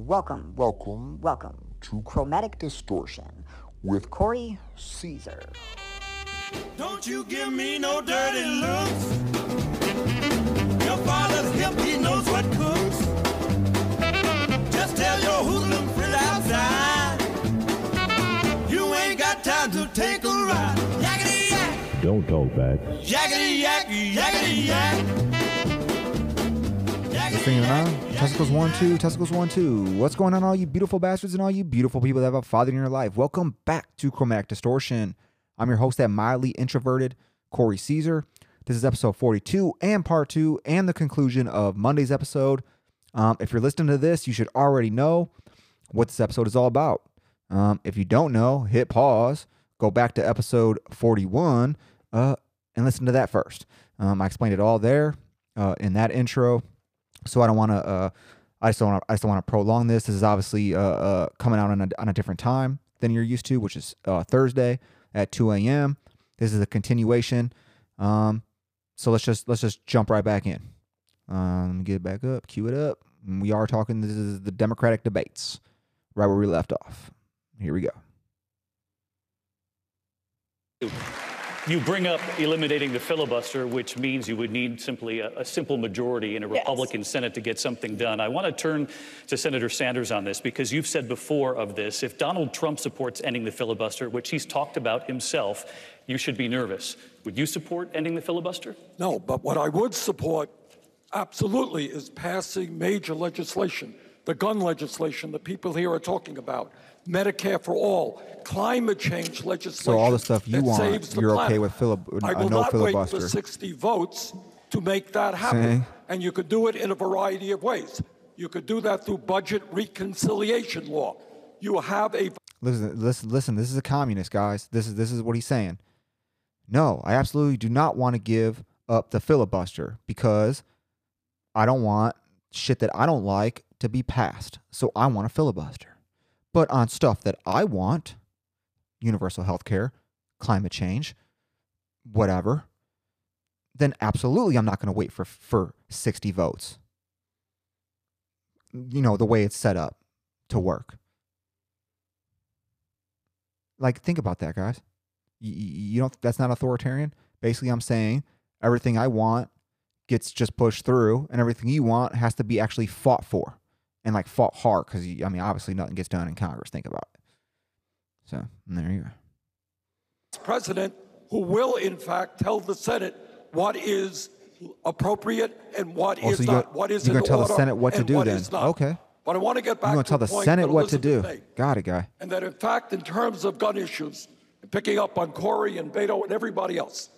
Welcome, Welcome welcome to Chromatic Distortion. with Corey Caesar. Don't you give me no dirty looks. Your father's hip, he knows what cooks. Just tell your hoodlum friend outside. You ain't got time to take a ride. Yakety yak, Don't talk back. yakety yak, yakety yak. Testicles one two. Testicles one two. What's going on, all you beautiful bastards and all you beautiful people that have a father in your life? Welcome back to Chromatic Distortion. I'm your host, that mildly introverted Corey Caesar. This is episode 42 and part two, and the conclusion of Monday's episode. Um, if you're listening to this, you should already know what this episode is all about. Um, if you don't know, hit pause, go back to episode 41, uh, and listen to that first. Um, I explained it all there uh, in that intro so I don't want to. Uh, I don't. Wanna, I don't want to prolong this. This is obviously uh, uh, coming out on a, on a different time than you're used to, which is uh, Thursday at 2 a.m. This is a continuation. Um, so let's just let's just jump right back in. Um, let me get it back up, cue it up. We are talking. This is the Democratic debates, right where we left off. Here we go. You bring up eliminating the filibuster, which means you would need simply a, a simple majority in a Republican Senate to get something done. I want to turn to Senator Sanders on this because you've said before of this if Donald Trump supports ending the filibuster, which he's talked about himself, you should be nervous. Would you support ending the filibuster? No, but what I would support absolutely is passing major legislation, the gun legislation that people here are talking about, Medicare for all, climate change legislation. So all the stuff you want, you're okay with filib- I will no not filibuster. wait for 60 votes to make that happen. And you could do it in a variety of ways. You could do that through budget reconciliation law. You have a Listen, listen, listen. This is a communist, guys. This is this is what he's saying. No, I absolutely do not want to give up the filibuster because I don't want shit that I don't like to be passed. So I want a filibuster. But on stuff that I want, universal health care, climate change, whatever, then absolutely I'm not going to wait for for 60 votes. You know, the way it's set up to work. Like, think about that, guys. You, you don't. That's not authoritarian. Basically, I'm saying everything I want gets just pushed through, and everything you want has to be actually fought for, and like fought hard. Because I mean, obviously, nothing gets done in Congress. Think about it. So there you go. president who will, in fact, tell the Senate what is appropriate and what Oh, is so not, got- what is you're gonna tell the Senate what to do what then. Okay. But I want to get back You're gonna to tell the Senate what to do. Made, Got it, guy. and that in fact, in terms of gun issues, picking up on Cory and Beto and everybody else,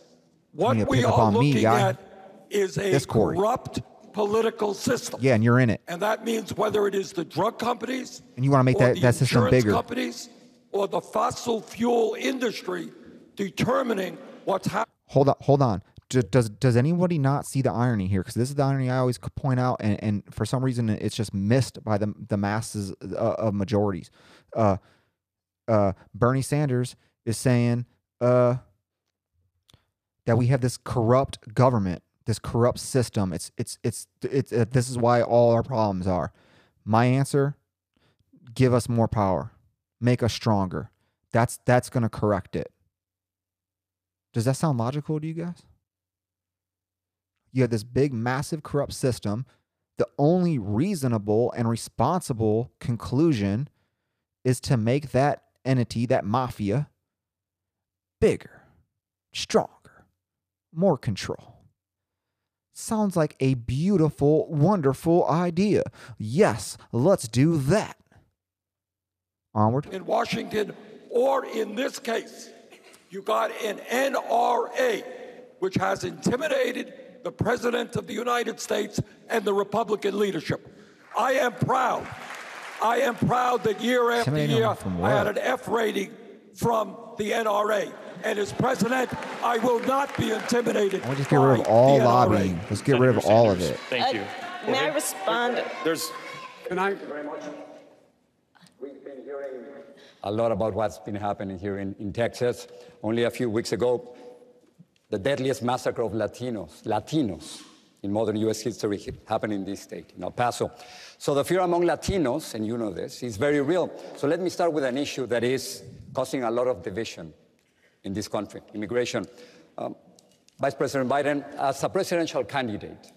what to we are on me, looking at is a corrupt political system. Yeah, and you're in it. And that means whether it is the drug companies And you wanna make that- that system bigger. companies or the fossil fuel industry determining what's happening. Hold on, hold on. Does does anybody not see the irony here? Because this is the irony I always point out, and, and for some reason it's just missed by the the masses uh, of majorities. Uh, uh, Bernie Sanders is saying uh, that we have this corrupt government, this corrupt system. It's it's it's it's uh, this is why all our problems are. My answer: give us more power, make us stronger. That's that's gonna correct it. Does that sound logical to you guys? You have this big, massive, corrupt system. The only reasonable and responsible conclusion is to make that entity, that mafia, bigger, stronger, more control. Sounds like a beautiful, wonderful idea. Yes, let's do that. Onward. in Washington, or in this case, you got an NRA, which has intimidated the President of the United States and the Republican leadership. I am proud. I am proud that year after year, I had an F rating from the NRA. And as president, I will not be intimidated. Why don't just get rid of all lobbying? Let's get rid of Senator all of it. Thank you. Uh, May I respond? There's Can I? very much. We've been hearing a lot about what's been happening here in, in Texas. Only a few weeks ago, the deadliest massacre of Latinos, Latinos in modern U.S. history happened in this state, in El Paso. So the fear among Latinos, and you know this, is very real. So let me start with an issue that is causing a lot of division in this country, immigration. Um, Vice President Biden, as a presidential candidate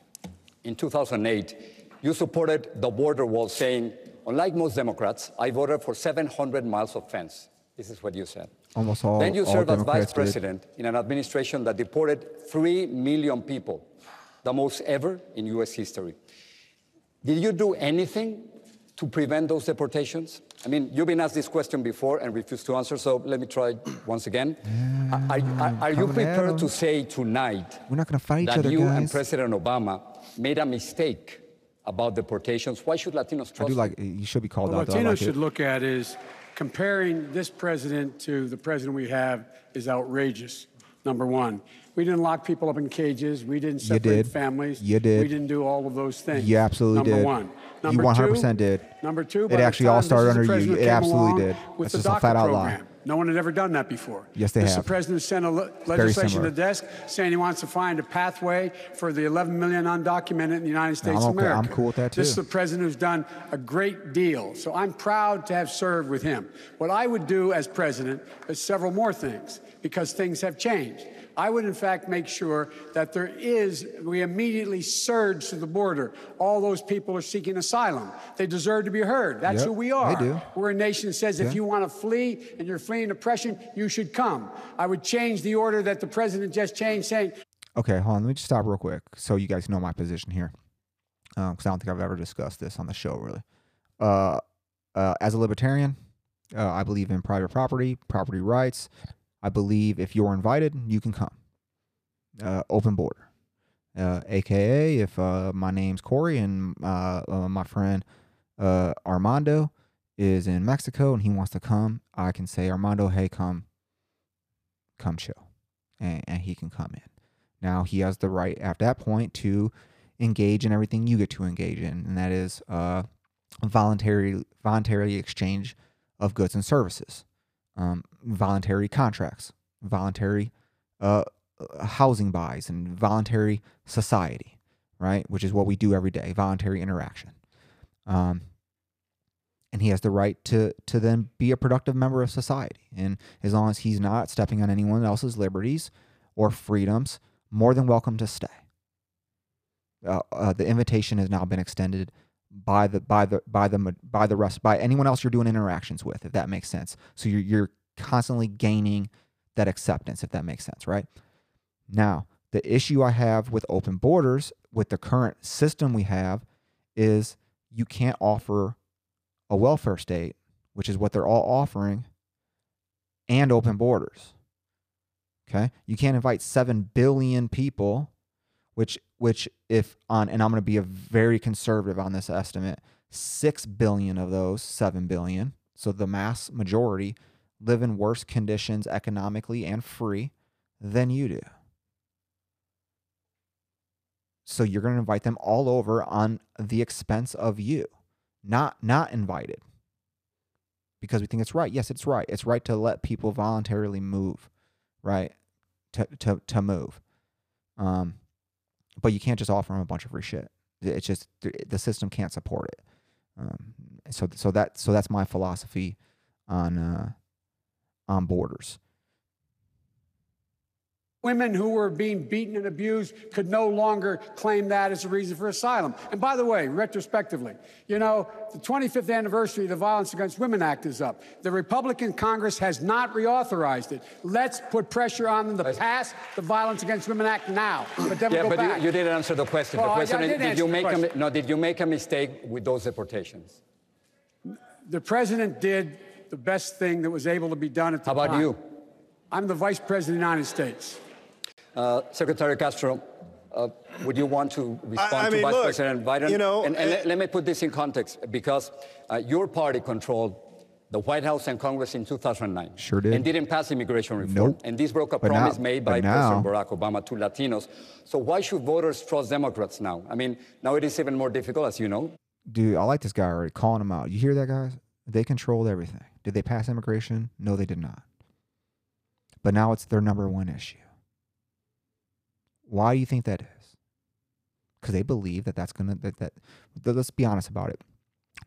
in 2008, you supported the border wall, saying, unlike most Democrats, I voted for 700 miles of fence. This is what you said. Almost all. Then you served as Democrats vice did. president in an administration that deported 3 million people, the most ever in US history. Did you do anything to prevent those deportations? I mean, you've been asked this question before and refused to answer, so let me try once again. Are, are- are you prepared to say tonight We're not going to fight each that other, you and. President Obama made a mistake about deportations? Why should Latinos trust I do you? like. You should be called What out. though. I Latinos like should it. look at is comparing this president to the president we have is outrageous. Number one, we didn't lock people up in cages. We didn't You separate did. families. You did. We didn't do all of those things. You absolutely did. Number did. one. You 100% two, did. Number two, It actually all started under you. It absolutely did. With That's the just a flat out lie. No one had ever done that before. Yes, they this have. The president sent a le- legislation to the desk saying he wants to find a pathway for the 11 million undocumented in the United States I'm of okay. I'm America. cool with that, too. This is the president who's done a great deal. So I'm proud to have served with him. What I would do as president is several more things because things have changed. I would, in fact, make sure that there is, we immediately surge to the border. All those people are seeking asylum. They deserve to be heard. That's Yep, who we they are. do. We're a nation that says Yeah. if you want to flee and you're fleeing oppression, you should come. I would change the order that the president just changed, saying Okay, hold on. Let me just stop real quick so you guys know my position here. Because I don't think I've ever discussed this on the show, really. Uh, uh, as a libertarian, uh, I believe in private property, property rights. I believe if you're invited, you can come. Uh, open border. Uh, AKA, if uh, my name's Corey and uh, uh, my friend uh, Armando is in Mexico and he wants to come, I can say, Armando, hey, come, come chill. And, and he can come in. Now he has the right at that point to engage in everything you get to engage in, and that is voluntary voluntary exchange of goods and services, um, voluntary contracts, voluntary uh, housing buys, and voluntary society, right? Which is what we do every day, voluntary interaction. Um, and he has the right to to then be a productive member of society, and as long as he's not stepping on anyone else's liberties or freedoms, more than welcome to stay. Uh, uh, the invitation has now been extended by the by the by the by the rest by anyone else you're doing interactions with, if that makes sense. So you're you're constantly gaining that acceptance, if that makes sense, right? Now, the issue I have with open borders, with the current system we have, is you can't offer a welfare state, which is what they're all offering, and open borders. Okay. You can't invite 7 billion people, which, which if on, and I'm going to be a very conservative on this estimate, 6 billion of those 7 billion, so the mass majority, live in worse conditions economically and free than you do. So you're going to invite them all over on the expense of you, not not invited. Because we think it's right. Yes, it's right. It's right to let people voluntarily move, right? To to to move. Um but you can't just offer them a bunch of free shit. It's just the system can't support it. Um so so that so that's my philosophy on uh on borders. Women who were being beaten and abused could no longer claim that as a reason for asylum. And by the way, retrospectively, you know, the 25th anniversary of the Violence Against Women Act is up. The Republican Congress has not reauthorized it. Let's put pressure on them to pass the Violence Against Women Act now. But then Yeah, we go but back. you, you didn't answer the question. Well, I- I the question did is, did answer you make a, no? Did you make a mistake with those deportations? the president did the best thing that was able to be done at the time. How about time. you? I'm the vice president of the United States. Uh, Secretary Castro, uh, would you want to respond I to mean, Vice look, President Biden? you know, and, and uh, let, let me put this in context because uh, your party controlled the White House and Congress in 2009. Sure did. And didn't pass immigration reform. Nope. And this broke a But promise now- made by now- President Barack Obama to Latinos. So why should voters trust Democrats now? I mean, now it is even more difficult, as you know. Dude, I like this guy already calling him out. You hear that, guys? They controlled everything. Did they pass immigration? No, they did not. But now it's their number one issue. Why do you think that is? because they believe that that's gonna that, that that- let's be honest about it.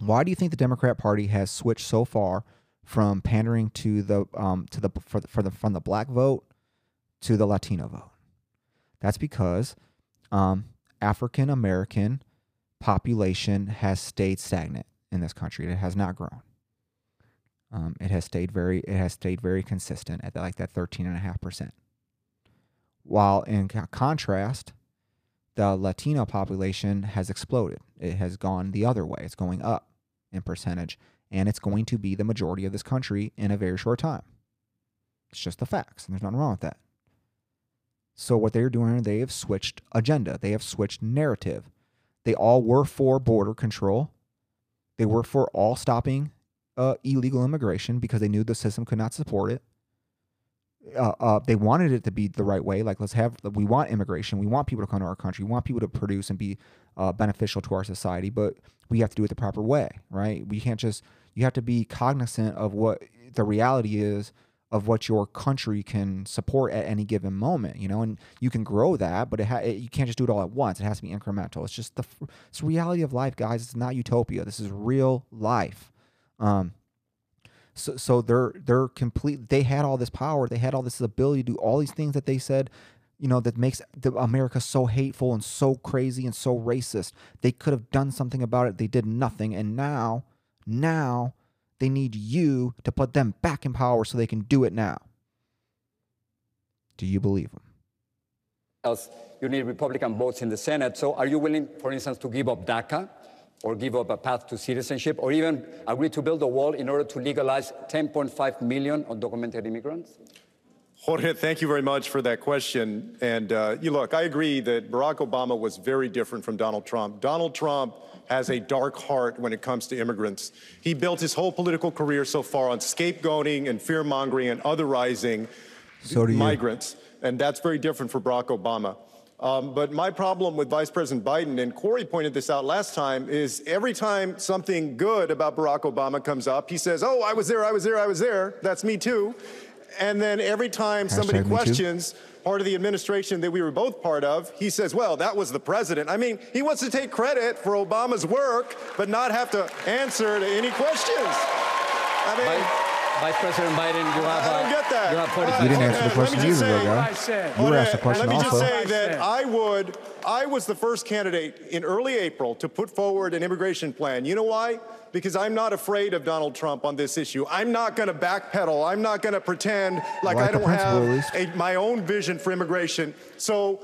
Why do you think the democrat party has switched so far from pandering to the um to the for the, for the from the black vote to the latino vote? That's because um african american population has stayed stagnant in this country. It has not grown. Um, it has stayed very it has stayed very consistent at like that 13 and a half percent while in contrast, the Latino population has exploded. It has gone the other way. It's going up in percentage, and it's going to be the majority of this country in a very short time. It's just the facts, and there's nothing wrong with that. So what they're doing, they have switched agenda. They have switched narrative. They all were for border control. They were for all stopping uh, illegal immigration because they knew the system could not support it uh, uh, they wanted it to be the right way. Like, let's have, we want immigration. We want people to come to our country. We want people to produce and be uh, beneficial to our society, but we have to do it the proper way, right? We can't just, you have to be cognizant of what the reality is of what your country can support at any given moment, you know, and you can grow that, but it, ha- it you can't just do it all at once. It has to be incremental. It's just the, it's reality of life, guys. It's not utopia. This is real life. Um, so, so they're they're complete. They had all this power. They had all this ability to do all these things that they said, you know, that makes America so hateful and so crazy and so racist. They could have done something about it. They did nothing, and now, now, they need you to put them back in power so they can do it now. Do you believe them? else. You need Republican votes in the Senate. So are you willing, for instance, to give up DACA or give up a path to citizenship or even agree to build a wall in order to legalize 10.5 million undocumented immigrants? Jorge, thank you very much for that question. And uh, you look, I agree that Barack Obama was very different from Donald Trump. Donald Trump has a dark heart when it comes to immigrants. He built his whole political career so far on scapegoating and fear mongering and otherizing So do you. migrants. And that's very different for Barack Obama. Um, but my problem with Vice President Biden, and Cory pointed this out last time, is every time something good about Barack Obama comes up, he says, Oh, I was there, I was there, I was there. That's me too. And then every time somebody Hashtag me too. questions part of the administration that we were both part of, he says, Well, that was the president. I mean, he wants to take credit for Obama's work, but not have to answer to any questions. I mean, Vice, Vice President Biden, you have, I don't get that. you have 40 You didn't answer the question either, say- though, I guy. said. You were asked a Let me just also. say that. I would, I was the first candidate in early April to put forward an immigration plan. You know why? Because I'm not afraid of Donald Trump on this issue. I'm not going to backpedal. I'm not going to pretend like Like I don't have a, my own vision for immigration. So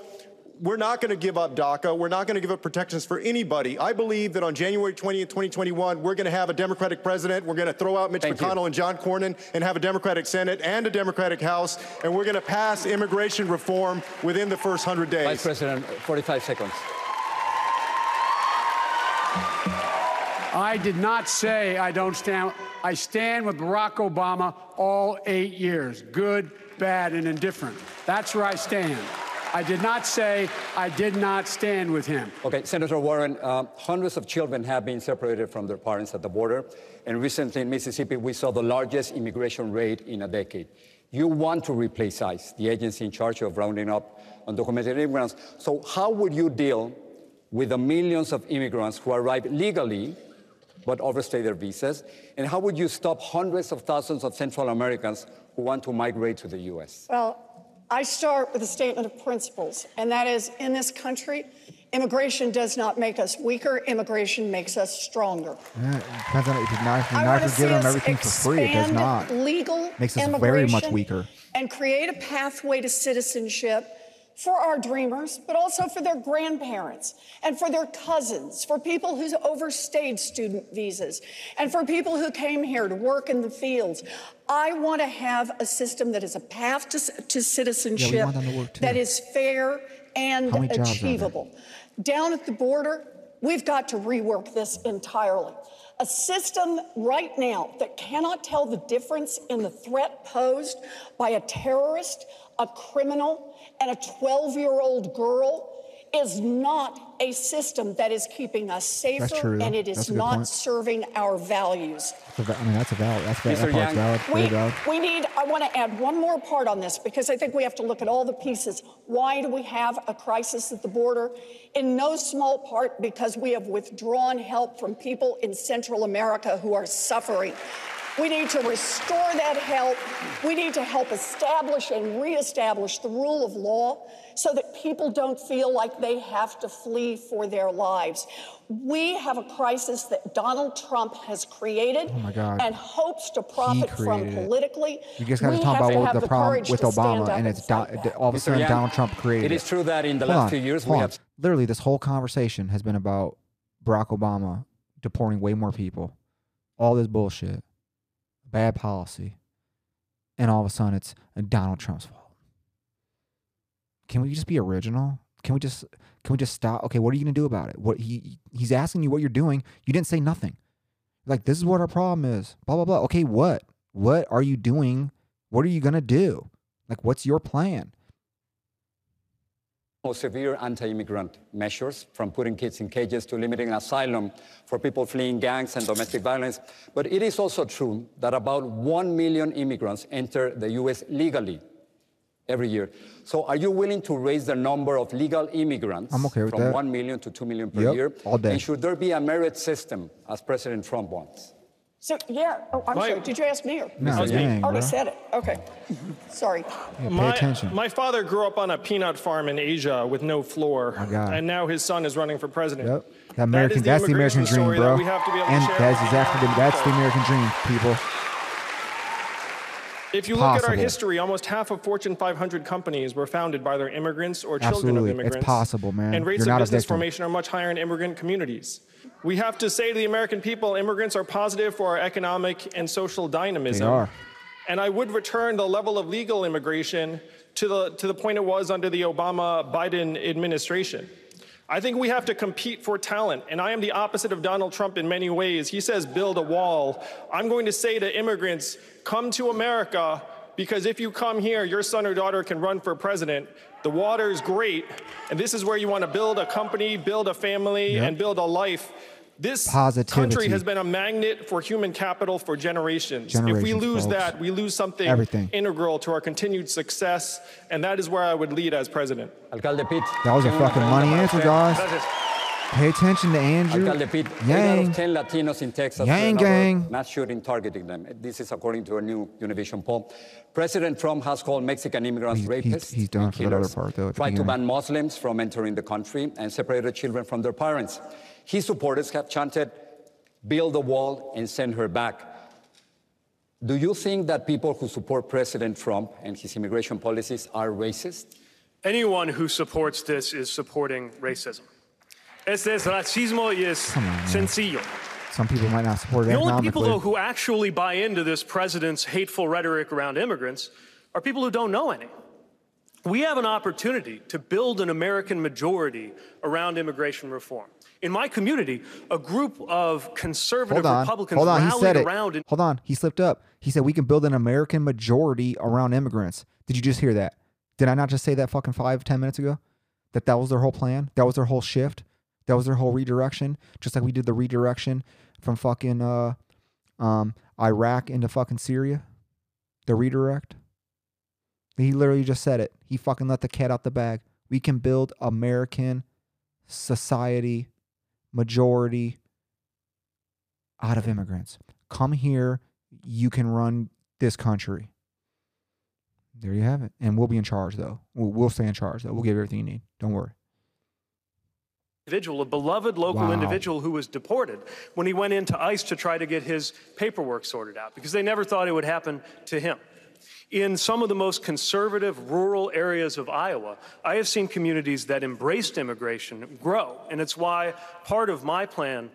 we're not going to give up DACA. We're not going to give up protections for anybody. I believe that on January 20th, 2021, we're going to have a Democratic president. We're going to throw out Mitch Thank you. McConnell and John Cornyn and have a Democratic Senate and a Democratic House. And we're going to pass immigration reform within the first 100 days. Vice President, 45 seconds. I did not say I don't stand. I stand with Barack Obama all eight years, good, bad, and indifferent. That's where I stand. I did not say I did not stand with him. Okay, Senator Warren, uh, hundreds of children have been separated from their parents at the border. And recently in Mississippi, we saw the largest immigration rate in a decade. You want to replace ICE, the agency in charge of rounding up undocumented immigrants. So, how would you deal with the millions of immigrants who arrive legally but overstay their visas? And how would you stop hundreds of thousands of Central Americans who want to migrate to the U.S.? Well, I start with a statement of principles, and that is in this country, immigration does not make us weaker, immigration makes us stronger. Yeah, it depends on if you're not, if you're I not wanna giving see them everything for free. It does not. Legal Makes us very much weaker. And create a pathway to citizenship for our dreamers, but also for their grandparents and for their cousins, for people who overstayed student visas, and for people who came here to work in the fields. I want to have a system that is a path to, to citizenship them to that is fair and How many jobs are there? achievable. Down at the border, we've got to rework this entirely. A system right now that cannot tell the difference in the threat posed by a terrorist, a criminal, and a 12 year old girl is not a system that is keeping us safer true, and it is That's is a good not point. serving our values. That's a va- I mean, that's a valid. That's va- Mr. that part's Yang. valid. We, valid. we need, I want to add one more part on this because I think we have to look at all the pieces. Why do we have a crisis at the border? In no small part because we have withdrawn help from people in Central America who are suffering. We need to restore that help. We need to help establish and reestablish the rule of law so that people don't feel like they have to flee for their lives. We have a crisis that Donald Trump has created Oh my God. and hopes to profit from politically. You just got to talk about to what have the the problem with Obama, and and it's fight do- back. all of a sudden Yang, Donald Trump created It is true that in the Hold last on, few years we hold have literally this whole conversation has been about Barack Obama deporting way more people, all this bullshit, bad policy, and all of a sudden it's Donald Trump's fault. Can we just be original? Can we just can we just stop? Okay, what are you gonna do about it? What he he's asking you what you're doing. You didn't say nothing. Like this is what our problem is. Blah blah blah. Okay, what? What are you doing? What are you gonna do? Like, what's your plan? Most severe anti-immigrant measures, from putting kids in cages to limiting asylum for people fleeing gangs and domestic violence. But it is also true that about 1 million immigrants enter the U.S. legally every year. So are you willing to raise the number of legal immigrants I'm okay from that. 1 million to 2 million per Yep, year? all day. And should there be a merit system, as President Trump wants? So, yeah, oh, I'm My- sorry. Did you ask me or? No, Mr. dang, Already bro. said it. Okay. Sorry. Yeah, pay My, attention. my father grew up on a peanut farm in Asia with no floor, My God. and now his son is running for president. Yep. That American, is the that's the American immigration dream, story bro. That we have to be able to and share that's with exactly the, American that's the people. American dream, people. If you look at our possible. history, almost half of Fortune 500 companies were founded by their immigrants or children Absolutely. of It's immigrants. possible, man. And rates You're not a of business victim. formation are much higher in immigrant communities. We have to say to the American people, immigrants are positive for our economic and social dynamism. They are. And I would return the level of legal immigration to the, to the point it was under the Obama Biden administration. I think we have to compete for talent. And I am the opposite of Donald Trump in many ways. He says, build a wall. I'm going to say to immigrants, come to America because if you come here, your son or daughter can run for president. The water is great. And this is where you want to build a company, build a family, Yep. and build a life. This Positivity. country has been a magnet for human capital for generations. if we lose folks. that, we lose something Everything. integral to our continued success, and that is where I would lead as president. Alcalde Pete. That was a fucking money answer, usted. guys. Pay attention to Andrew. Alcalde Pete, eight out Yang. of 10 Latinos in Texas Yang gang. mass shooting targeting them. This is according to a new Univision poll. President Trump has called Mexican immigrants He's- he's- rapists he's done and for that other killers, part, though, tried to ban Muslims from entering the country, and separated children from their parents. His supporters have chanted, build the wall and send her back. Do you think that people who support President Trump and his immigration policies are racist? Anyone who supports this is supporting racism. Este es racismo y es Come on, sencillo. Some people might not support it The only people, though, who actually buy into this president's hateful rhetoric around immigrants are people who don't know any. We have an opportunity to build an American majority around immigration reform. In my community, a group of conservative Hold on. Republicans Hold on. He said it. around and Hold on. He slipped up. He said we can build an American majority around immigrants. Did you just hear that? Did I not just say that fucking five, ten minutes ago? That that was their whole plan? That was their whole shift? That was their whole redirection? Just like we did the redirection from fucking uh, um, Iraq into fucking Syria? The redirect? He literally just said it. He fucking let the cat out the bag. We can build American society majority out of immigrants. Come here, you can run this country. There you have it. And we'll be in charge, though. We'll, we'll stay in charge, though. We'll give you everything you need. Don't worry. individual, a beloved local Wow. individual who was deported when he went into ICE to try to get his paperwork sorted out because they never thought it would happen to him. In some of the most conservative rural areas of Iowa, I have seen communities that embraced immigration grow. And it's why part of my plan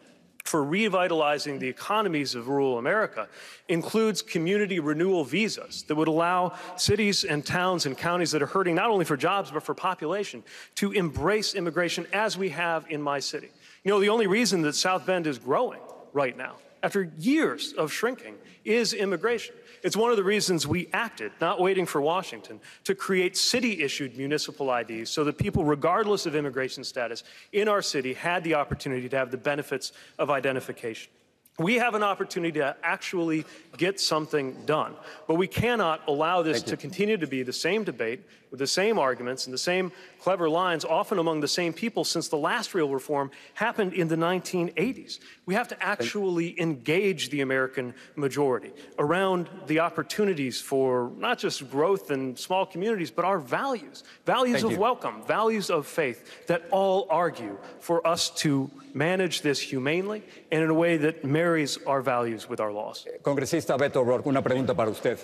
for revitalizing the economies of rural America includes community renewal visas that would allow cities and towns and counties that are hurting not only for jobs but for population to embrace immigration as we have in my city. You know, the only reason that South Bend is growing right now, after years of shrinking, is immigration. It's one of the reasons we acted, not waiting for Washington, to create city issued municipal IDs so that people, regardless of immigration status in our city, had the opportunity to have the benefits of identification. We have an opportunity to actually get something done, but we cannot allow this to continue to be the same debate with the same arguments and the same clever lines, often among the same people, since the last real reform happened in the 1980s. We have to actually engage the American majority around the opportunities for not just growth in small communities, but our values values Thank of you. welcome, values of faith that all argue for us to manage this humanely and in a way that marries our values with our laws. Congresista Beto O'Rourke, una pregunta para usted.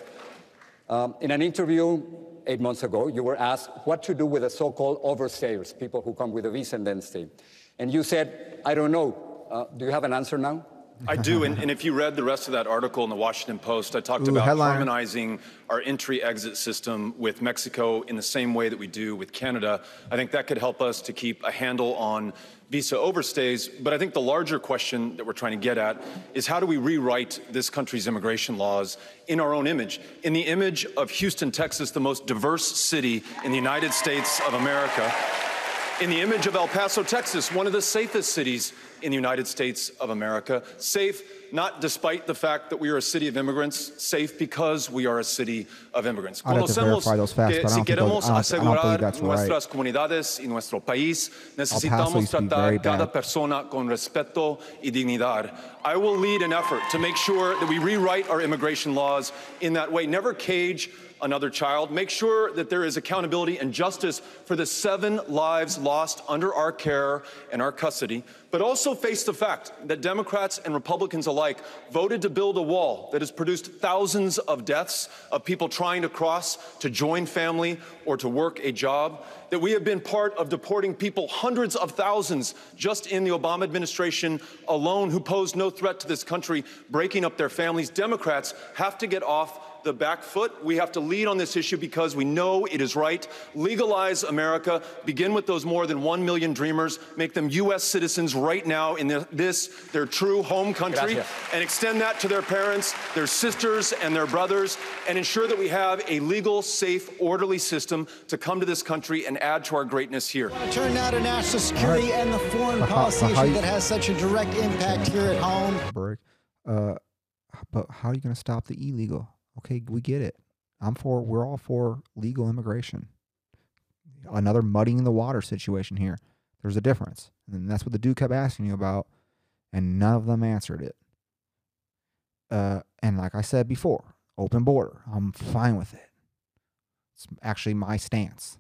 Um, in an interview eight months ago, you were asked what to do with the so-called overstayers, people who come with a visa and then stay. And you said, I don't know. Uh, do you have an answer now? I do, and, and if you read the rest of that article in the Washington Post, I talked Ooh, about headliner. harmonizing our entry-exit system with Mexico in the same way that we do with Canada. I think that could help us to keep a handle on visa overstays. But I think the larger question that we're trying to get at is how do we rewrite this country's immigration laws in our own image, in the image of Houston, Texas, the most diverse city in the United States of America in the image of El Paso, Texas, one of the safest cities in the United States of America. Safe not despite the fact that we are a city of immigrants, safe because we are a city of immigrants. I'd have to verify those facts, que but I si don't think those- queremos I don't- I don't believe asegurar nuestras comunidades y nuestro país, necesitamos used to be very tratar cada persona con respeto y dignidad. I will lead an effort to make sure that we rewrite our immigration laws in that way. Never cage another child. Make sure that there is accountability and justice for the seven lives lost under our care and our custody, but also face the fact that Democrats and Republicans alike voted to build a wall that has produced thousands of deaths of people trying to cross to join family or to work a job. That we have been part of deporting people, hundreds of thousands, just in the Obama administration alone, who posed no threat to this country, breaking up their families. Democrats have to get off the back foot. We have to lead on this issue because we know it is right. Legalize America. Begin with those more than 1 million dreamers. Make them U.S. citizens right now in their, this, their true home country. Gracias. And extend that to their parents, their sisters, and their brothers. And ensure that we have a legal, safe, orderly system to come to this country and add to our greatness here. Turn now to national security and the foreign But how- policy but how issue that has such a direct impact here at home. break. Uh, but how are you going to stop the illegal? Okay, we get it. I'm for. We're all for legal immigration. Another muddying the water situation here. There's a difference, and that's what the dude kept asking you about, and none of them answered it. Uh, and like I said before, open border. I'm fine with it. It's actually my stance.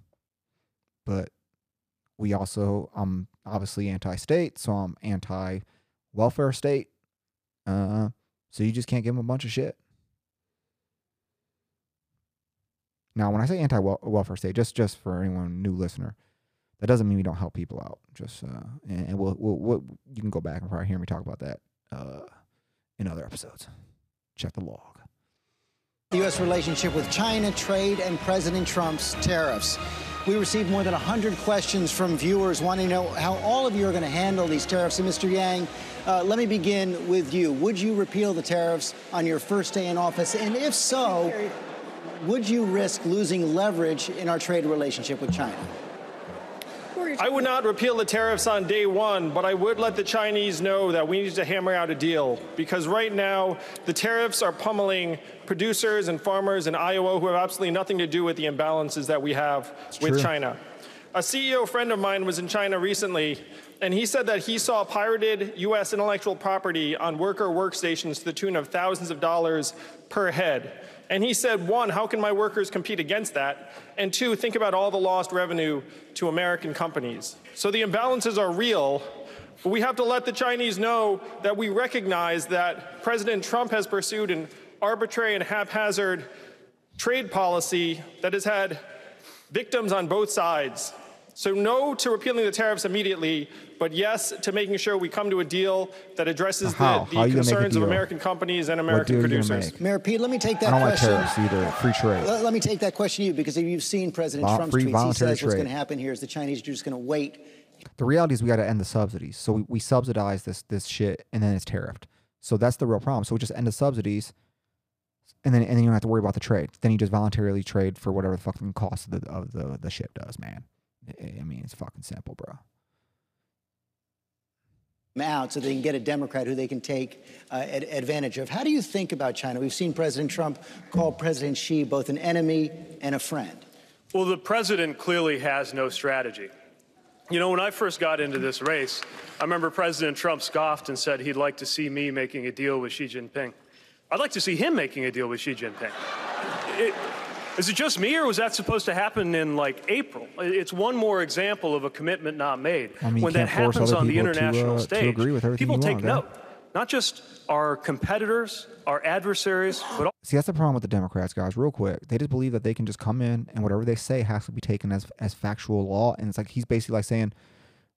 But we also, I'm obviously anti-state, so I'm anti-welfare state. Uh, so you just can't give them a bunch of shit. Now, when I say anti-welfare state, just just for anyone new listener, that doesn't mean we don't help people out. Just uh, and, and we'll, we'll we'll you can go back and probably hear me talk about that uh, in other episodes. Check the log. The U.S. relationship with China, trade, and President Trump's tariffs. We received more than 100 questions from viewers wanting to know how all of you are going to handle these tariffs. And Mr. Yang, uh, let me begin with you. Would you repeal the tariffs on your first day in office? And if so, would you risk losing leverage in our trade relationship with China? I would not repeal the tariffs on day one, but I would let the Chinese know that we need to hammer out a deal because right now the tariffs are pummeling producers and farmers in Iowa who have absolutely nothing to do with the imbalances that we have with true. China. A CEO friend of mine was in China recently, and he said that he saw pirated U.S. intellectual property on worker workstations to the tune of thousands of dollars per head. And he said, one, how can my workers compete against that? And two, think about all the lost revenue to American companies. So the imbalances are real, but we have to let the Chinese know that we recognize that President Trump has pursued an arbitrary and haphazard trade policy that has had victims on both sides. So, no to repealing the tariffs immediately, but yes to making sure we come to a deal that addresses How? the, the you gonna make a concerns of? American companies and American deal are you gonna producers. Mayor Pete, let me take that I don't like question. tariffs either. Free trade. Let, let me take that question to you because if you've seen President Vol- Trump's free tweets, he voluntary says what's going to happen here is the Chinese are just going to wait The reality is we got to end the subsidies. So we, we subsidize this this shit and then it's tariffed. So that's the real problem. So we just end the subsidies, and then and then you don't have to worry about the trade. Then you just voluntarily trade for whatever the fucking cost of the of the, the ship does, man. I I mean, it's fucking simple, bro. out so they can get a Democrat who they can take uh, ad- advantage of. How do you think about China? We've seen President Trump call President Xi both an enemy and a friend. Well, the president clearly has no strategy. You know, when I first got into this race, I remember President Trump scoffed and said he'd like to see me making a deal with Xi Jinping. I'd like to see him making a deal with Xi Jinping. It, is it just me, or was that supposed to happen in like April? It's one more example of a commitment not made. I mean, when that happens on the to, international uh, to stage, agree with everything people take want, note. Not just our competitors, our adversaries, but also See, that's the problem with the Democrats, guys. Real quick, they just believe that they can just come in and whatever they say has to be taken as as factual law. And it's like he's basically like saying,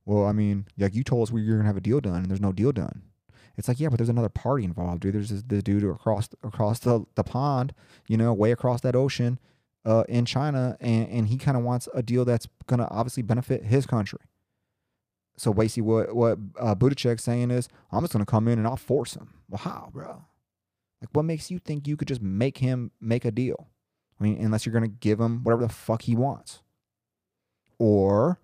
"Well, I mean, like you told us we were gonna have a deal done, and there's no deal done." It's like, yeah, but there's another party involved, dude. There's this, this dude across across the, the pond, you know, way across that ocean, uh, in China, and and he kind of wants a deal that's gonna obviously benefit his country. So basically, what what uh, saying is, I'm just gonna come in and I'll force him. Well, how, bro? Like, what makes you think you could just make him make a deal? I mean, unless you're going to give him whatever the fuck he wants. Or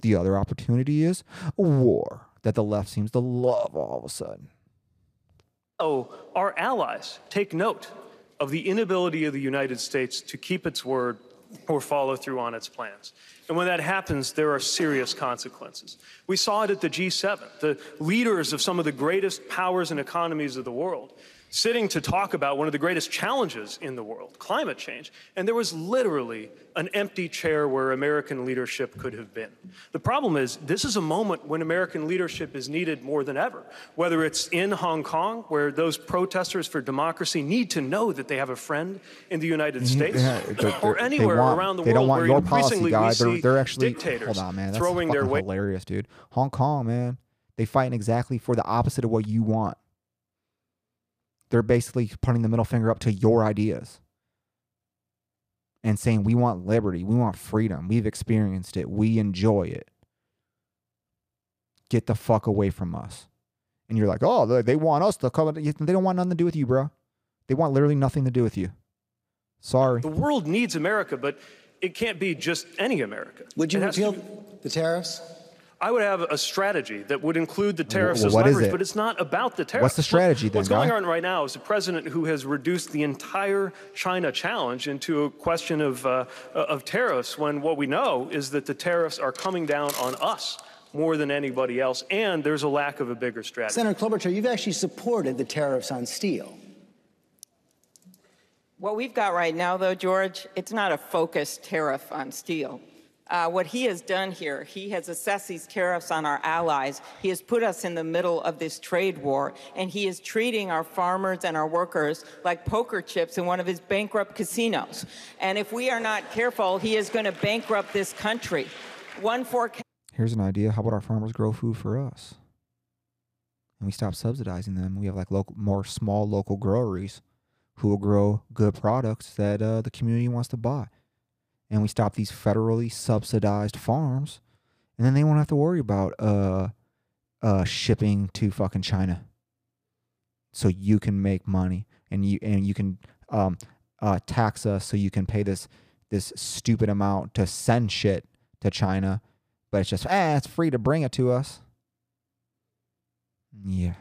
the other opportunity is war that the left seems to love all of a sudden. Oh, our allies take note of the inability of the United States to keep its word or follow through on its plans. And when that happens, there are serious consequences. We saw it at the G7, the leaders of some of the greatest powers and economies of the world sitting to talk about one of the greatest challenges in the world, climate change. And there was literally an empty chair where American leadership could have been. The problem is, this is a moment when American leadership is needed more than ever. Whether it's in Hong Kong, where those protesters for democracy need to know that they have a friend in the United mm-hmm. States, Yeah, they're- or they're- anywhere want, around the they world don't want where your policy, increasingly guy. we They're, they're actually dictators hold on, man. That's throwing their hilarious, dude. Hong Kong, man. They fighting exactly for the opposite of what you want. They're basically putting the middle finger up to your ideas and saying we want liberty, we want freedom, we've experienced it, we enjoy it. Get the fuck away from us. And you're like, oh, they- they want us to come. They don't want nothing to do with you, bro. They want literally nothing to do with you. Sorry. The world needs America, but it can't be just any America. Would you It has to the tariffs? I would have a strategy that would include the tariffs well, as what is leverage, it? but it's not about the tariffs. What's the strategy then, What's going guy? on right now is a president who has reduced the entire China challenge into a question of, uh, of tariffs when what we know is that the tariffs are coming down on us more than anybody else, and there's a lack of a bigger strategy. Senator Klobuchar, you've actually supported the tariffs on steel. What we've got right now, though, George, it's not a focused tariff on steel. Uh, what he has done here, he has assessed these tariffs on our allies. He has put us in the middle of this trade war, and he is treating our farmers and our workers like poker chips in one of his bankrupt casinos. And if we are not careful, he is going to bankrupt this country. One forecast. Here's an idea. How about our farmers grow food for us? And we stop subsidizing them. We have like local, more small local groweries who will grow good products that uh, the community wants to buy. And we stop these federally subsidized farms, and then they won't have to worry about uh, uh, shipping to fucking China. So you can make money, and you and you can um, uh, tax us, so you can pay this this stupid amount to send shit to China, but it's just ah, it's free to bring it to us. Yeah.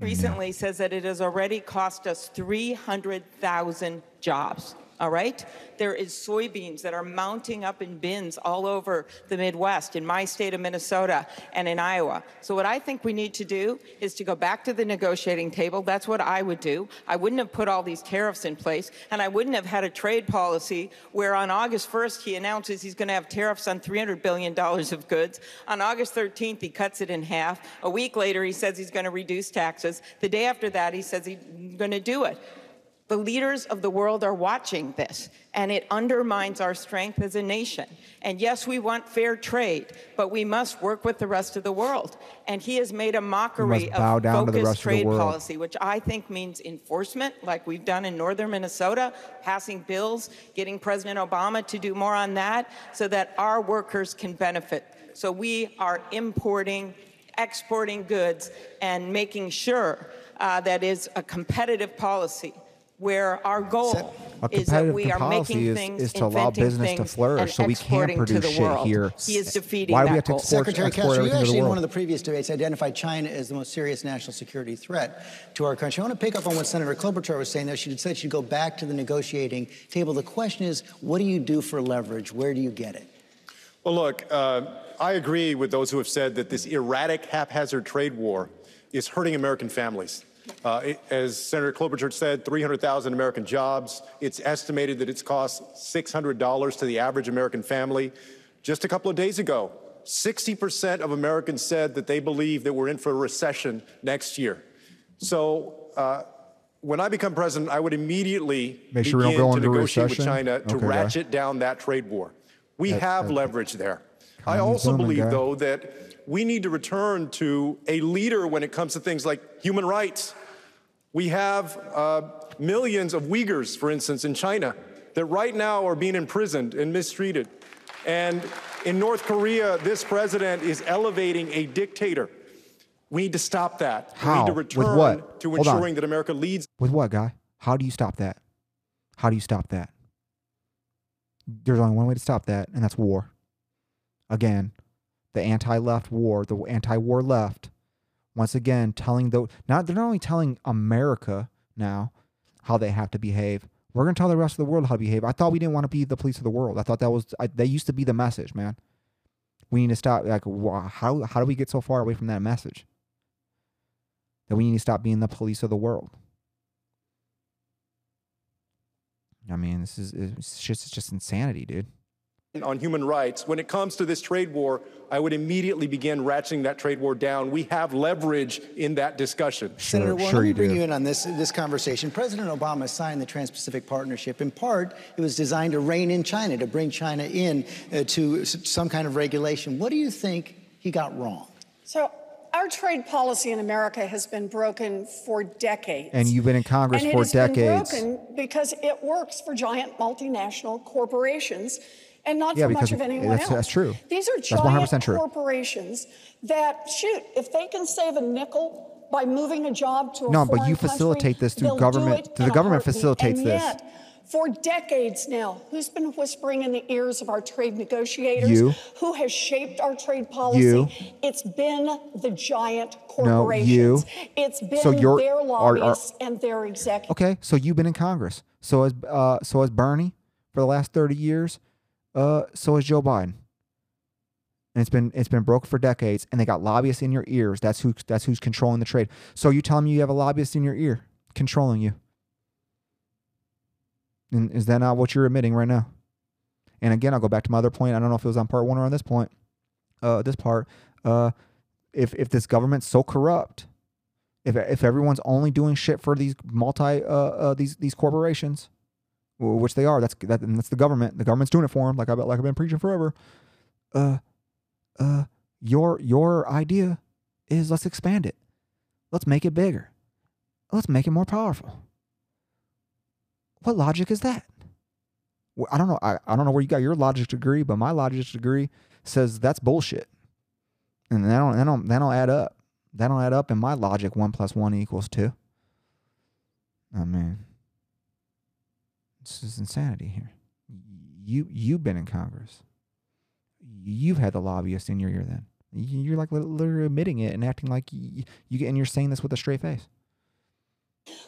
recently says that it has already cost us 300,000 jobs. All right? There is soybeans that are mounting up in bins all over the Midwest, in my state of Minnesota and in Iowa. So, what I think we need to do is to go back to the negotiating table. That's what I would do. I wouldn't have put all these tariffs in place, and I wouldn't have had a trade policy where on August 1st he announces he's going to have tariffs on $300 billion of goods. On August 13th, he cuts it in half. A week later, he says he's going to reduce taxes. The day after that, he says he's going to do it. The leaders of the world are watching this, and it undermines our strength as a nation. And yes, we want fair trade, but we must work with the rest of the world. And he has made a mockery of down to the focused of trade world. policy, which I think means enforcement, like we've done in northern Minnesota, passing bills, getting President Obama to do more on that, so that our workers can benefit. So we are importing, exporting goods, and making sure uh, that is a competitive policy where our goal A is that we are policy making is, things, is to allow inventing business to things, flourish and so we can exporting to produce the shit world. here. He is defeating Why do that we have to goal. export, Secretary export Castro, you actually in one of the previous debates identified China as the most serious national security threat to our country. I want to pick up on what Senator Klobuchar was saying there. She said she'd go back to the negotiating table. The question is, what do you do for leverage? Where do you get it? Well, look, uh, I agree with those who have said that this erratic, haphazard trade war is hurting American families. Uh, it- as Senator Klobuchar said, 300,000 American jobs. It's estimated that it's cost $600 to the average American family. Just a couple of days ago, 60% of Americans said that they believe that we're in for a recession next year. So uh, when I become president, I would immediately Make sure begin to negotiate with? China to Okay, guy. ratchet down that trade war. We That- have that- leverage there. I also believe, guy. though, that we need to return to a leader when it comes to things like human rights. We have uh, millions of Uyghurs, for instance, in China that right now are being imprisoned and mistreated. And in North Korea, this president is elevating a dictator. We need to stop that. We How? need to With return what? to Hold on. ensuring that America leads With what, guy? How do you stop that? How do you stop that? There's only one way to stop that, and that's war. Again, the anti-left war, the anti-war left, once again telling the not they're not only telling America now how they have to behave. We're gonna tell the rest of the world how to behave. I thought we didn't want to be the police of the world. I thought that was I, that used to be the message, man. We need to stop. Like, how how do we get so far away from that message? That we need to stop being the police of the world. I mean, this is it's just it's just insanity, dude. On human rights. When it comes to this trade war, I would immediately begin ratcheting that trade war down. We have leverage in that discussion. Senator Warren, let me bring you in on this, this conversation. President Obama signed the Trans-Pacific Partnership. In part, it was designed to rein in China, to bring China in uh, to some kind of regulation. What do you think he got wrong? So, our trade policy in America has been broken for decades. And you've been in Congress and for it has decades. Been broken because it works for giant multinational corporations and not Yeah, for much of anyone that's- else. that's true. These are giant true. corporations that shoot if they can save a nickel by moving a job to a No, but you country, facilitate this through government- the government facilitates And this. yet, for decades now, who's been whispering in the ears of our trade negotiators? You. Who has shaped our trade policy? You. It's been the giant corporations. No, you. It's been So you're- their are- are- lobbyists and their executives. Okay, so you've been in Congress. So has uh, so has Bernie for the last thirty years. Uh, so is Joe Biden. And it's been it's been broke for decades, and they got lobbyists in your ears. That's who that's who's controlling the trade. So you telling me you have a lobbyist in your ear controlling you? And is that not what you're admitting right now? And again, I'll go back to my other point. I don't know if it was on part one or on this point. Uh, this part. Uh, if if this government's so corrupt, if if everyone's only doing shit for these multi uh, uh these these corporations, which they are, that's that, that's the government. The government's doing it for them, like I like I've been preaching forever. Uh, uh, your your idea is let's expand it, let's make it bigger, let's make it more powerful. What logic is that? Well, I don't know. I, I don't know where you got your logic degree, but my logic degree says that's bullshit, and that don't that don't that don't add up. That don't add up in my logic. One plus one equals two. I mean, this is insanity here. You you've been in Congress. You've had the lobbyist in your ear. Then You- you're like lit- literally admitting it and acting like you, you and you're saying this with a straight face.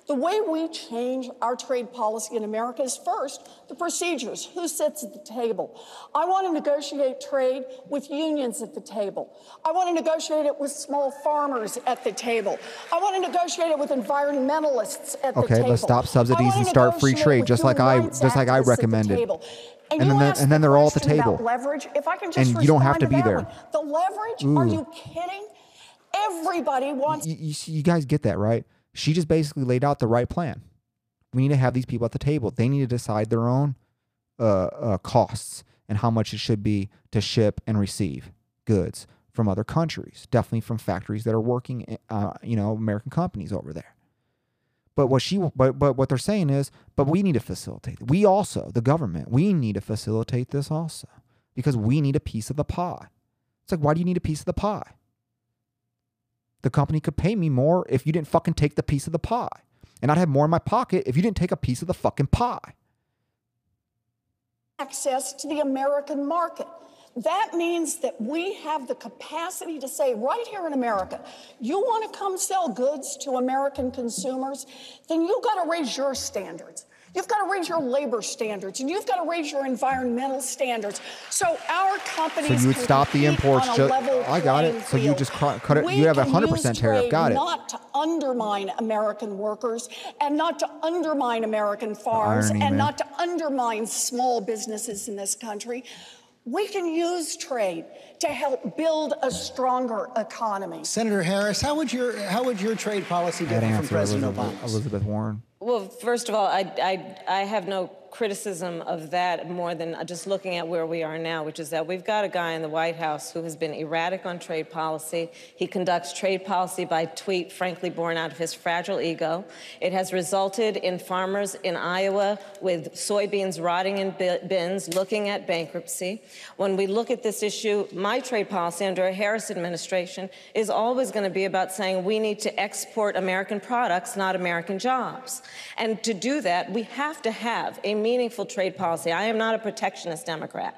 The way we change our trade policy in America is first the procedures. Who sits at the table? I want to negotiate trade with unions at the table. I want to negotiate it with small farmers at the table. I want to negotiate it with environmentalists at the table. Okay, let's stop subsidies and start free trade, just like I just like I activists at the recommended. And you then they're- and then they're all at the table. Leverage. If I can just And you don't have respond to be there. one. The leverage? Are you kidding? Everybody wants. you, you, you guys get that, right? She just basically laid out the right plan. We need to have these people at the table. They need to decide their own uh, uh, costs and how much it should be to ship and receive goods from other countries, definitely from factories that are working, uh, you know, American companies over there. But what she, but but what they're saying is, but we need to facilitate. We also, the government, we need to facilitate this also because we need a piece of the pie. It's like, why do you need a piece of the pie? The company could pay me more if you didn't fucking take the piece of the pie. And I'd have more in my pocket if you didn't take a piece of the fucking pie. access to the American market. That means that we have the capacity to say, right here in America, you want to come sell goods to American consumers, then you've got to raise your standards. You've got to raise your labor standards and you've got to raise your environmental standards. So our companies So you would stop the imports ju- I got it. So you just cut- cut it- We you have a can 100% use tariff. Got it. Not to undermine American workers and not to undermine American farms irony, and man. not to undermine small businesses in this country. We can use trade to help build a stronger economy. Senator Harris, how would your how would your trade policy That differ from President Elizabeth, Obama's? Elizabeth Warren. Well, first of all, I, I, I have no criticism of that more than just looking at where we are now, which is that we've got a guy in the White House who has been erratic on trade policy. He conducts trade policy by tweet, frankly, born out of his fragile ego. It has resulted in farmers in Iowa with soybeans rotting in bins, looking at bankruptcy. When we look at this issue, my trade policy under a Harris administration is always going to be about saying we need to export American products, not American jobs. And to do that, we have to have a meaningful trade policy. I am not a protectionist Democrat.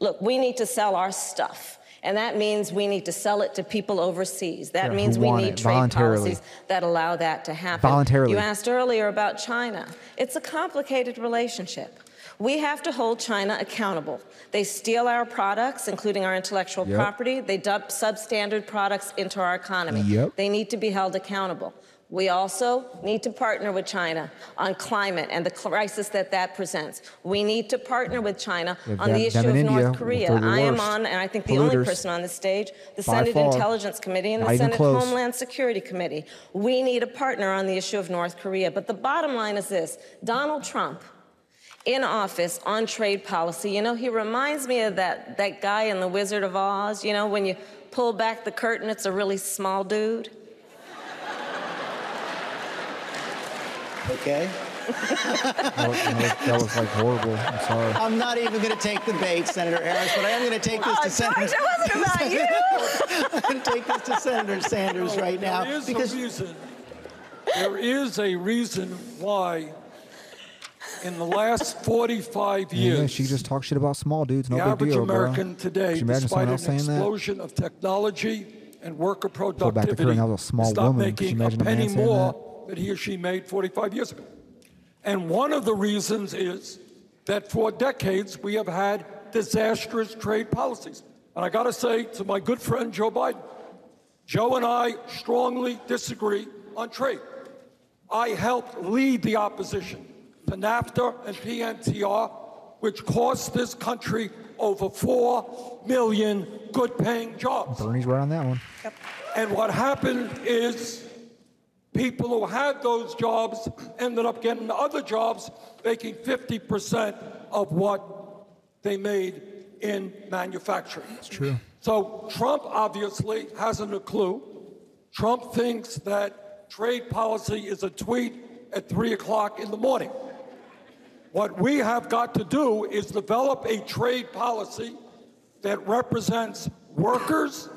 Look, we need to sell our stuff. And that means we need to sell it to people overseas. That Yeah, means we need trade policies that allow that to happen. Voluntarily. You asked earlier about China. It's a complicated relationship. We have to hold China accountable. They steal our products, including our intellectual Yep. property. They dump substandard products into our economy. Yep. They need to be held accountable. We also need to partner with China on climate and the crisis that that presents. We need to partner with China With on them- the issue of India, North Korea. I am on, and I think the only person on this stage, the By Senate far. Intelligence Committee and the Senate. Homeland Security Committee. We need a partner on the issue of North Korea. But the bottom line is this Donald Trump in office on trade policy, you know, he reminds me of that, that guy in The Wizard of Oz. You know, when you pull back the curtain, it's a really small dude. Okay. That was, that was- like horrible. I'm sorry. I'm not even going to take the bait, Senator Harris, but I am going to take this Oh, to Senator. George, that wasn't about you. I'm going to take this to Senator Sanders right now There is because a reason. There is a reason why, in the last 45 years, Yeah, she just talks shit about small dudes. No the big average deal, bro. American today, you imagine despite an saying that? explosion of technology and worker Pull back the productivity, curtain, that was a small is not woman. Making a a penny saying more than he or she made 45 years ago. And one of the reasons is that for decades we have had disastrous trade policies. And I got to say to my good friend Joe Biden, Joe and I strongly disagree on trade. I helped lead the opposition to NAFTA and PNTR, which cost this country over 4 million good paying jobs. Bernie's right on that one. And what happened is people who had those jobs ended up getting other jobs making 50% of what they made in manufacturing. That's true. So Trump obviously hasn't a clue. Trump thinks that trade policy is a tweet at 3 o'clock in the morning. What we have got to do is develop a trade policy that represents workers,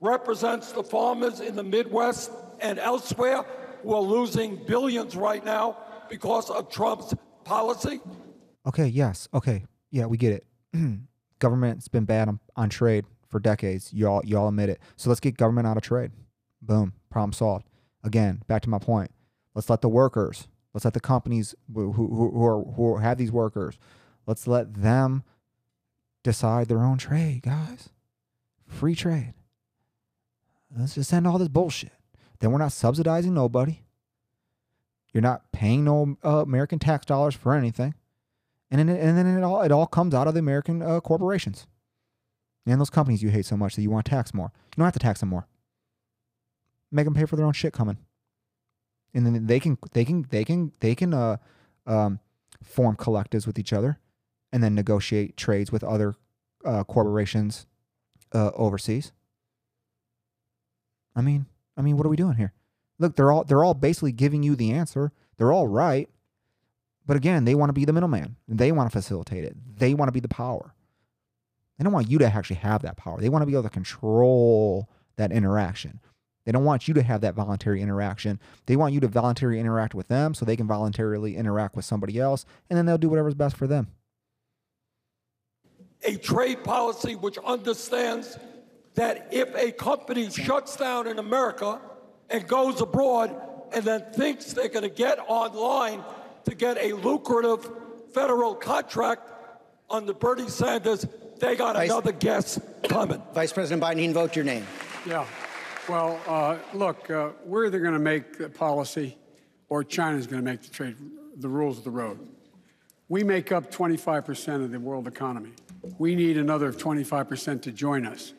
represents the farmers in the Midwest and elsewhere who are losing billions right now because of Trump's policy. Okay, yes. Okay. Yeah, we get it. Government's been bad on, on trade for decades. Y'all y'all admit it. So let's get government out of trade. Boom. Problem solved. Again, back to my point. Let's let the workers, let's let the companies who, who, who, are, who have these workers, let's let them decide their own trade, guys. Free trade. Let's just end all this bullshit. Then we're not subsidizing nobody. You're not paying no uh, American tax dollars for anything, and then and then it all it all comes out of the American uh, corporations and those companies you hate so much that you want to tax more. You don't have to tax them more. Make them pay for their own shit coming, and then they can they can they can they can uh, um, form collectives with each other, and then negotiate trades with other uh, corporations uh, overseas. I mean, I mean, what are we doing here? Look, they're all they're all basically giving you the answer. They're all right. But again, they want to be the middleman. They want to facilitate it. They want to be the power. They don't want you to actually have that power. They want to be able to control that interaction. They don't want you to have that voluntary interaction. They want you to voluntarily interact with them so they can voluntarily interact with somebody else, and then they'll do whatever's best for them. A trade policy which understands that if a company shuts down in America and goes abroad and then thinks they're going to get online to get a lucrative federal contract under Bernie Sanders, they got Vice- another guess coming. Vice President Biden, he invoked your name. Yeah. Well, uh, look, uh, we're either going to make the policy or China's going to make the trade, the rules of the road. We make up 25% of the world economy. We need another 25% to join us.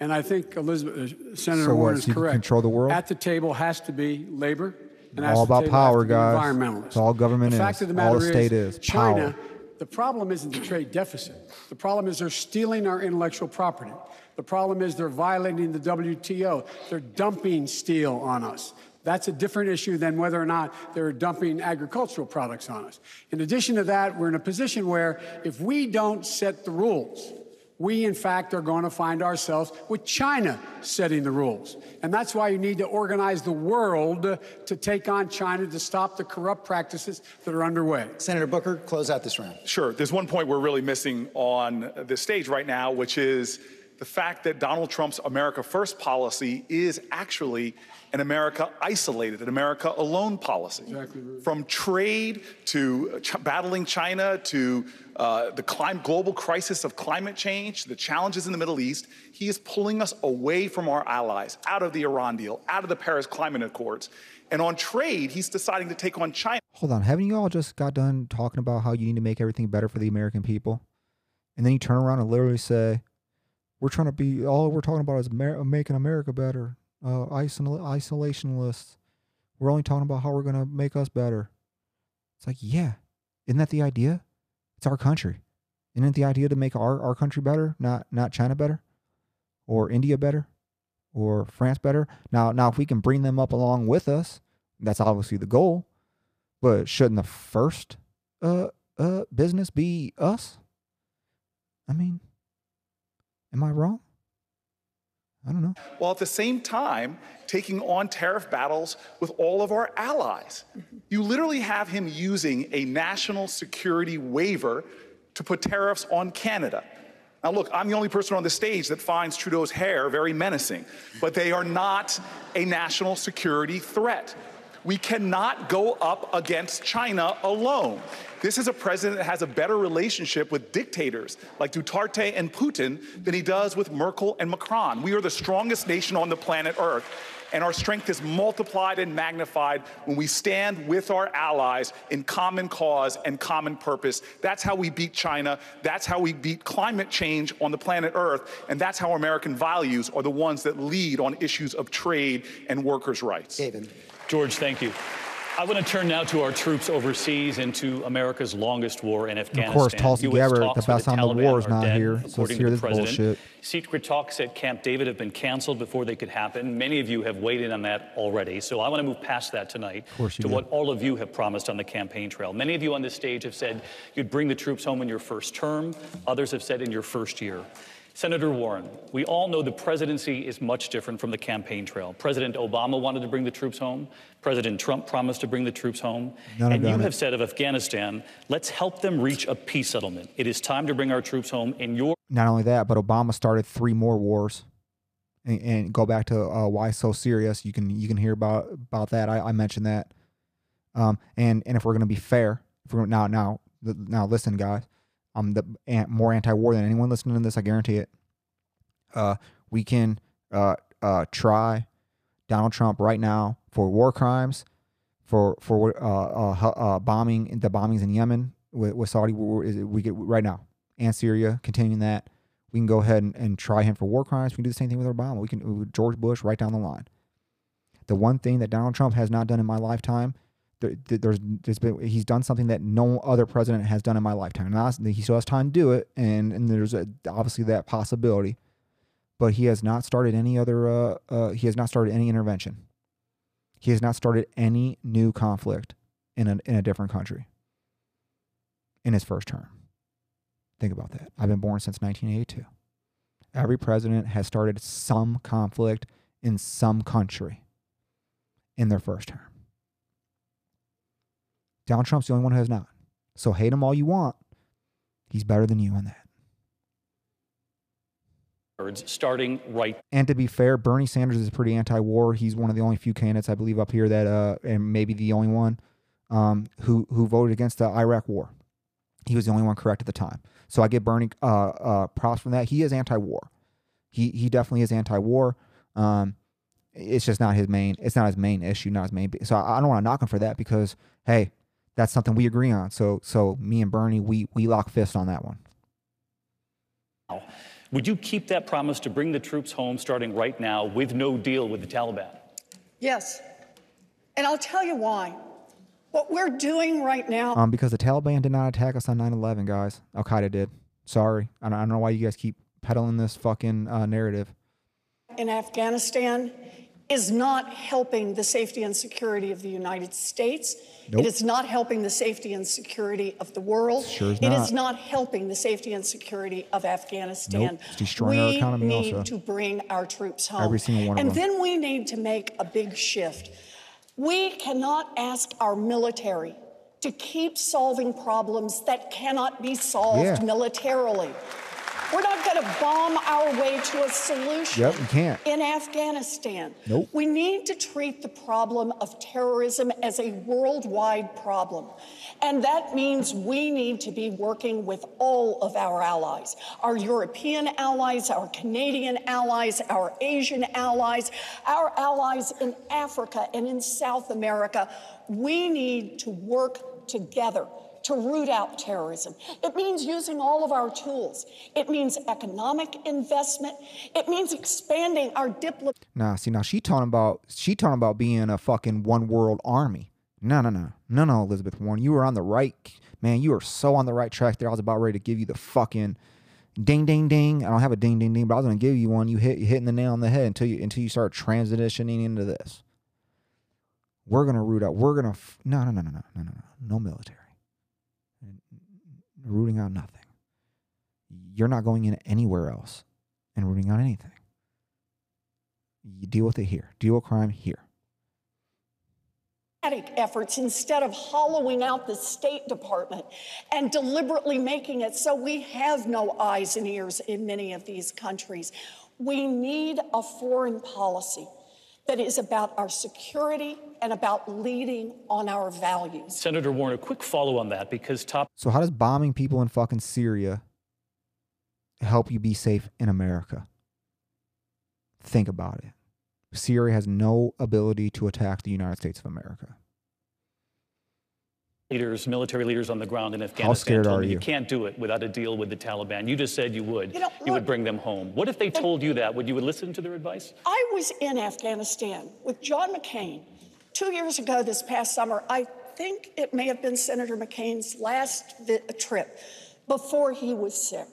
And I think Elizabeth, uh, Senator So Warren is correct. control the world? At the table has to be labor. And All about power, has to be guys. Environmentalists. It's all government the fact is. of the All matter the state is. China. Power. The problem isn't the trade deficit. The problem is they're stealing our intellectual property. The problem is they're violating the WTO. They're dumping steel on us. That's a different issue than whether or not they're dumping agricultural products on us. In addition to that, we're in a position where if we don't set the rules, we in fact are going to find ourselves with China setting the rules. And that's why you need to organize the world to take on China to stop the corrupt practices that are underway. Senator Booker, close out this round. Sure. There's one point we're really missing on the stage right now, which is the fact that Donald Trump's America First policy is actually an America isolated, an America alone policy. Exactly. From trade to ch- battling China to uh, the global crisis of climate change, the challenges in the Middle East, he is pulling us away from our allies, out of the Iran deal, out of the Paris Climate Accords. And on trade, he's deciding to take on China. Hold on, haven't you all just got done talking about how you need to make everything better for the American people? And then you turn around and literally say, "We're trying to be all we're talking about is Amer- making America better." Uh, isol- isolationalists. We're only talking about how we're gonna make us better. It's like, yeah, isn't that the idea? It's our country. Isn't it the idea to make our, our country better, not not China better, or India better, or France better? Now, now if we can bring them up along with us, that's obviously the goal. But shouldn't the first uh uh business be us? I mean, am I wrong? I don't know. while at the same time taking on tariff battles with all of our allies. Mm-hmm. You literally have him using a national security waiver to put tariffs on Canada. Now, look, I'm the only person on the stage that finds Trudeau's hair very menacing, but they are not a national security threat. We cannot go up against China alone. This is a president that has a better relationship with dictators like Duterte and Putin than he does with Merkel and Macron. We are the strongest nation on the planet Earth, and our strength is multiplied and magnified when we stand with our allies in common cause and common purpose. That's how we beat China. That's how we beat climate change on the planet Earth. And that's how American values are the ones that lead on issues of trade and workers' rights. David. George, thank you. I want to turn now to our troops overseas into America's longest war in Afghanistan. Of course, Tulsi Gabbard, talks the best on the war, is not dead, here, so let's hear to this president. bullshit. Secret talks at Camp David have been canceled before they could happen. Many of you have waited on that already. So I want to move past that tonight to do. what all of you have promised on the campaign trail. Many of you on this stage have said you'd bring the troops home in your first term. Others have said in your first year. Senator Warren, we all know the presidency is much different from the campaign trail. President Obama wanted to bring the troops home. President Trump promised to bring the troops home. None and you it. have said of Afghanistan, let's help them reach a peace settlement. It is time to bring our troops home in your Not only that, but Obama started three more wars. And, and go back to uh, why so serious. You can you can hear about about that. I, I mentioned that. Um, and and if we're gonna be fair, if we're now now now listen, guys, I'm the more anti-war than anyone listening to this. I guarantee it. Uh, we can uh uh try Donald Trump right now for war crimes, for for uh, uh, uh bombing the bombings in Yemen with, with Saudi. We get right now and Syria continuing that. We can go ahead and, and try him for war crimes. We can do the same thing with Obama. We can George Bush right down the line. The one thing that Donald Trump has not done in my lifetime, there, there- there's, there's been he's done something that no other president has done in my lifetime. He still has time to do it, and and there's a, obviously that possibility, but he has not started any other. Uh, uh, he has not started any intervention. He has not started any new conflict in a in a different country. In his first term. Think about that. I've been born since 1982. Every president has started some conflict in some country in their first term. Donald Trump's the only one who has not. So hate him all you want. He's better than you on that. starting right And to be fair, Bernie Sanders is pretty anti-war. He's one of the only few candidates, I believe, up here that, uh, and maybe the only one, um, who who voted against the Iraq War. He was the only one correct at the time. So I give Bernie uh, uh, props from that. He is anti-war. He he definitely is anti-war. Um, it's just not his main. It's not his main issue. Not his main. So I, I don't want to knock him for that because hey, that's something we agree on. So so me and Bernie, we we lock fist on that one. Would you keep that promise to bring the troops home starting right now with no deal with the Taliban? Yes. And I'll tell you why. What we're doing right now Um, because the Taliban did not attack us on 9/11, guys. Al Qaeda did. Sorry, I don't, I don't know why you guys keep peddling this fucking uh, narrative. in Afghanistan is not helping the safety and security of the United States. Nope. It is not helping the safety and security of the world. Sure is It is not. not helping the safety and security of Afghanistan. Nope. It's destroying our we economy need also. to bring our troops home. Every single one of and them. then we need to make a big shift. We cannot ask our military to keep solving problems that cannot be solved Yeah. militarily. We're not going to bomb our way to a solution Yep, you can't. in Afghanistan. Nope. We need to treat the problem of terrorism as a worldwide problem. And that means we need to be working with all of our allies our European allies, our Canadian allies, our Asian allies, our allies in Africa and in South America. We need to work together to root out terrorism. It means using all of our tools. It means economic investment. It means expanding our diplomacy. Nah, see, now she talking about she talking about being a fucking one world army. No, no, no, no, no, Elizabeth Warren, you were on the right, man. You were so on the right track there. I was about ready to give you the fucking ding, ding, ding. I don't have a ding, ding, ding, but I was gonna give you one. You hit, you hitting the nail on the head until you until you start transitioning into this. We're gonna root out. We're gonna no, no, no, no, no, no, no, no military. Rooting out nothing. You're not going in anywhere else and rooting out anything. You deal with it here. Deal with crime here. efforts instead of hollowing out the State Department and deliberately making it so we have no eyes and ears in many of these countries. We need a foreign policy that is about our security and about leading on our values. Senator Warren, a quick follow on that because top So how does bombing people in fucking Syria help you be safe in America? Think about it. Syria has no ability to attack the United States of America. Leaders, military leaders on the ground in Afghanistan scared told are me you you? can't do it without a deal with the Taliban. You just said you would. You know, you would bring them home. What if they told you that? Would you listen to their advice? I was in Afghanistan with John McCain two years ago this past summer. I think it may have been Senator McCain's last vi- trip before he was sick.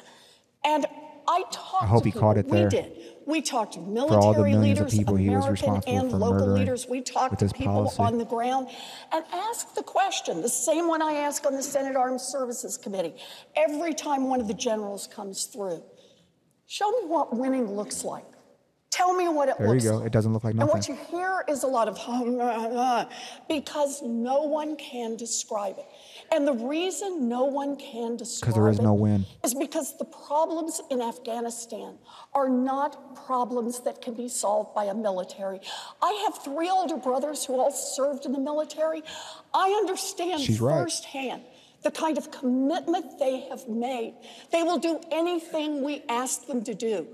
And I talked I hope to he caught it there. We did. We talked to all the military millions of leaders, people he was American responsible and for local leaders. We talked to people policy. on the ground and asked the question, the same one I ask on the Senate Armed Services Committee, every time one of the generals comes through. Show me what winning looks like. Tell me what it looks like. There you go. like. It doesn't look like nothing. And what you hear is a lot of hum, uh, uh, because no one can describe it. And the reason no one can describe it. Because there is no win. is because the problems in Afghanistan are not problems that can be solved by a military. I have three older brothers who all served in the military. I understand She's right. firsthand the kind of commitment they have made. They will do anything we ask them to do.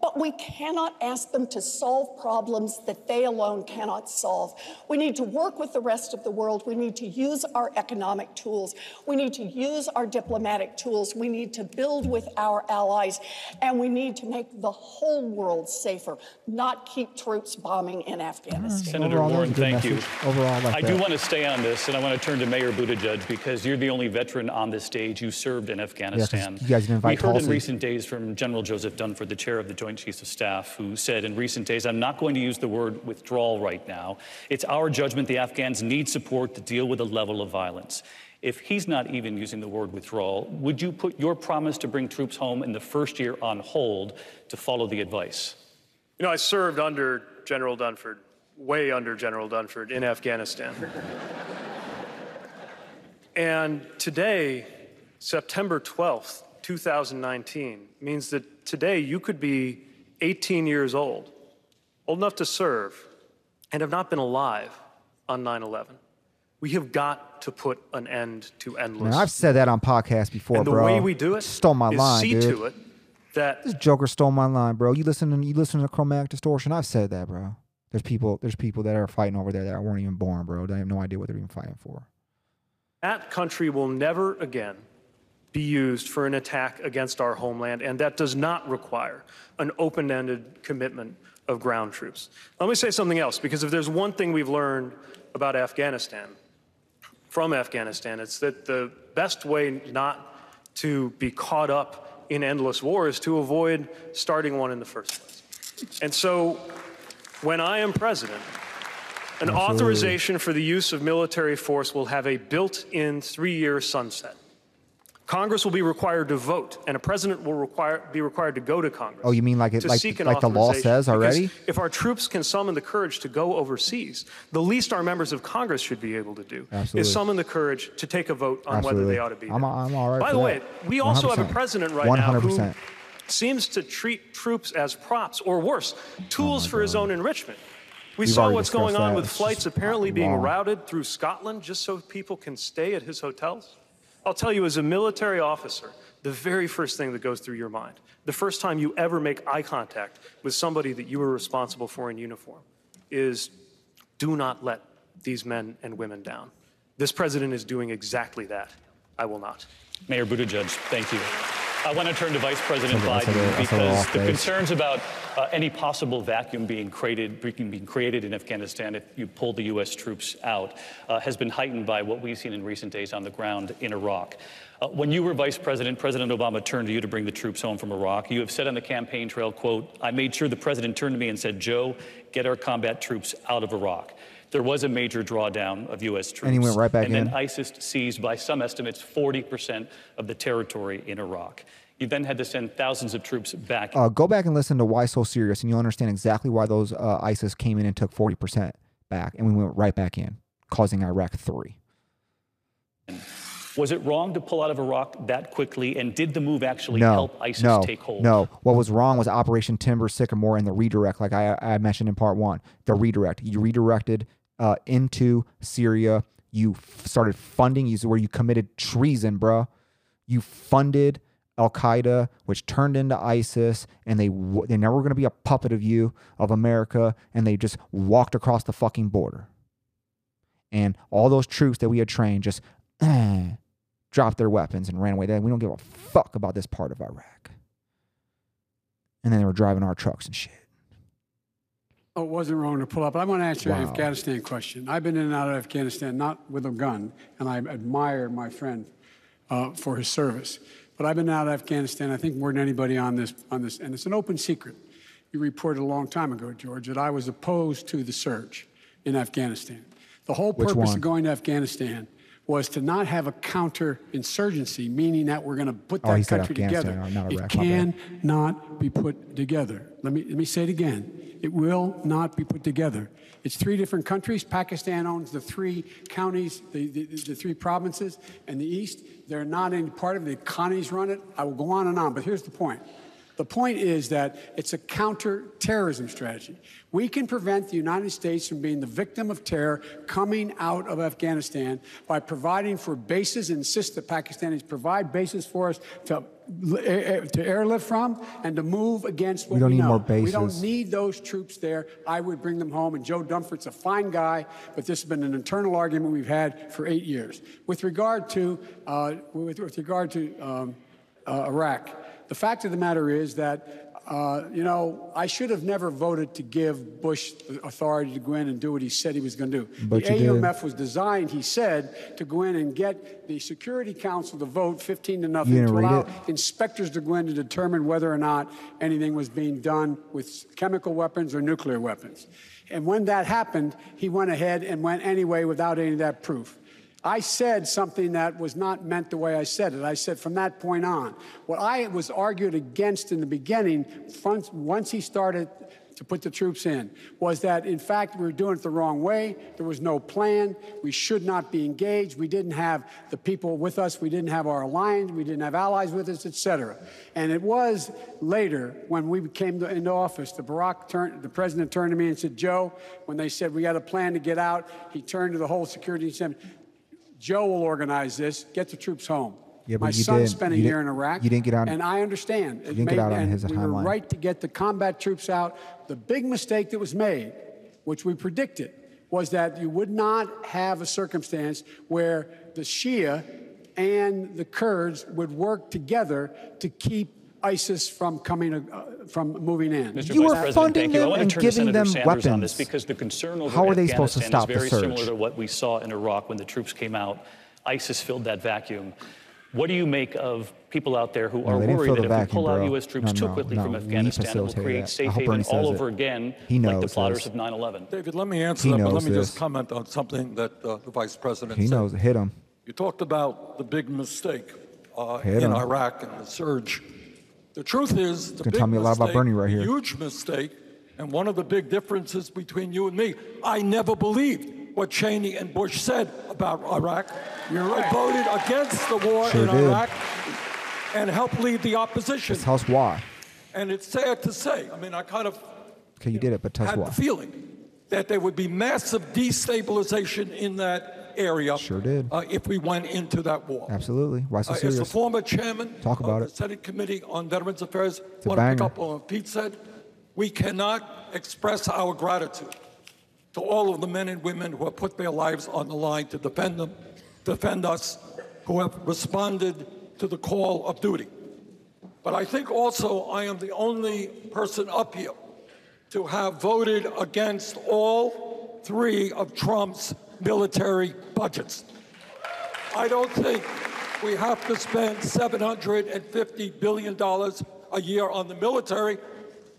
But we cannot ask them to solve problems that they alone cannot solve. We need to work with the rest of the world. We need to use our economic tools. We need to use our diplomatic tools. We need to build with our allies. And we need to make the whole world safer, not keep troops bombing in Afghanistan. Senator Overall, Warren, was a thank you. Overall, I like I do want to stay on this, and I want to turn to Mayor Buttigieg because you're the only veteran on this stage who served in Afghanistan. you guys invite we heard Tulsi. in recent days from General Joseph Dunford, the chair of the Joint Chiefs of Staff, who said in recent days, I'm not going to use the word withdrawal right now. It's our judgment the Afghans need support to deal with the level of violence. If he's not even using the word withdrawal, would you put your promise to bring troops home in the first year on hold to follow the advice? You know, I served under General Dunford, way under General Dunford in Afghanistan. and today, September 12th, 2019, means that today you could be 18 years old, old enough to serve, and have not been alive on 9 11. We have got to put an end to endless. Man, I've said that on podcasts before, and the bro. way we do it stole my line, see dude. to it that This Joker stole my line, bro. You listen to you listen to chromatic distortion. I've said that, bro. There's people there's people that are fighting over there that weren't even born, bro. They have no idea what they're even fighting for. that country will never again be used for an attack against our homeland, and that does not require an open ended commitment of ground troops. Let me say something else, because if there's one thing we've learned about Afghanistan, from Afghanistan, it's that the best way not to be caught up in endless war is to avoid starting one in the first place. And so, when I am president, an Absolutely. authorization for the use of military force will have a built in three year sunset. Congress will be required to vote, and a president will require, be required to go to Congress. Oh, you mean like it like seek an like the law says Because already? If our troops can summon the courage to go overseas, the least our members of Congress should be able to do Absolutely. is summon the courage to take a vote on whether they ought to be. I'm, there. I'm all right. By the way, that. we also have a 100%. president right now who seems to treat troops as props, or worse, tools oh for his own enrichment. We We've saw what's going on that. with It's flights apparently being routed through Scotland just so people can stay at his hotels. I'll tell you, as a military officer, the very first thing that goes through your mind, the first time you ever make eye contact with somebody that you were responsible for in uniform, is do not let these men and women down. This president is doing exactly that. I will not. Mayor Buttigieg, thank you. I want to turn to Vice President Biden that's a- that's a little because the concerns about uh, any possible vacuum being created, being created in Afghanistan if you pull the U.S. troops out uh, has been heightened by what we've seen in recent days on the ground in Iraq. Uh, when you were vice president, President Obama turned to you to bring the troops home from Iraq. You have said on the campaign trail, "quote I made sure the president turned to me and said, Joe, get our combat troops out of Iraq." There was a major drawdown of U.S. troops, And he went right back and then. ISIS seized, by some estimates, 40% of the territory in Iraq. You then had to send thousands of troops back. Uh, go back and listen to why so serious, and you'll understand exactly why those uh, ISIS came in and took forty percent back, and we went right back in, causing Iraq three. Was it wrong to pull out of Iraq that quickly? And did the move actually no, help ISIS no, take hold? No, what was wrong was Operation Timber Sycamore and the redirect, like I, I mentioned in part one. The redirect. You redirected uh, into Syria. You f- started funding. You where you committed treason, bruh. You funded Al Qaeda, which turned into ISIS, and they w- they never were going to be a puppet of you of America, and they just walked across the fucking border. And all those troops that we had trained just dropped their weapons and ran away. They- We don't give a fuck about this part of Iraq. And then they were driving our trucks and shit. Oh, it wasn't wrong to pull up. But I want to answer Wow. an Afghanistan question. I've been in and out of Afghanistan, not with a gun, and I admire my friend uh, for his service. But I've been out of Afghanistan, I think, more than anybody on this, on this, and it's an open secret. You reported a long time ago, George, that I was opposed to the surge in Afghanistan. The whole purpose of going to Afghanistan was to not have a counterinsurgency, meaning that we're going to put Oh, that said country together. Afghanistan, It cannot be put together. Let me, let me say it again. It will not be put together. It's three different countries. Pakistan owns the three counties, the, the, the three provinces, and the east. They're not any part of it. The economies run it. I will go on and on, but here's the point. The point is that it's a counterterrorism strategy. We can prevent the United States from being the victim of terror coming out of Afghanistan by providing for bases, insist that Pakistanis provide bases for us to, eh, to airlift from and to move against what We don't need know. more We don't need those troops there. I would bring them home. And Joe Dunford's a fine guy, but this has been an internal argument we've had for eight years. With regard to, uh, with, with regard to um, uh, Iraq, the fact of the matter is that, uh, you know, I should have never voted to give Bush the authority to go in and do what he said he was going to do. But the you did. AUMF was designed, he said, to go in and get the Security Council to vote 15 to nothing to allow it? inspectors to go in to determine whether or not anything was being done with chemical weapons or nuclear weapons. And when that happened, he went ahead and went anyway without any of that proof. I said something that was not meant the way I said it. I said from that point on, what I was argued against in the beginning, once, he started to put the troops in was that, in fact, we were doing it the wrong way. There was no plan. We should not be engaged. We didn't have the people with us. We didn't have our alliance. We didn't have allies with us, et cetera. And it was later when we came to, into office, the Barack turned, the president turned to me and said, Joe, when they said we had a plan to get out, he turned to the whole security and said, Joe will organize this. Get the troops home. Yeah, but My you son didn't- spent a year in Iraq. you didn't get out- And I understand. You didn't get out on his we were right to get the combat troops out. The big mistake that was made, which we predicted, was that you would not have a circumstance where the Shia and the Kurds would work together to keep ISIS from coming, uh, from moving in. Mr. You Vice were President, funding you. Them and giving them Sanders on this weapons. because the concern over How are they supposed to Afghanistan stop the is very surge? similar to what we saw in Iraq when the troops came out. ISIS filled that vacuum. What do you make of people out there who No, are worried that the if we vacuum, pull out. U.S. troops No, too quickly no. from We Afghanistan, it will create that. safe I hope haven all over it. again, He like the plotters this. of 9/11? David, let me answer He that, but let me this. just comment on something that uh, the vice president He said. knows. Hit him. You talked about the big mistake uh, in him. Iraq and the surge. The truth is, the Gonna big tell me a lot about Bernie right here. huge mistake, and one of the big differences between you and me, I never believed what Cheney and Bush said about Iraq. You're I voted against the war Sure in did. Iraq and helped lead the opposition. Just tell us why. And it's sad to say, I mean, I kind of Okay, you did it, but tell us had why. the feeling that there would be massive destabilization in that area Sure did. uh, if we went into that war. Absolutely. Why so Uh, as the former chairman Talk about of the it. Senate Committee on Veterans Affairs, It's want to pick up on what Pete said. We cannot express our gratitude to all of the men and women who have put their lives on the line to defend them, defend us, who have responded to the call of duty. But I think also I am the only person up here to have voted against all three of Trump's military budgets. I don't think we have to spend $750 billion a year on the military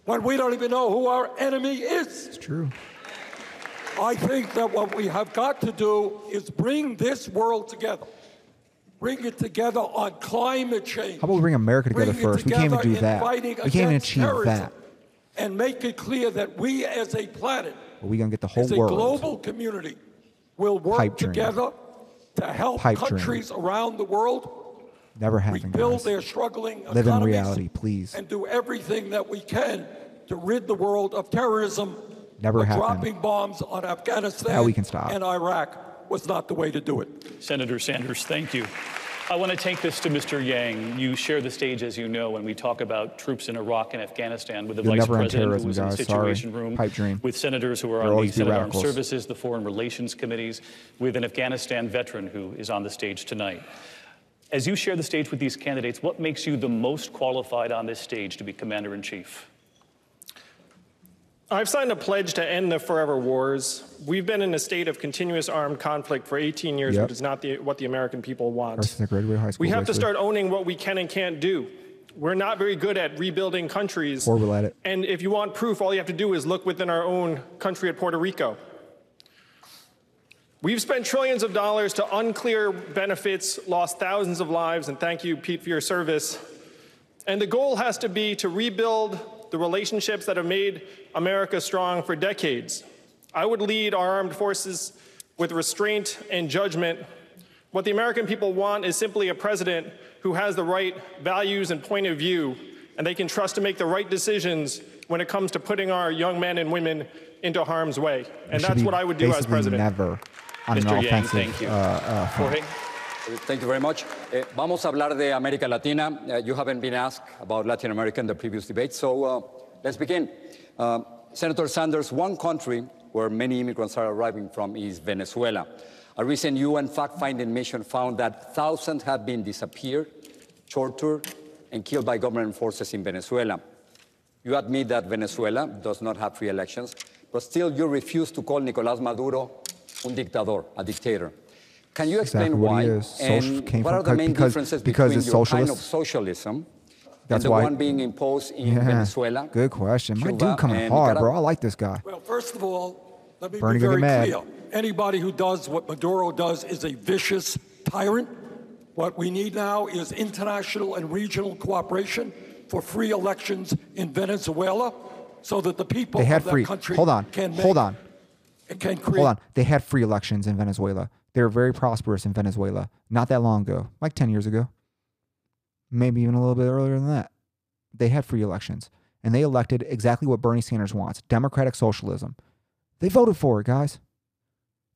when we don't even know who our enemy is. It's true. I think that what we have got to do is bring this world together. Bring it together on climate change. How about we bring America together Bring first? We can't even do that. We can't even achieve terrorism. that. And make it clear that we as a planet, Are we gonna get the whole as a world? global community, will work Pipe dream. together to help Pipe dream. countries around the world Never happened, rebuild guys. their struggling Live in economies reality, please. and do everything that we can to rid the world of terrorism. Never but happened. dropping bombs on Afghanistan Now we can stop. and Iraq was not the way to do it. Senator Sanders, thank you. I want to take this to Mr. Yang. You share the stage, as you know, when we talk about troops in Iraq and Afghanistan with the You'll vice president who was in the guys. Sorry. situation room, Pipe dream. with senators who are There'll on the Senate Armed. Services, the Foreign Relations Committees, with an Afghanistan veteran who is on the stage tonight. As you share the stage with these candidates, what makes you the most qualified on this stage to be commander in chief? I've signed a pledge to end the forever wars. We've been in a state of continuous armed conflict for 18 years, Yep. which is not the, what the American people want. Ever since I graduated high school, We have to start owning what we can and can't do. We're not very good at rebuilding countries. Horrible at it. And if you want proof, all you have to do is look within our own country at Puerto Rico. We've spent trillions of dollars to unclear benefits, lost thousands of lives, and thank you, Pete, for your service. And the goal has to be to rebuild the relationships that have made America strong for decades. I would lead our armed forces with restraint and judgment. What the American people want is simply a president who has the right values and point of view, and they can trust to make the right decisions when it comes to putting our young men and women into harm's way. And that's what I would do as president. Never on Mr. an Yang, offensive. thank you. Uh, uh, front. Jorge? Thank you very much. Eh, vamos a hablar de América Latina. Eh, you haven't been asked about Latin America in the previous debate, so uh, let's begin. Uh, Senator Sanders, one country where many immigrants are arriving from is Venezuela. A recent UN fact-finding mission found that thousands have been disappeared, tortured, and killed by government forces in Venezuela. You admit that Venezuela does not have free elections, but still you refuse to call Nicolás Maduro un dictador, a dictator. Can you explain Exactly why? he. Social- and came what from- are the main because- differences because between it's your kind of socialism That's and the why- one being imposed in Yeah. Venezuela? Good question. My Cuba, dude coming hard, bro. I like this guy. Well, first of all, let me Bernie be very clear. Anybody who does what Maduro does is a vicious tyrant. What we need now is international and regional cooperation for free elections in Venezuela. so that the people They had of that free. country Hold on. can make, Hold on. can create Hold on. They had free elections in Venezuela. They were very prosperous in Venezuela not that long ago, like 10 years ago. Maybe even a little bit earlier than that. They had free elections and they elected exactly what Bernie Sanders wants democratic socialism. They voted for it, guys.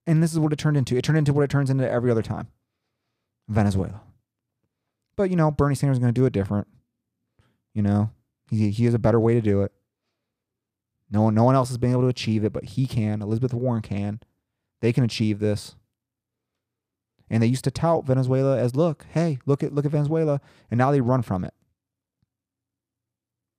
And this is what it turned into. It turned into what it turns into every other time Venezuela. But, you know, Bernie Sanders is going to do it different. You know, he, he has a better way to do it. No one, no one else has been able to achieve it, but he can. Elizabeth Warren can. They can achieve this. And they used to tout Venezuela as, look, hey, look at look at Venezuela, and now they run from it.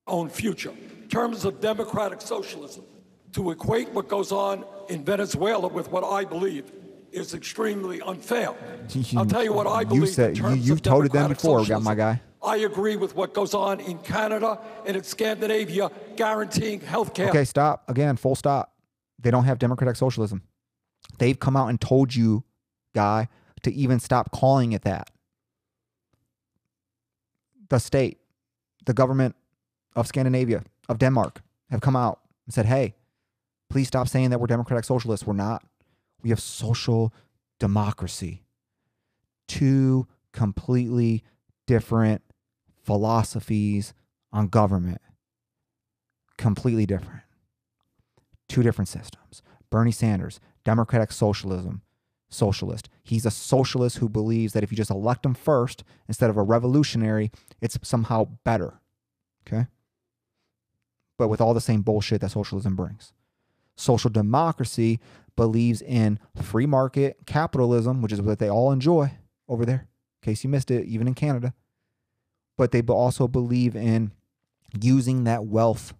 own future. In terms of democratic socialism, to equate what goes on in Venezuela with what I believe is extremely unfair. I'll tell you what I believe. You said you, you've told them before, got socialism. my guy. I agree with what goes on in Canada and in Scandinavia, guaranteeing health care. Okay, stop. Again, full stop. They don't have democratic socialism. They've come out and told you, guy, to even stop calling it that. The state, the government of Scandinavia, of Denmark, have come out and said, hey, please stop saying that we're democratic socialists. We're not. We have social democracy. Two completely different philosophies on government. Completely different. Two different systems. Bernie Sanders, democratic socialism, socialist. He's a socialist who believes that if you just elect him first instead of a revolutionary, it's somehow better. Okay? But with all the same bullshit that socialism brings. Social democracy believes in free market capitalism, which is what they all enjoy over there, in case you missed it, even in Canada. But they also believe in using that wealth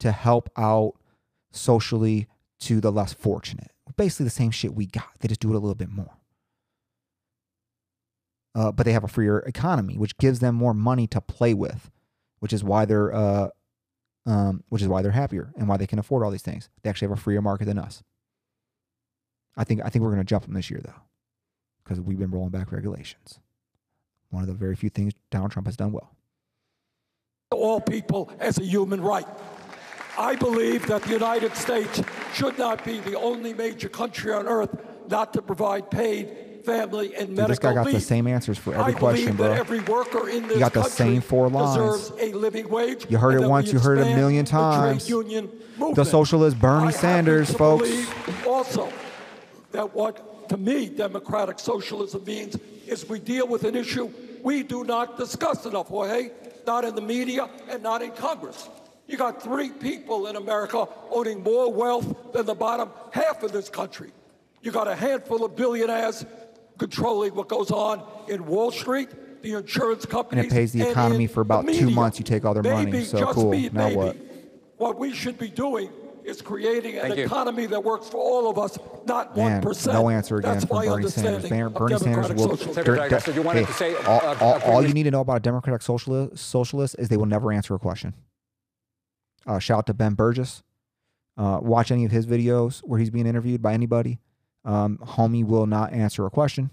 to help out socially to the less fortunate. Basically, the same shit we got. They just do it a little bit more. Uh, but they have a freer economy, which gives them more money to play with, which is why they're, uh, um, which is why they're happier and why they can afford all these things. They actually have a freer market than us. I think I think we're going to jump them this year though, because we've been rolling back regulations. One of the very few things Donald Trump has done well. all people as a human right. I believe that the United States should not be the only major country on earth not to provide paid family and Dude, medical this guy got leave. the same answers for every I question, bro. every worker in this You got the same four lines. a living wage. You heard it once, you heard it a million the times. union The socialist Bernie I Sanders, folks. believe Also, that what to me democratic socialism means is we deal with an issue we do not discuss enough, Jorge, not in the media and not in Congress. You got three people in America owning more wealth than the bottom half of this country. You got a handful of billionaires controlling what goes on in Wall Street, the insurance And companies, it pays the economy for about two months. You take all their money. So cool. be Now maybe. what? What we should be doing is creating an Thank you. economy that works for all of us, not one Man, percent. no answer again That's from my Bernie Sanders. understanding Ber- of Bernie Sanders democratic will. socialism. Secretary they're- you wanted hey, to say, all, uh, all, all you need to know about a democratic socialist, socialist is they will never answer a question. Uh, shout out to Ben Burgess. Uh, watch any of his videos where he's being interviewed by anybody. Um, homie will not answer a question.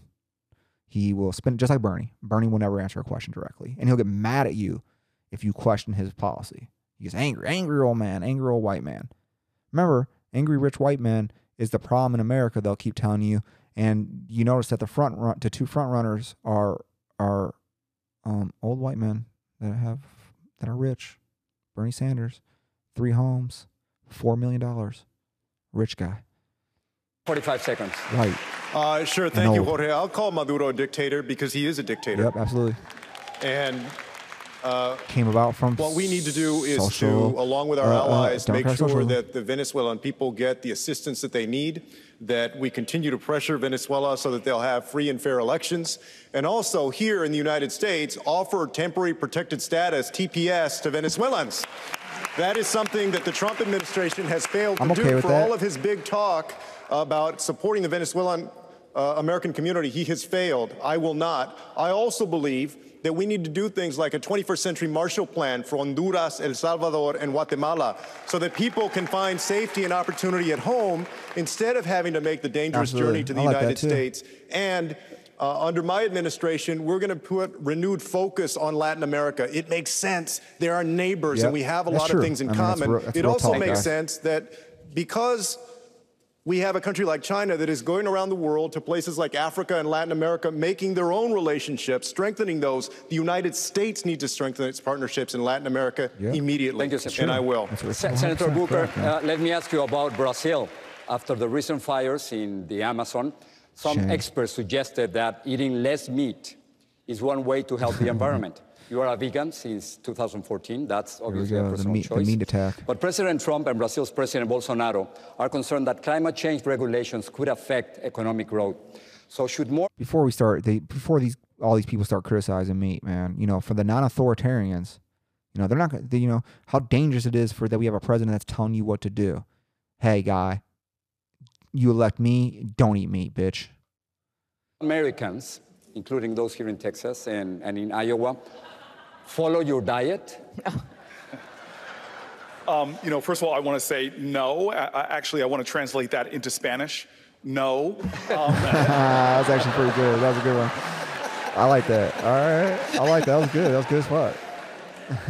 He will spin just like Bernie. Bernie will never answer a question directly, and he'll get mad at you if you question his policy. He gets angry, angry old man, angry old white man. Remember, angry rich white man is the problem in America. They'll keep telling you, and you notice that the front run, the two front runners are are um, old white men that have that are rich. Bernie Sanders, three homes, four million dollars, rich guy, 45 seconds. Right. Uh, sure, thank you. Jorge. I'll call Maduro a dictator because he is a dictator. Yep, absolutely. And uh, Came about from what we need to do is social, to, along with our uh, uh, allies, make democratic sure socialism. that the Venezuelan people get the assistance that they need, that we continue to pressure Venezuela so that they'll have free and fair elections, and also here in the United States, offer temporary protected status, TPS, to Venezuelans. That is something that the Trump administration has failed to I'm do for that. all of his big talk about supporting the Venezuelan uh, American community. He has failed. I will not. I also believe that we need to do things like a 21st century Marshall Plan for Honduras, El Salvador, and Guatemala so that people can find safety and opportunity at home instead of having to make the dangerous Absolutely. journey to the like United. States. And uh, under my administration, we're going to put renewed focus on Latin America. It makes sense. There are neighbors, Yep. and we have a That's lot true. of things in I mean, that's common. real- that's it also makes guys. sense that because we have a country like China that is going around the world to places like Africa and Latin America, making their own relationships, strengthening those. The United States needs to strengthen its partnerships in Latin America immediately. Thank you, Senator. And I will. Se- Senator Booker, uh, let me ask you about Brazil. After the recent fires in the Amazon, some experts suggested that eating less meat is one way to help the environment. You are a vegan since 2014. That's obviously a the personal meat- the choice. meat attack. But President Trump and Brazil's President Bolsonaro are concerned that climate change regulations could affect economic growth. So should more before we start, they before these all these people start criticizing meat, man. You know, for the non-authoritarians, you know, they're not. They, you know how dangerous it is for that we have a president that's telling you what to do. Hey, guy, you elect me, don't eat meat, bitch. Americans, including those here in Texas and, and in Iowa, follow your diet? Um, you know, first of all, I want to say no. I, I- actually, I want to translate that into Spanish. No. Um, that was actually pretty good. That was a good one. I like that. All right, I like that. That was good. That was good as fuck.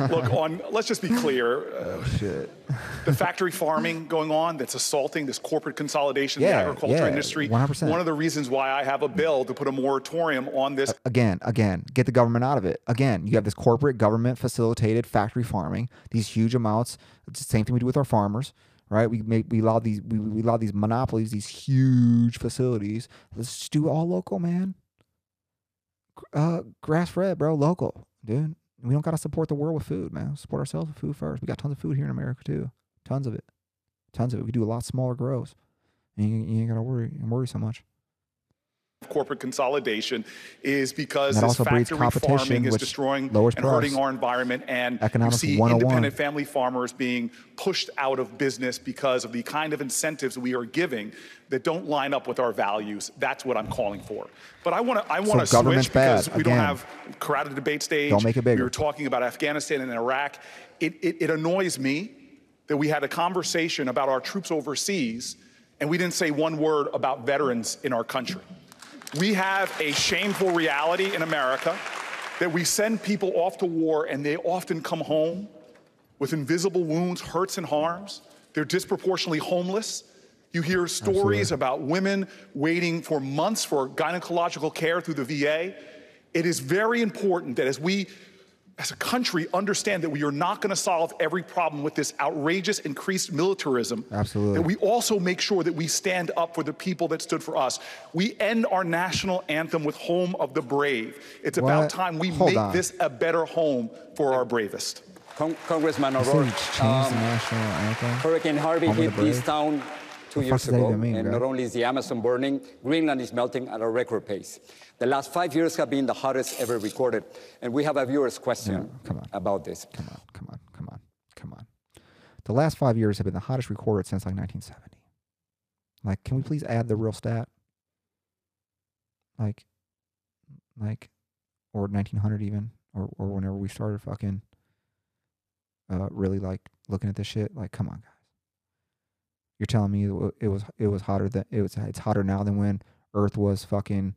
Look, on let's just be clear. Uh, Oh shit. the factory farming going on that's assaulting this corporate consolidation in Yeah, the agriculture yeah, industry. 100%. One of the reasons why I have a bill to put a moratorium on this again, again, get the government out of it. Again, you have this corporate government facilitated factory farming, these huge amounts. It's the same thing we do with our farmers, right? We make we allow these we, we allow these monopolies, these huge facilities. Let's just do it all local, man. Uh, grass fed, bro, local, dude. We don't gotta support the world with food, man. Support ourselves with food first. We got tons of food here in America too, tons of it, tons of it. We do a lot smaller grows, and you, you ain't gotta worry and worry so much. Corporate consolidation is because that this factory farming is destroying and hurting our environment. And you Economics see oh independent family farmers being pushed out of business because of the kind of incentives we are giving that don't line up with our values. That's what I'm calling for. But I want to I want to So switch because bad, we don't have crowded debate stage. Don't make it bigger. We were talking about Afghanistan and Iraq. It, it, it annoys me that we had a conversation about our troops overseas and we didn't say one word about veterans in our country. We have a shameful reality in America that we send people off to war and they often come home with invisible wounds, hurts, and harms. They're disproportionately homeless. You hear stories Absolutely. about women waiting for months for gynecological care through the VA. It is very important that as we, as a country, understand that we are not going to solve every problem with this outrageous increased militarism. Absolutely. That we also make sure that we stand up for the people that stood for us. We end our national anthem with Home of the Brave. It's about time we Hold make on. this a better home for our bravest. Con- Congressman You O'Rourke, we the um, national anthem. Hurricane Harvey Home hit this town two years ago, and not only is the Amazon burning, Greenland is melting at a record pace. The last five years have been the hottest ever recorded, and we have a viewer's question about this. Come on, come on, come on, come on. The last five years have been the hottest recorded since like 1970. Like, can we please add the real stat? Like, like, or 1900 even, or or whenever we started fucking, uh, really like looking at this shit. Like, come on, guys. You're telling me it was it was hotter than it was it's hotter now than when Earth was fucking,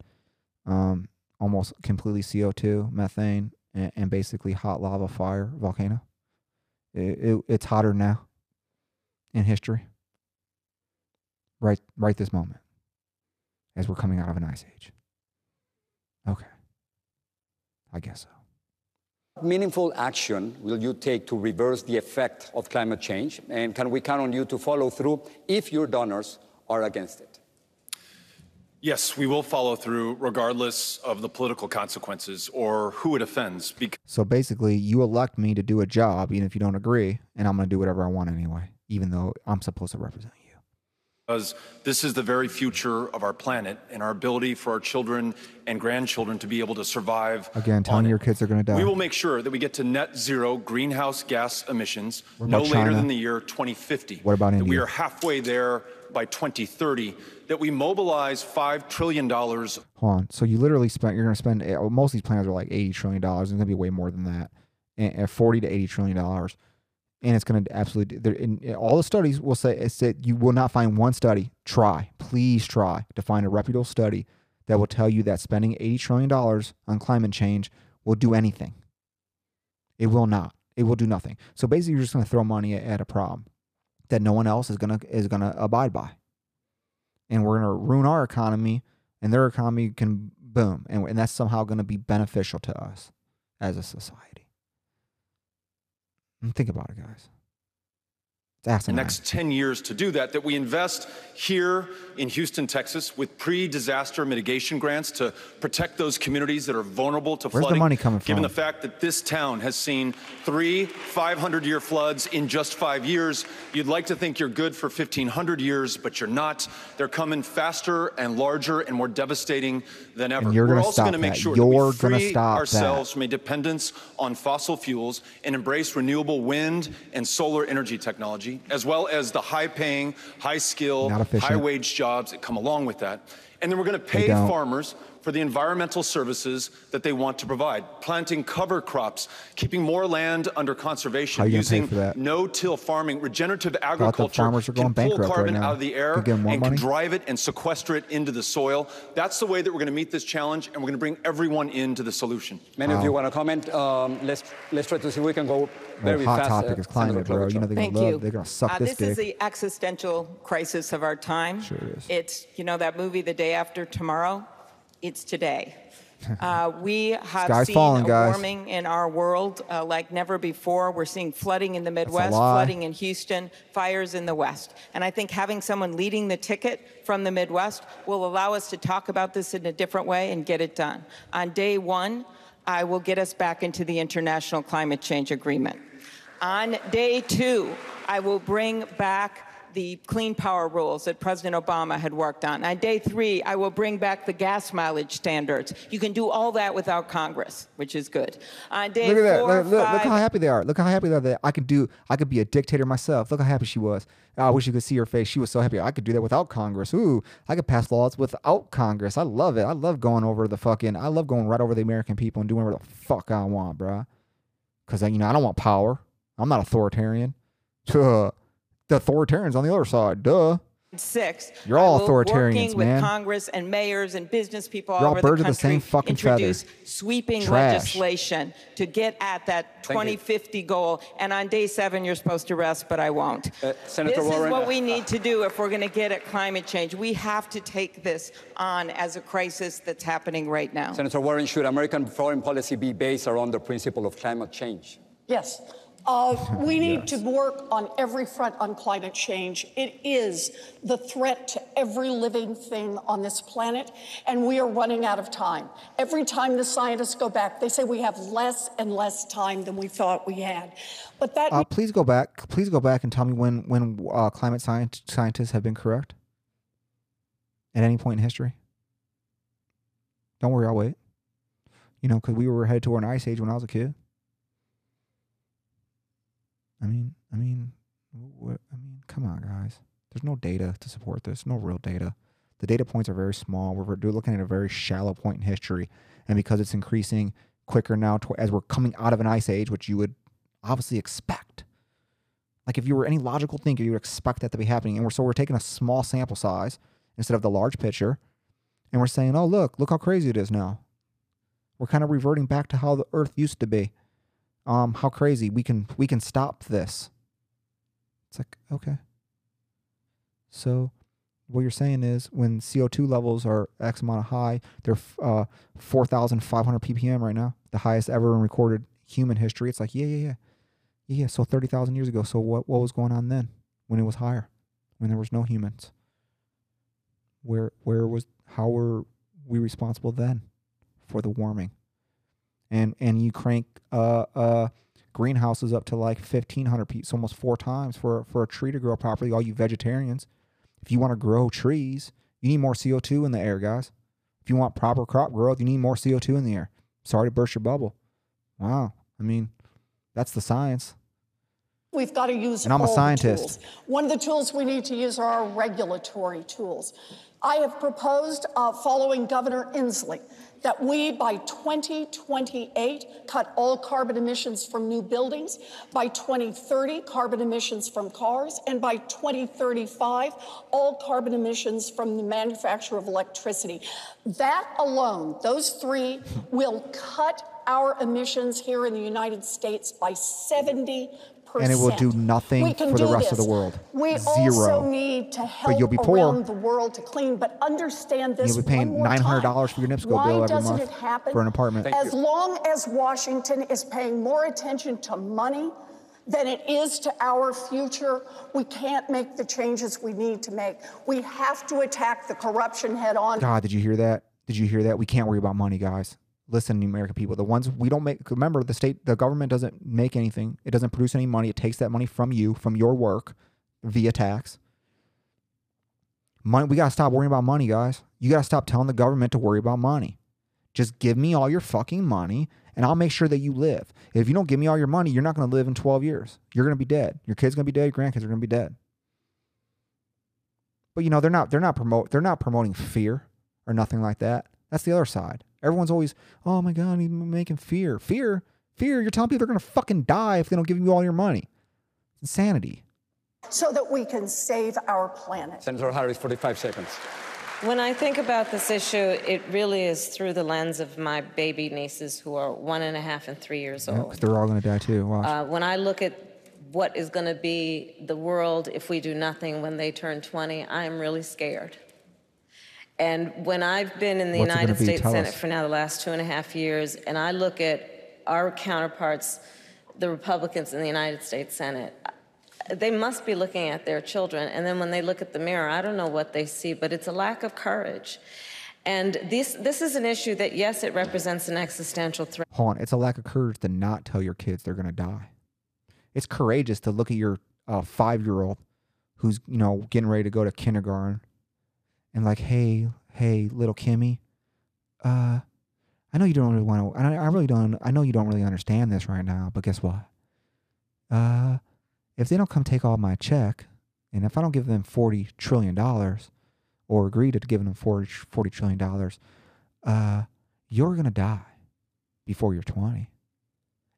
um, almost completely CO2, methane, and, and basically hot lava, fire, volcano. It, it, it's hotter now in history. Right, right this moment, as we're coming out of an ice age. Okay, I guess so. What meaningful action will you take to reverse the effect of climate change? And can we count on you to follow through if your donors are against it? Yes, we will follow through regardless of the political consequences or who it offends. Because So basically, you elect me to do a job, even if you don't agree, and I'm going to do whatever I want anyway, even though I'm supposed to represent you. Because this is the very future of our planet and our ability for our children and grandchildren to be able to survive. Again, telling your kids they're going to die. We will make sure that we get to net zero greenhouse gas emissions no about later than the year 2050. What about that We are halfway there by 2030, that we mobilize $5 trillion. Hold on. So you literally spent. You're going to spend. eh, Most of these plans are like eighty trillion dollars. It's going to be way more than that, and, and forty to eighty trillion dollars, and it's going to absolutely. There, all the studies will say it's that you will not find one study. Try, please try to find a reputable study that will tell you that spending eighty trillion dollars on climate change will do anything. It will not. It will do nothing. So basically, you're just going to throw money at, at a problem that no one else is going to is going to abide by, and we're going to ruin our economy, and their economy can boom, and, and that's somehow going to be beneficial to us as a society. And think about it, guys. It's the next 10 years to do that, that we invest here in Houston, Texas, with pre disaster mitigation grants to protect those communities that are vulnerable to Where's the flooding. money coming from? Given the fact that this town has seen three 500 year floods in just five years, you'd like to think you're good for 1,500 years, but you're not. They're coming faster and larger and more devastating than ever. you're We're gonna also stop gonna make that. sure You're that free stop that. ourselves from a dependence on fossil fuels and embrace renewable wind and solar energy technology, as well as the high paying, high skill, high wage jobs that come along with that. And then we're going to pay farmers for the environmental services that they want to provide, planting cover crops, keeping more land under conservation, How you gonna pay using no-till farming, regenerative agriculture farmers are going can pull bankrupt right carbon out of the air Can give 'em more and money? can drive it and sequester it into the soil. That's the way that we're going to meet this challenge, and we're going to bring everyone into the solution. Many of you want to comment. Um, let's let's try to see if we can go very hot fast. topic uh, is climate, bro. You know they're Thank gonna you. love. They're gonna suck Uh, this this dick. is the existential crisis of our time. Sure is. It's, you know, that movie, The Day After Tomorrow? It's today. Uh, we have Sky's seen falling, a warming in our world uh, like never before. We're seeing flooding in the Midwest, flooding in Houston, fires in the West. And I think having someone leading the ticket from the Midwest will allow us to talk about this in a different way and get it done. On day one, I will get us back into the International Climate Change Agreement. On day two, I will bring back the clean power rules that President Obama had worked on. On day three, I will bring back the gas mileage standards. You can do all that without Congress, which is good. On day Look at that. four, Look, look, look five, how happy they are. Look how happy they are that I could do. I could be a dictator myself. Look how happy she was. I wish you could see her face. She was so happy. I could do that without Congress. Ooh, I could pass laws without Congress. I love it. I love going over the fucking. I love going right over the American people and doing whatever the fuck I want, bruh. Cause you know I don't want power. I'm not authoritarian. Duh. The authoritarians on the other side. Duh. six. You're all I authoritarians, working with man. Congress and mayors and business people all You're all over birds the of the same fucking feather. introduce sweeping Trash. legislation to get at that 2050 goal. And on day seven, you're supposed to rest, but I won't. Uh, Senator this Warren, is what uh, we need to do if we're going to get at climate change. We have to take this on as a crisis that's happening right now. Senator Warren, should American foreign policy be based around the principle of climate change? Yes. Uh, we need to work on every front on climate change. It is the threat to every living thing on this planet, and we are running out of time. Every time the scientists go back, they say we have less and less time than we thought we had. But that Uh, please go back. Please go back and tell me when when uh, climate science, scientists have been correct. At any point in history. Don't worry, I'll wait. You know, because we were headed toward an ice age when I was a kid. I mean, I mean, what? I mean, come on, guys. There's no data to support this. No real data. The data points are very small. We're, we're looking at a very shallow point in history, and because it's increasing quicker now, to, as we're coming out of an ice age, which you would obviously expect. Like if you were any logical thinker, you would expect that to be happening. And we're so we're taking a small sample size instead of the large picture, and we're saying, "Oh, look, look how crazy it is now." We're kind of reverting back to how the Earth used to be. Um, how crazy we can we can stop this. It's like okay. So, what you're saying is when CO2 levels are X amount of high, they're uh 4,500 ppm right now, the highest ever in recorded human history. It's like yeah, yeah, yeah, yeah. yeah. So 30,000 years ago. So what what was going on then when it was higher, when there was no humans? Where where was how were we responsible then for the warming? And and you crank uh uh greenhouses up to like 1500 feet, so almost four times for for a tree to grow properly. All you vegetarians, if you want to grow trees, you need more CO2 in the air, guys. If you want proper crop growth, you need more CO2 in the air. Sorry to burst your bubble. Wow. I mean, that's the science. We've got to use And I'm a scientist. One of the tools we need to use are our regulatory tools. I have proposed, uh, following Governor Inslee, that we by 2028 cut all carbon emissions from new buildings, by 2030 carbon emissions from cars, and by 2035 all carbon emissions from the manufacture of electricity. That alone, those three, will cut our emissions here in the United States by 70 And it will do nothing for the do rest of the world. We Zero. also need to help you'll be poor. around the world to clean, but understand this You'll be paying nine hundred dollars for your NIPSCO Why bill every month for an apartment. as long as Washington is paying more attention to money than it is to our future, we can't make the changes we need to make. We have to attack the corruption head on. God, did you hear that? Did you hear that? We can't worry about money, guys. Listen, the American people, the ones we don't make. Remember, the state, the government doesn't make anything. It doesn't produce any money. It takes that money from you, from your work, via tax. Money. We gotta stop worrying about money, guys. You gotta stop telling the government to worry about money. Just give me all your fucking money, and I'll make sure that you live. If you don't give me all your money, you're not gonna live in 12 years. You're gonna be dead. Your kids gonna be dead. Your grandkids are gonna be dead. But you know they're not. They're not promote. They're not promoting fear or nothing like that. That's the other side. Everyone's always, oh my God, he's making fear. Fear? Fear? You're telling people they're going to fucking die if they don't give you all your money. Insanity. so that we can save our planet. Senator Harris, 45 seconds. When I think about this issue, it really is through the lens of my baby nieces who are one and a half and three years Yeah, old. 'cause they're all going to die too. Watch. Uh, when I look at what is going to be the world if we do nothing when they turn 20, I am really scared. And when I've been in the What's United? States Tell Senate us. for now the last two and a half years, and I look at our counterparts, the Republicans in the United States Senate, they must be looking at their children. And then when they look at the mirror, I don't know what they see, but it's a lack of courage. And this, this is an issue that, yes, it represents an existential threat. Hold on. It's a lack of courage to not tell your kids they're going to die. It's courageous to look at your uh, five year old who's, you know, getting ready to go to kindergarten and like, hey, hey, little Kimmy, uh, I know you don't really want to, I, I really don't, I know you don't really understand this right now, but guess what? Uh, if they don't come take all my check, and if I don't give them $40 trillion or agree to giving them 40, $40 trillion, uh, you're to die before you're 20.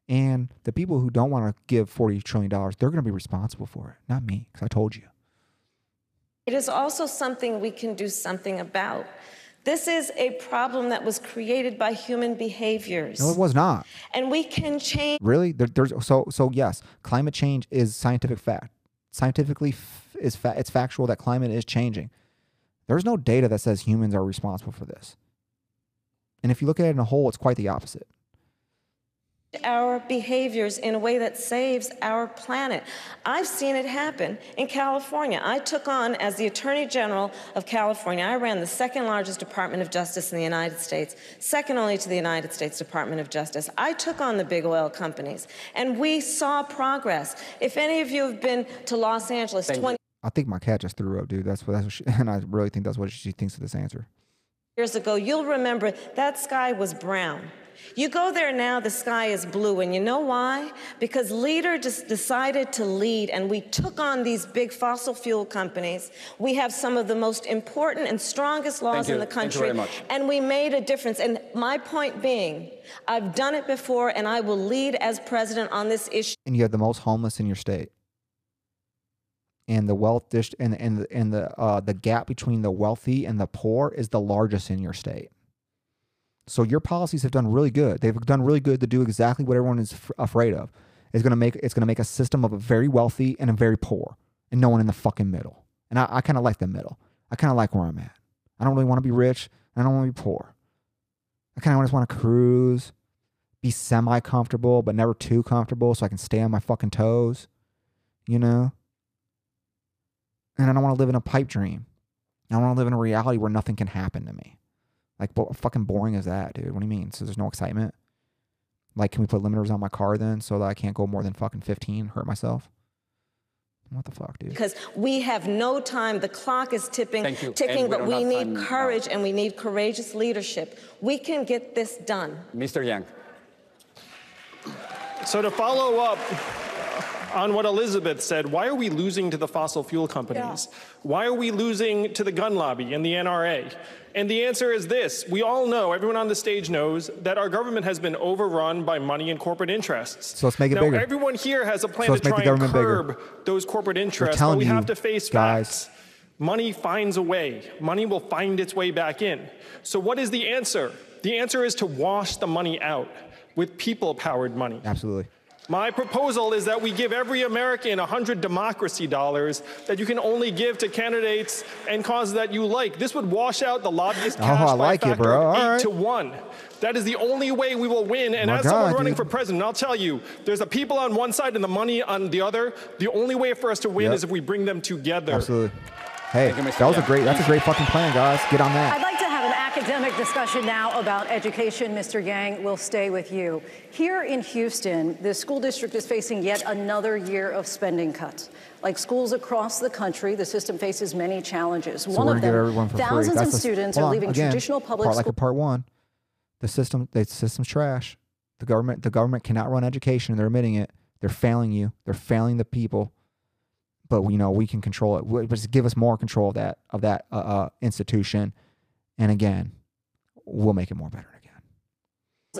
And the people who don't want to give $40 trillion, they're going to be responsible for it, not me, because I told you. It is also something we can do something about. This is a problem that was created by human behaviors. No, it was not. And we can change. Really? There, there's so so yes, climate change is scientific fact. Scientifically, f- is fa- it's factual that climate is changing. There's no data that says humans are responsible for this. And if you look at it in a whole, it's quite the opposite. Our behaviors in a way that saves our planet. I've seen it happen in California. I took on, as the Attorney General of California, I ran the second largest Department of Justice in the United States, second only to the United States Department of Justice. I took on the big oil companies, and we saw progress. If any of you have been to Los Angeles, 20 I think my cat just threw up, dude. That's what that's what she, and I really think that's what she thinks of this answer. years ago, you'll remember that sky was brown. You go there now, the sky is blue. And you know why? Because leader just decided to lead, and we took on these big fossil fuel companies. We have some of the most important and strongest laws in the Thank you country. very much. And we made a difference. And my point being, I've done it before, and I will lead as president on this issue. And you have the most homeless in your state. And the wealth dish and and and the uh, the gap between the wealthy and the poor is the largest in your state. So your policies have done really good. They've done really good to do exactly what everyone is f- afraid of. It's gonna make it's gonna make a system of a very wealthy and a very poor, and no one in the fucking middle. And I, I kind of like the middle. I kind of like where I'm at. I don't really want to be rich. I don't want to be poor. I kind of just want to cruise, be semi comfortable, but never too comfortable, so I can stay on my fucking toes. You know. And I don't want to live in a pipe dream. I don't want to live in a reality where nothing can happen to me. Like, what fucking boring is that, dude? What do you mean? So there's no excitement? Like, can we put limiters on my car then so that I can't go more than fucking 15, hurt myself? What the fuck, dude? Because we have no time. The clock is tipping, ticking, we but we need time now. courage and we need courageous leadership. We can get this done. Mr. Yang. So to follow up, on what Elizabeth said. Why are we losing to the fossil fuel companies? Why are we losing to the gun lobby and the NRA? And the answer is this we all know, everyone on the stage knows, that our government has been overrun by money and corporate interests. So let's make it now, bigger. everyone here has a plan So to let's make the try and government bigger. curb those corporate interests, but telling we you, have to face guys. facts. Money finds a way. Money will find its way back in. So, what is the answer? The answer is to wash the money out with people powered money. Absolutely. My proposal is that we give every American 100 democracy dollars that you can only give to candidates and causes that you like. This would wash out the lobbyist Oh, cash I by like a it, factor bro. of All eight right. to one. That is the only way we will win. And My as someone God, running dude. for president, I'll tell you, there's the people on one side and the money on the other. The only way for us to win Yep. is if we bring them together. Absolutely. Hey, that was a great. That's a great fucking plan, guys. Get on that. I'd like to have an academic discussion now about education. Mr. Yang, we'll stay with you. Here in Houston, the school district is facing yet another year of spending cuts. Like schools across the country, the system faces many challenges. So One we're of gonna give them, everyone for free. thousands That's of the- students hold are on, leaving again, traditional public part, like schools. a part one. The system, the system's trash. The government, the government cannot run education. They're admitting it. They're failing you. They're failing the people. But we know we can control it. We- Just give us more control of that of that uh, uh, institution, and again, we'll make it more better. Again.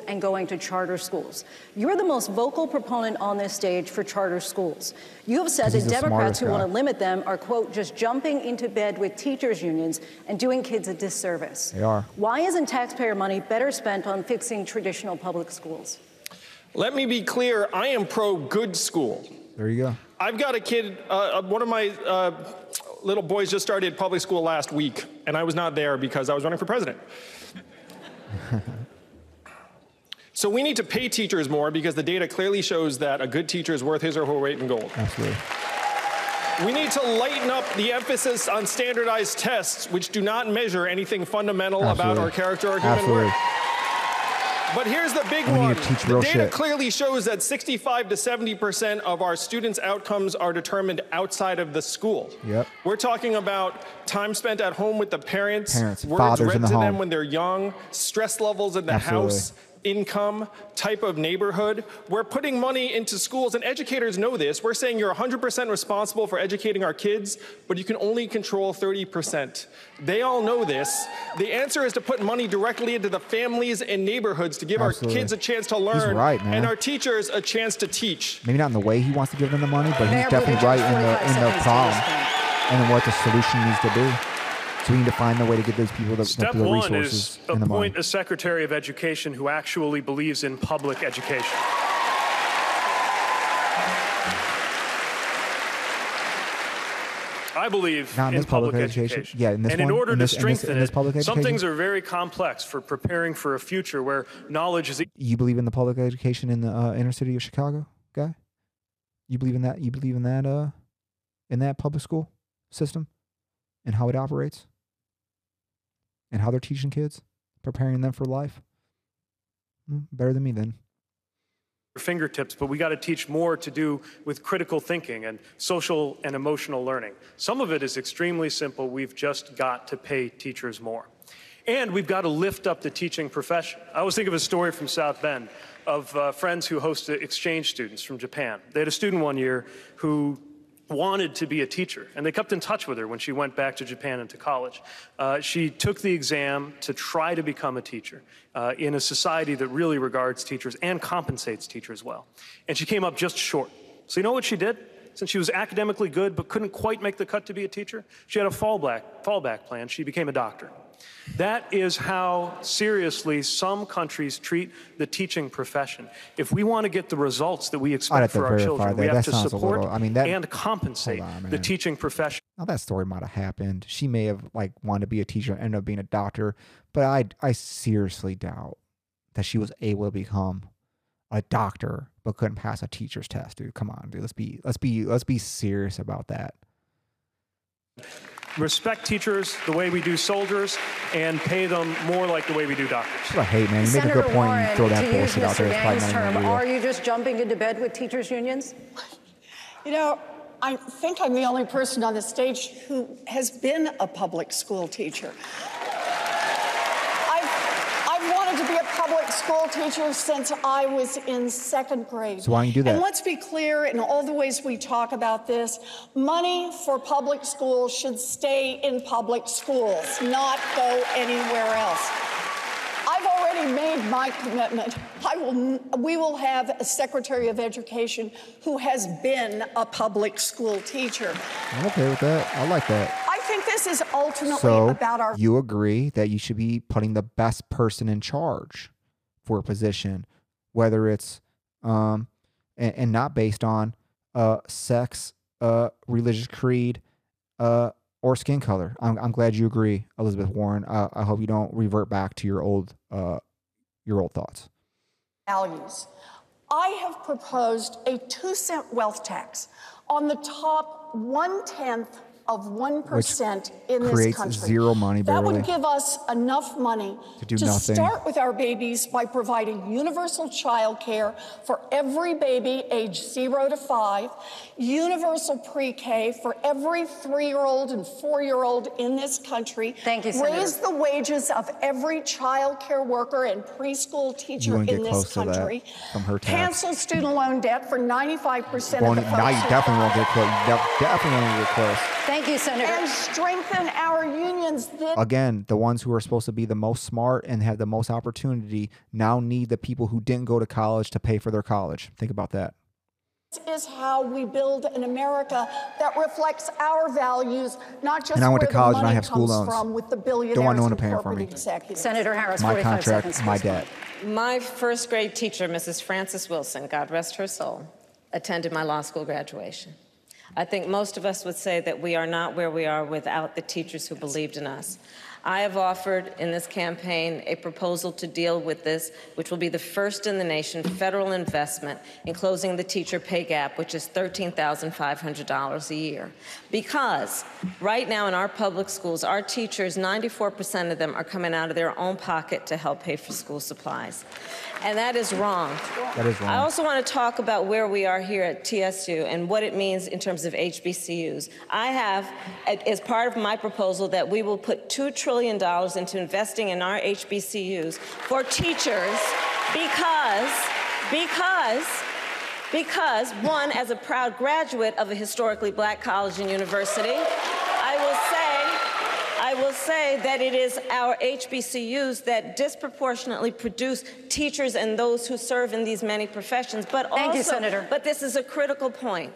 And going to charter schools. You're the most vocal proponent on this stage for charter schools. You have said that the Democrats smartest who want to limit them are, quote, just jumping into bed with teachers' unions and doing kids a disservice. They are. Why isn't taxpayer money better spent on fixing traditional public schools? Let me be clear I am pro good school. There you go. I've got a kid, uh, one of my uh, little boys just started public school last week, and I was not there because I was running for president. So we need to pay teachers more because the data clearly shows that a good teacher is worth his or her weight in gold. Absolutely. We need to lighten up the emphasis on standardized tests, which do not measure anything fundamental about our character or human Absolutely. worth. But here's the big one. the data shit. clearly shows that 65 to 70 percent of our students' outcomes are determined outside of the school. Yep. We're talking about time spent at home with the parents, Parents, words read in the to them when they're young, stress levels in the Absolutely. house, income, type of neighborhood. We're putting money into schools, and educators know this. We're saying you're 100% responsible for educating our kids, but you can only control 30%. They all know this. The answer is to put money directly into the families and neighborhoods to give Absolutely. our kids a chance to He's learn right, man. and our teachers a chance to teach. Maybe not in the way he wants to give them the money, but he's definitely right in the in the problem and in what the solution needs to be. So we need to find a way to get those people the, Step the one resources is the money. appoint a Secretary of Education who actually believes in public education. I believe Not in in this public public education. education. Yeah, in this and in order In to this- this- strengthen in this it, public some things are very complex for preparing for a future where knowledge is You believe in the public education in the uh, inner city of Chicago, guy? You believe in that? You believe in that? Uh, in that public school system and how it operates and how they're teaching kids, preparing them for life. Hmm, better than me then. fingertips, but we got to teach more to do with critical thinking and social and emotional learning. Some of it is extremely simple. We've just got to pay teachers more. And we've got to lift up the teaching profession. I always think of a story from South Bend of uh, friends who hosted exchange students from Japan. They had a student one year who wanted to be a teacher, and they kept in touch with her when she went back to Japan and to college. Uh, she took the exam to try to become a teacher uh, in a society that really regards teachers and compensates teachers well. And she came up just short. So, you know what she did? Since she was academically good but couldn't quite make the cut to be a teacher, she had a fallback, fallback plan. She became a doctor. That is how seriously some countries treat the teaching profession. If we want to get the results that we expect for our children, we have That to support little- I mean, that- and compensate on, the teaching profession. Now that story might have happened. She may have like wanted to be a teacher and ended up being a doctor, but I I seriously doubt that she was able to become a doctor but couldn't pass a teacher's test, dude. Come on, dude. Let's be let's be let's be serious about that. Respect teachers the way we do soldiers and pay them more like the way we do doctors. That's what I hate, man. You make a good point and Warren, you throw that bullshit out there. It's probably Yang's not even term, are you just jumping into bed with teachers' unions? You know, I think I'm the only person on the stage who has been a public school teacher. I've, I've wanted wanted to be a public school teacher since I was in second grade. So why don't you do that? And let's be clear in all the ways we talk about this money for public schools should stay in public schools, not go anywhere else. I've already made my commitment. I will, we will have a Secretary of Education who has been a public school teacher. I'm okay with that. I like that. I think this is ultimately So about our you agree that you should be putting the best person in charge for a position, whether it's um and, and not based on uh sex, uh religious creed, uh or skin color. I'm I'm glad you agree, Elizabeth Warren. I, I hope you don't revert back to your old uh your old thoughts. values. I have proposed a two cent wealth tax on the top one tenth of 1% in this creates country. zero money, That barely. would give us enough money To do nothing. start with our babies by providing universal child care for every baby age zero to five, universal pre K for every three year old and four year old in this country. Thank you, Senator. Raise the wages of every child care worker and preschool You teacher want to in get this close to country. that from her tax. Cancel student loan debt for 95% Well, of the now folks you definitely won't get close. You definitely won't get close. Thank you, Senator. And strengthen our unions. This Again, the ones who are supposed to be the most smart and have the most opportunity now need the people who didn't go to college to pay for their college. Think about that. This is how we build an America that reflects our values, not just And I went to college and I have school loans. from with the billionaires Don't want no one and to pay for corporate me. executives. Senator Harris, My 45 contract, seconds. my debt. My first grade teacher, Mrs. Frances Wilson, God rest her soul, attended my law school graduation. I think most of us would say that we are not where we are without the teachers who believed in us. I have offered in this campaign a proposal to deal with this, which will be the first in the nation federal investment in closing the teacher pay gap, which is $13,500 a year. Because right now in our public schools, our teachers, 94% of them are coming out of their own pocket to help pay for school supplies. And that is wrong. That is wrong. I also want to talk about where we are here at TSU and what it means in terms of HBCUs. I have, as part of my proposal, that we will put $2 trillion into investing in our HBCUs for teachers because, because, because, one, as a proud graduate of a historically black college and university, I will say, I will say that it is our HBCUs that disproportionately produce teachers and those who serve in these many professions. But Thank you, also, Senator. But this is a critical point.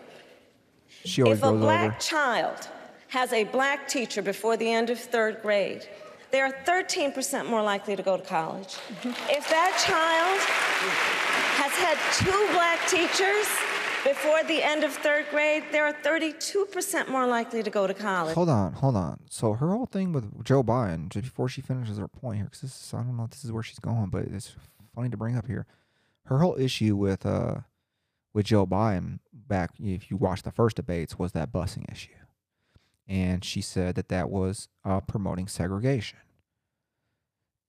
She always If a goes black over. child has a black teacher before the end of third grade, they are 13% more likely to go to college. Mm-hmm. If that child has had two black teachers before the end of third grade, they are 32% more likely to go to college. Hold on, hold on. So her whole thing with Joe Biden, just before she finishes her point here, because this is, I don't know if this is where she's going, but it's funny to bring up here. Her whole issue with uh with Joe Biden back, if you watch the first debates, was that busing issue, and she said that that was uh, promoting segregation.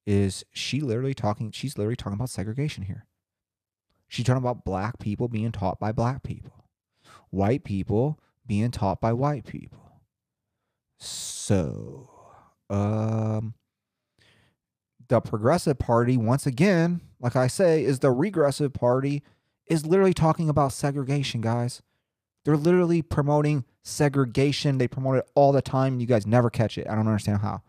Is she literally talking? She's literally talking about segregation here. She's talking about black people being taught by black people, white people being taught by white people. So, um, the progressive party, once again, like I say, is the regressive party, is literally talking about segregation, guys. They're literally promoting segregation. They promote it all the time. You guys never catch it. I don't understand how.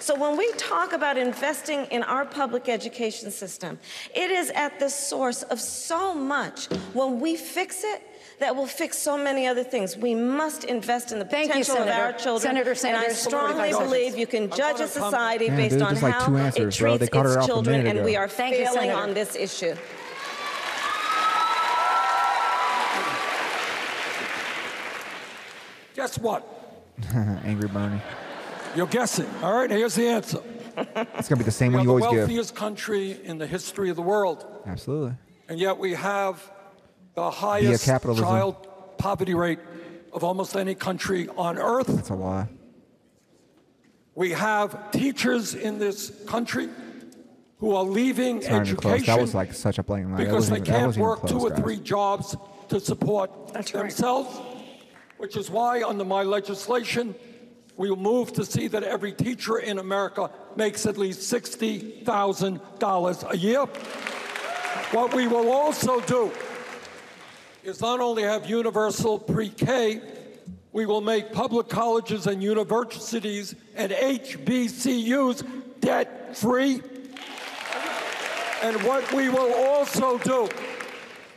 So when we talk about investing in our public education system, it is at the source of so much. When we fix it, that will fix so many other things. We must invest in the Thank you, potential of our children. Senator and I strongly believe you can judge a society Man, based on like how two it treats They cut her its children, and we are Thank failing Senator. on this issue. Guess what? Angry Bernie. You're guessing. All right, here's the answer. It's gonna be the same we one you the always give. The wealthiest country in the history of the world, Absolutely. and yet we have the highest child poverty rate of almost any country on earth. That's a lie. We have teachers in this country who are leaving It's not even close. education That was like such a blatant lie. That because they wasn't even- can't wasn't even work two or guys. three jobs to support themselves, which is why under my legislation, We will move to see that every teacher in America makes at least $60,000 a year. What we will also do is not only have universal pre-K, we will make public colleges and universities and HBCUs debt-free. And what we will also do,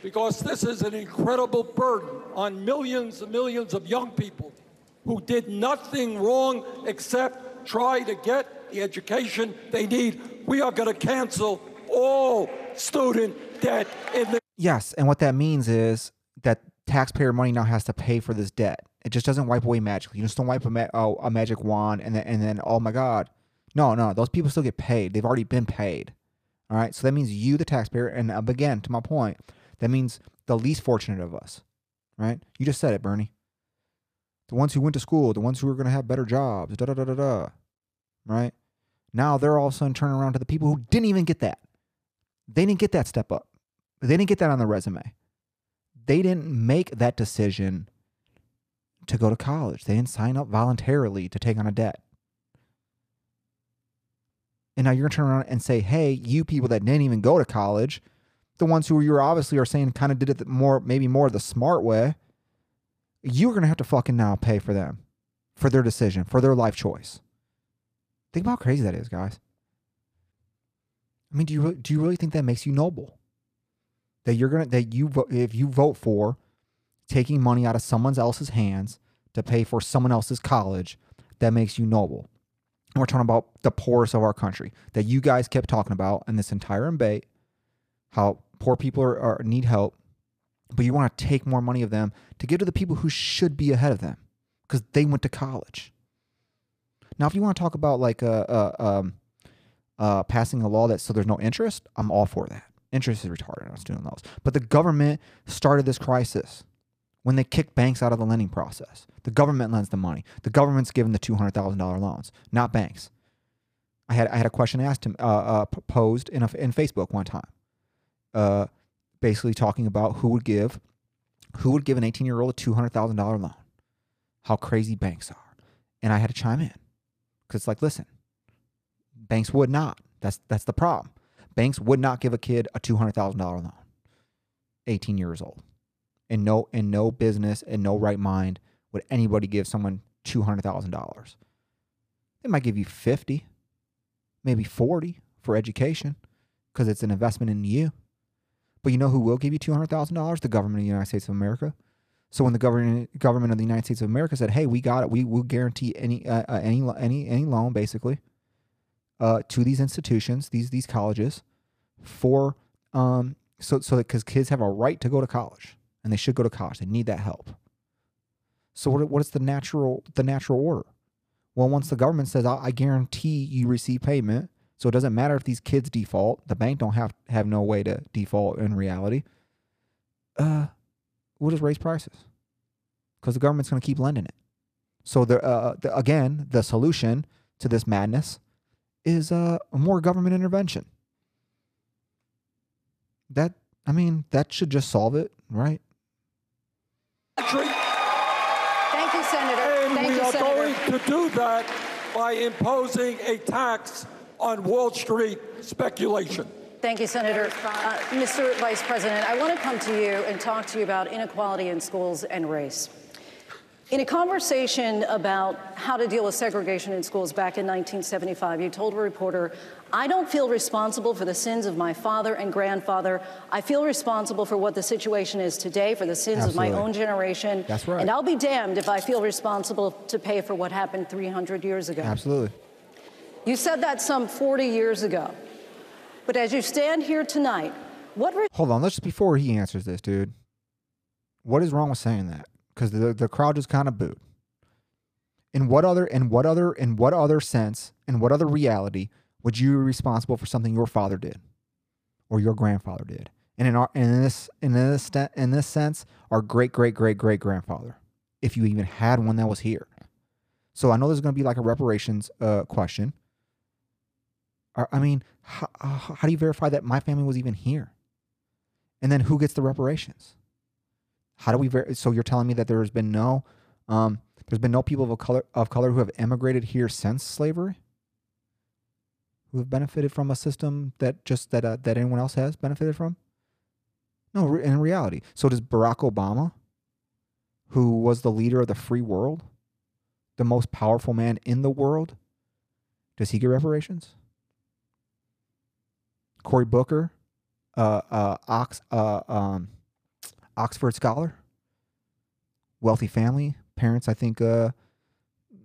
because this is an incredible burden on millions and millions of young people who did nothing wrong except try to get the education they need, we are going to cancel all student debt in the Yes, and what that means is that taxpayer money now has to pay for this debt. It just doesn't wipe away magically. You just don't wipe a, ma- oh, a magic wand and then and then oh my god, no, no, those people still get paid. They've already been paid. All right, so that means you, the taxpayer, and again to my point, that means the least fortunate of us. Right? You just said it, Bernie. The ones who went to school, the ones who are going to have better jobs, da da da da da. Right? Now they're all of a sudden turning around to the people who didn't even get that. They didn't get that step up. They didn't get that on their resume. They didn't make that decision to go to college. They didn't sign up voluntarily to take on a debt. And now you're going to turn around and say, hey, you people that didn't even go to college, the ones who you obviously are saying kind of did it more, maybe more the smart way, you're going to have to fucking now pay for them, for their decision, for their life choice. Think about how crazy that is, guys. I mean, do you, re- do you really think that makes you noble? That you're going to, that you, if you vote for taking money out of someone else's hands to pay for someone else's college, that makes you noble. And we're talking about the poorest of our country that you guys kept talking about in this entire debate, how poor people are, are need help, but you want to take more money of them to give to the people who should be ahead of them because they went to college. Now, if you want to talk about like uh, uh, um, uh, passing a law that so there's no interest, I'm all for that. Interest is retarded on student loans, but the government started this crisis when they kicked banks out of the lending process. The government lends the money. The government's giving the two hundred thousand dollar loans, not banks. I had I had a question asked him uh, uh, posed in a, in Facebook one time, uh, basically talking about who would give who would give an eighteen year old a two hundred thousand dollar loan, how crazy banks are, and I had to chime in because it's like, listen, banks would not. That's that's the problem. Banks would not give a kid a two hundred thousand dollar loan, eighteen years old in no in no business in no right mind would anybody give someone two hundred thousand dollars. They might give you fifty, maybe forty for education, because it's an investment in you. But you know who will give you two hundred thousand dollars? The government of the United States of America. So when the government government of the United States of America said, "Hey, we got it. We will guarantee any uh, uh, any any any loan, basically, uh, to these institutions, these these colleges, for um so so because kids have a right to go to college and they should go to college. They need that help. So what what is the natural the natural order? Well, once the government says I, I guarantee you receive payment, so it doesn't matter if these kids default. The bank don't have have no way to default in reality. Uh, we'll just raise prices because the government's going to keep lending it. So the, uh, the again, the solution to this madness is uh, more government intervention. That I mean, that should just solve it, right? Thank you, Senator. And Thank we you, are Senator. going to do that by imposing a tax on Wall Street speculation. Thank you, Senator. Uh, Mr. Vice President, I want to come to you and talk to you about inequality in schools and race. In a conversation about how to deal with segregation in schools back in 1975, you told a reporter, I don't feel responsible for the sins of my father and grandfather. I feel responsible for what the situation is today, for the sins of my own generation. That's right. And I'll be damned if I feel responsible to pay for what happened 300 years ago. Absolutely. You said that some 40 years ago. But as you stand here tonight, what re- Hold on, let's just before he answers this, dude. What is wrong with saying that? Because the the crowd just kind of booed. In what other in what other in what other sense in what other reality would you be responsible for something your father did or your grandfather did? And in our in this in this in this sense, our great great great great grandfather, if you even had one that was here. So I know there's going to be like a reparations uh, question. I mean, how, how do you verify that my family was even here? And then who gets the reparations? How do we ver- so you're telling me that there has been no um There's been no people of color of color who have emigrated here since slavery. Who have benefited from a system that just that uh, that anyone else has benefited from. No, in reality. So does Barack Obama, who was the leader of the free world, the most powerful man in the world, does he get reparations? Cory Booker, uh, uh, Ox, uh, um, Oxford scholar, wealthy family, parents, I think, uh,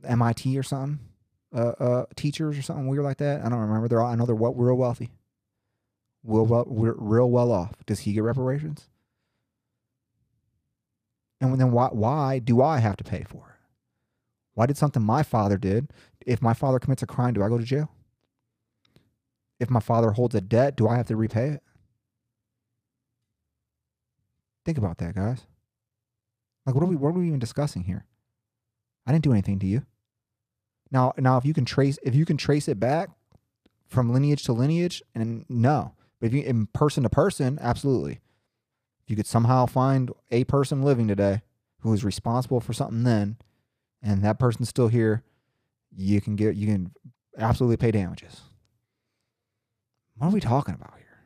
MIT or something, uh, uh, teachers or something weird like that. I don't remember. They're all, I know they're real wealthy, real well, real well off. Does he get reparations? And then why why do I have to pay for it? Why did something my father did? If my father commits a crime, do I go to jail? If my father holds a debt, do I have to repay it? Think about that, guys. Like, what are we? What are we even discussing here? I didn't do anything to you. Now, now, if you can trace, if you can trace it back from lineage to lineage, and no, but if you in person to person, absolutely. If you could somehow find a person living today who was responsible for something then, and that person's still here, you can get, you can absolutely pay damages. What are we talking about here?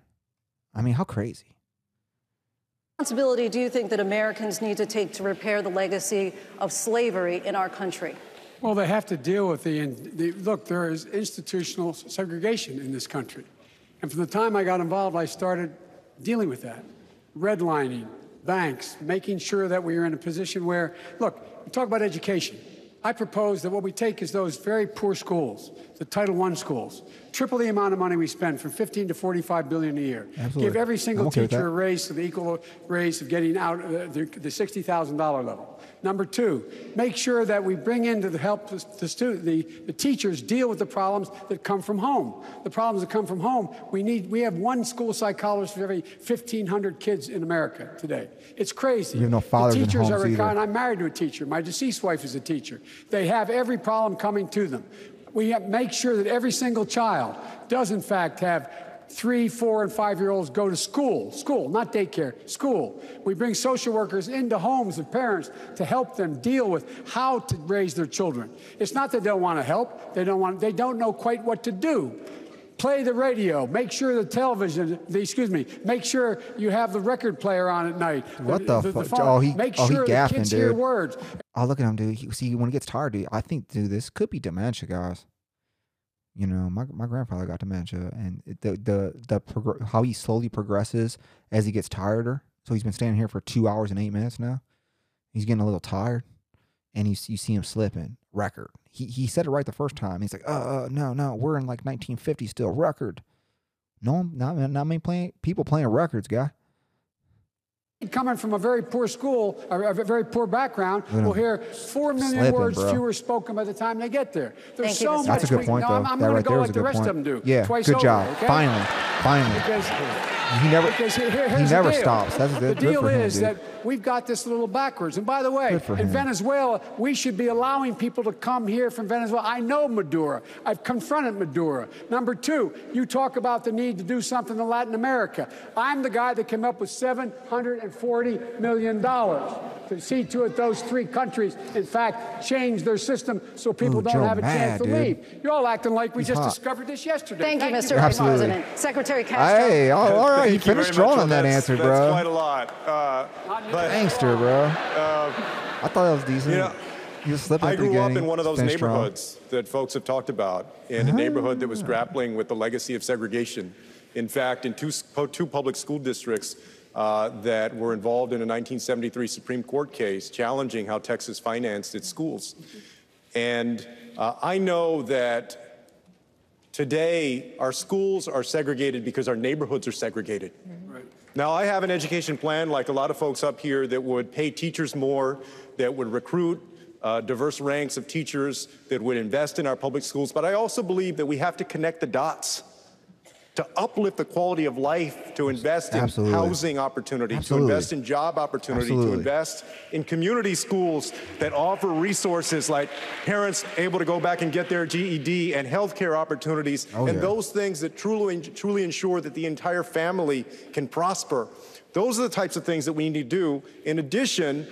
I mean, how crazy? responsibility do you think that Americans need to take to repair the legacy of slavery in our country? Well, they have to deal with the, the look, there is institutional segregation in this country. And from the time I got involved, I started dealing with that. Redlining, banks, making sure that we are in a position where, look, we talk about education. I propose that what we take is those very poor schools, the Title I schools, triple the amount of money we spend from 15 to 45 billion a year. Absolutely. Give every single okay teacher a raise to the equal raise of getting out uh, the, the $60,000 level. Number two, make sure that we bring in to the help the, student, the, the teachers deal with the problems that come from home. The problems that come from home, we need, we have one school psychologist for every 1,500 kids in America today. It's crazy. You have no fathers the in teachers homes are either. I'm married to a teacher. My deceased wife is a teacher. They have every problem coming to them. We make sure that every single child does, in fact, have three, four, and five year olds go to school, school, not daycare, school. We bring social workers into homes of parents to help them deal with how to raise their children. It's not that they don't want to help, they don't want, they don't know quite what to do. Play the radio. Make sure the television, the, excuse me, make sure you have the record player on at night. What the, fuck? Oh, he, make oh, sure he the gaffing, dude. words. Oh, look at him, dude. He, see, when he gets tired, dude, I think, dude, this could be dementia, guys. You know, my my grandfather got dementia, and it- the the the progr- how he slowly progresses as he gets tireder. So he's been standing here for two hours and eight minutes now. He's getting a little tired, and you you see him slipping. Record. He he said it right the first time. He's like, uh, uh no, no, we're in like 1950 still. Record. No, not not many playing people playing records, guy. coming from a very poor school, a very poor background, Look at will hear four million Slipping, words bro. fewer spoken by the time they get there. There's Thank so much. That's a good we- point, no, though. I'm, I'm that going right to go was like a the good rest point. of them do. Yeah, twice good over, job. okay? Finally, finally. Because He never here- here- he never stops. That's the good, good deal for him, is dude. that we've got this a little backwards. And by the way, in him. Venezuela, we should be allowing people to come here from Venezuela. I know Maduro. I've confronted Maduro. Number two, you talk about the need to do something in Latin America. I'm the guy that came up with 740 million dollars to see to it those three countries, in fact, change their system so people Ooh, don't Joe have a chance to dude. leave. You're all acting like we He's just hot. discovered this yesterday. Thank you, Mr. Vice. Absolutely. President. Secretary Castro. Hey, all, all right. You Thank you finished much. strong on that that's- answer, that's bro. quite a lot. Uh, but Gangster, bro. uh, I thought that was decent. you know, you was I at the grew up in one of those finished strong. neighborhoods that folks have talked about, in a neighborhood that was grappling with the legacy of segregation. In fact, in two, two public school districts uh, that were involved in a 1973 Supreme Court case challenging how Texas financed its schools. And uh, I know that today our schools are segregated because our neighborhoods are segregated. Now, I have an education plan, like a lot of folks up here, that would pay teachers more, that would recruit uh, diverse ranks of teachers, that would invest in our public schools. But I also believe that we have to connect the dots to uplift the quality of life, to invest in Absolutely. housing opportunity, Absolutely. to invest in job opportunity, to invest in community schools that offer resources like parents able to go back and get their GED and healthcare opportunities Oh, and yeah. those things that truly truly ensure that the entire family can prosper. Those are the types of things that we need to do. In addition,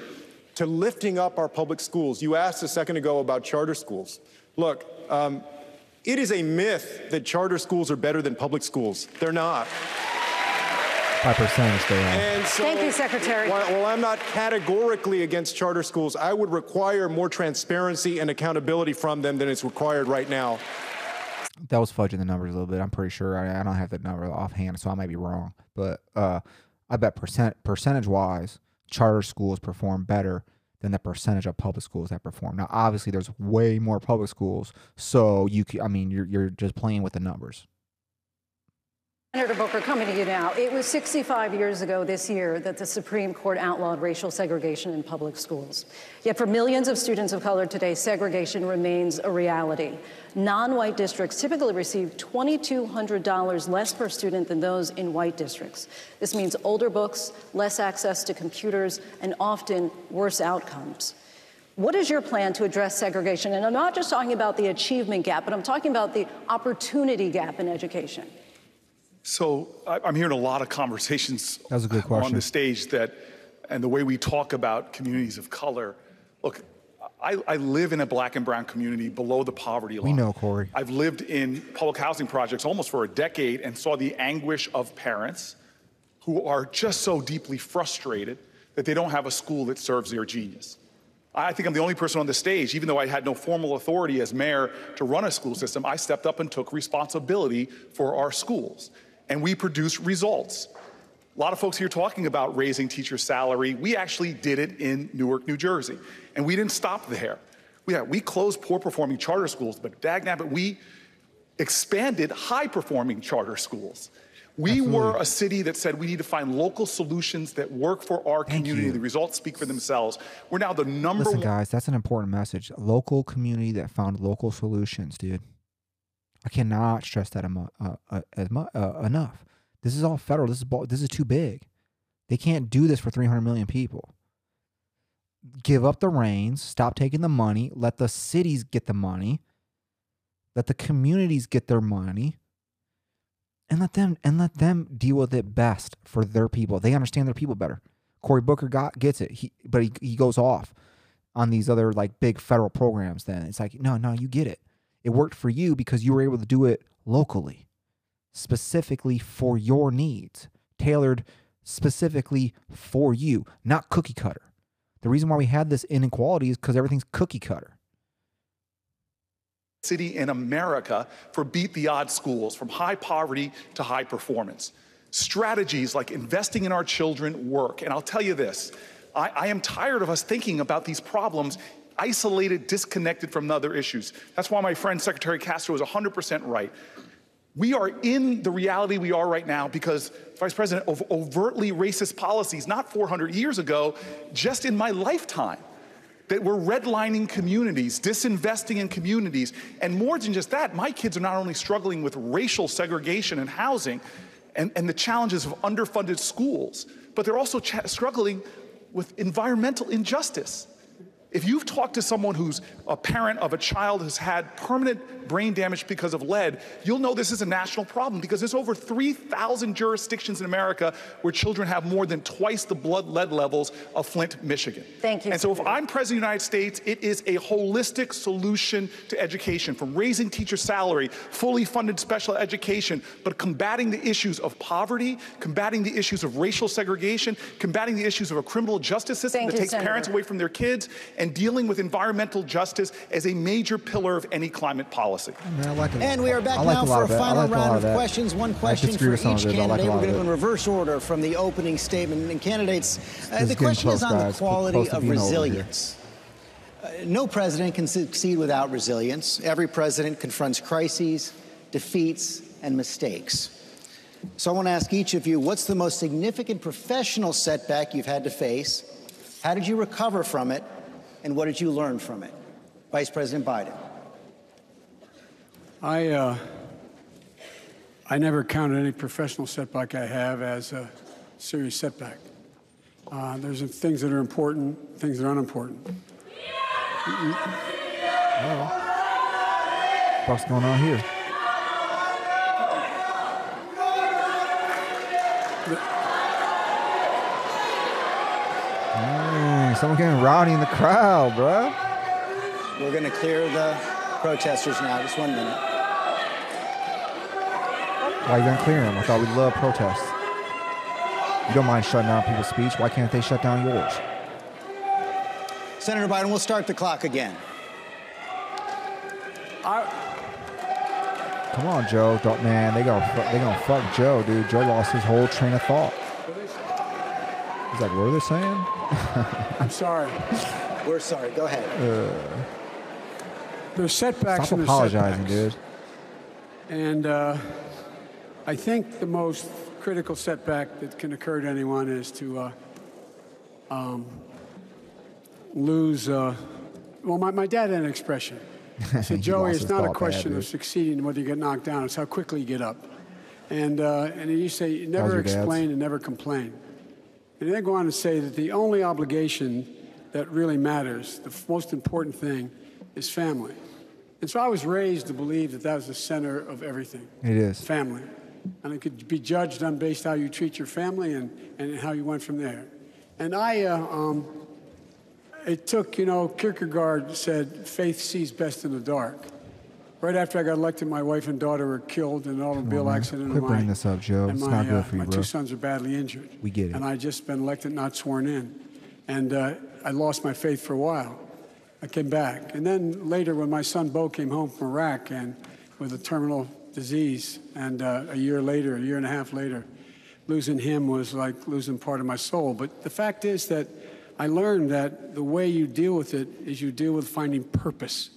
to lifting up our public schools. You asked a second ago about charter schools. Look, um, it is a myth that charter schools are better than public schools. They're not. By percentage, they are. So, Thank you, Secretary. While, while I'm not categorically against charter schools, I would require more transparency and accountability from them than is required right now. That was fudging the numbers a little bit. I'm pretty sure. I, I don't have the number offhand, so I might be wrong. But uh, I bet percent percentage wise, charter schools perform better than the percentage of public schools that perform. Now, obviously, there's way more public schools, so you. I mean, you're you're just playing with the numbers. Senator Booker, coming to you now. It was 65 years ago this year that the Supreme Court outlawed racial segregation in public schools. Yet for millions of students of color today, segregation remains a reality. Non white districts typically receive $2,200 less per student than those in white districts. This means older books, less access to computers, and often worse outcomes. What is your plan to address segregation? And I'm not just talking about the achievement gap, but I'm talking about the opportunity gap in education. So I'm hearing a lot of conversations That was a good on the stage that, and the way we talk about communities of color. Look, I, I live in a black and brown community below the poverty line. We know, Cory. I've lived in public housing projects almost for a decade and saw the anguish of parents who are just so deeply frustrated that they don't have a school that serves their genius. I think I'm the only person on the stage, even though I had no formal authority as mayor to run a school system, I stepped up and took responsibility for our schools. And we produce results. A lot of folks here talking about raising teacher salary. We actually did it in Newark, New Jersey. And we didn't stop there. We, we closed poor performing charter schools, but dagnabbit, we expanded high performing charter schools. We were a city that said we need to find local solutions that work for our community. The results speak for themselves. We're now the number Listen, one. guys, that's an important message. Local community that found local solutions, dude. I cannot stress that emo- uh, uh, uh, enough. This is all federal. This is this is too big. They can't do this for 300 million people. Give up the reins. Stop taking the money. Let the cities get the money. Let the communities get their money. And let them and let them deal with it best for their people. They understand their people better. Cory Booker got gets it. He but he, he goes off on these other like big federal programs then. It's like, no, no, you get it. It worked for you because you were able to do it locally, specifically for your needs, tailored specifically for you, not cookie cutter. The reason why we had this inequality is because everything's cookie cutter. city in America for beat the odds schools from high poverty to high performance. Strategies like investing in our children work. And I'll tell you this I, I am tired of us thinking about these problems isolated, disconnected from other issues. That's why my friend Secretary Castro is 100% right. We are in the reality we are right now because, Vice President, of overtly racist policies, not 400 years ago, just in my lifetime that we're redlining communities, disinvesting in communities. And more than just that, my kids are not only struggling with racial segregation in housing and, and the challenges of underfunded schools, but they're also struggling with environmental injustice. If you've talked to someone who's a parent of a child who's had permanent brain damage because of lead, you'll know this is a national problem because there's over 3,000 jurisdictions in America where children have more than twice the blood lead levels of Flint, Michigan. Thank you. And so if I'm president of the United States, it is a holistic solution to education from raising teacher salary, fully funded special education, but combating the issues of poverty, combating the issues of racial segregation, combating the issues of a criminal justice system Thank that you, takes parents away from their kids, and dealing with environmental justice as a major pillar of any climate policy. I like. And we are back like now a for a of that. I final like a round of of questions. One question for with some of each it, but like candidate. We're going to go in reverse order from the opening statement. And candidates, uh, the getting question is close, on the quality of being over here. resilience. Uh, no president can succeed without resilience. Every president confronts crises, defeats, and mistakes. So I want to ask each of you what's the most significant professional setback you've had to face? How did you recover from it? And what did you learn from it? Vice President Biden. I, uh, I never counted any professional setback I have as a serious setback. Uh, there's things that are important, things that are unimportant. What's going on here? Mm, someone getting rowdy in the crowd, bruh. We're going to clear the protesters now. Just one minute. Why you gonna clear them? I thought we love protests. You don't mind shutting down people's speech. Why can't they shut down yours? Senator Biden, we'll start the clock again. Come on, Joe. Don't, man, they gonna fu- they gonna fuck Joe, dude. Joe lost his whole train of thought. He's like, what are they saying? I'm sorry. We're sorry. Go ahead. Uh, There's setbacks stop and apologizing, setbacks. dude. And uh, I think the most critical setback that can occur to anyone is to uh, um, lose. Uh, well, my, my dad had an expression. He said, Joey, it's not a thought bad, question of succeeding whether you get knocked down, it's how quickly you get up. And, uh, and he used to say, never your dad's? explain and never complain. And then go on to say that the only obligation that really matters, the f- most important thing, is family. And so I was raised to believe that that was the center of everything. It is. Family. And it could be judged on based how you treat your family and, and how you went from there. And I, uh, um, it took, you know, Kierkegaard said, faith sees best in the dark. Right after I got elected, my wife and daughter were killed in an automobile man. accident. Quit bringing my- this up, Joe. It's my, not good uh, for you, My bro. two sons are badly injured. We get it. And I just been elected, not sworn in. And uh, I lost my faith for a while. I came back. And then later, when my son Bo came home from Iraq and with a terminal disease, and uh, a year later, a year and a half later, losing him was like losing part of my soul. But the fact is that I learned that the way you deal with it is you deal with finding purpose,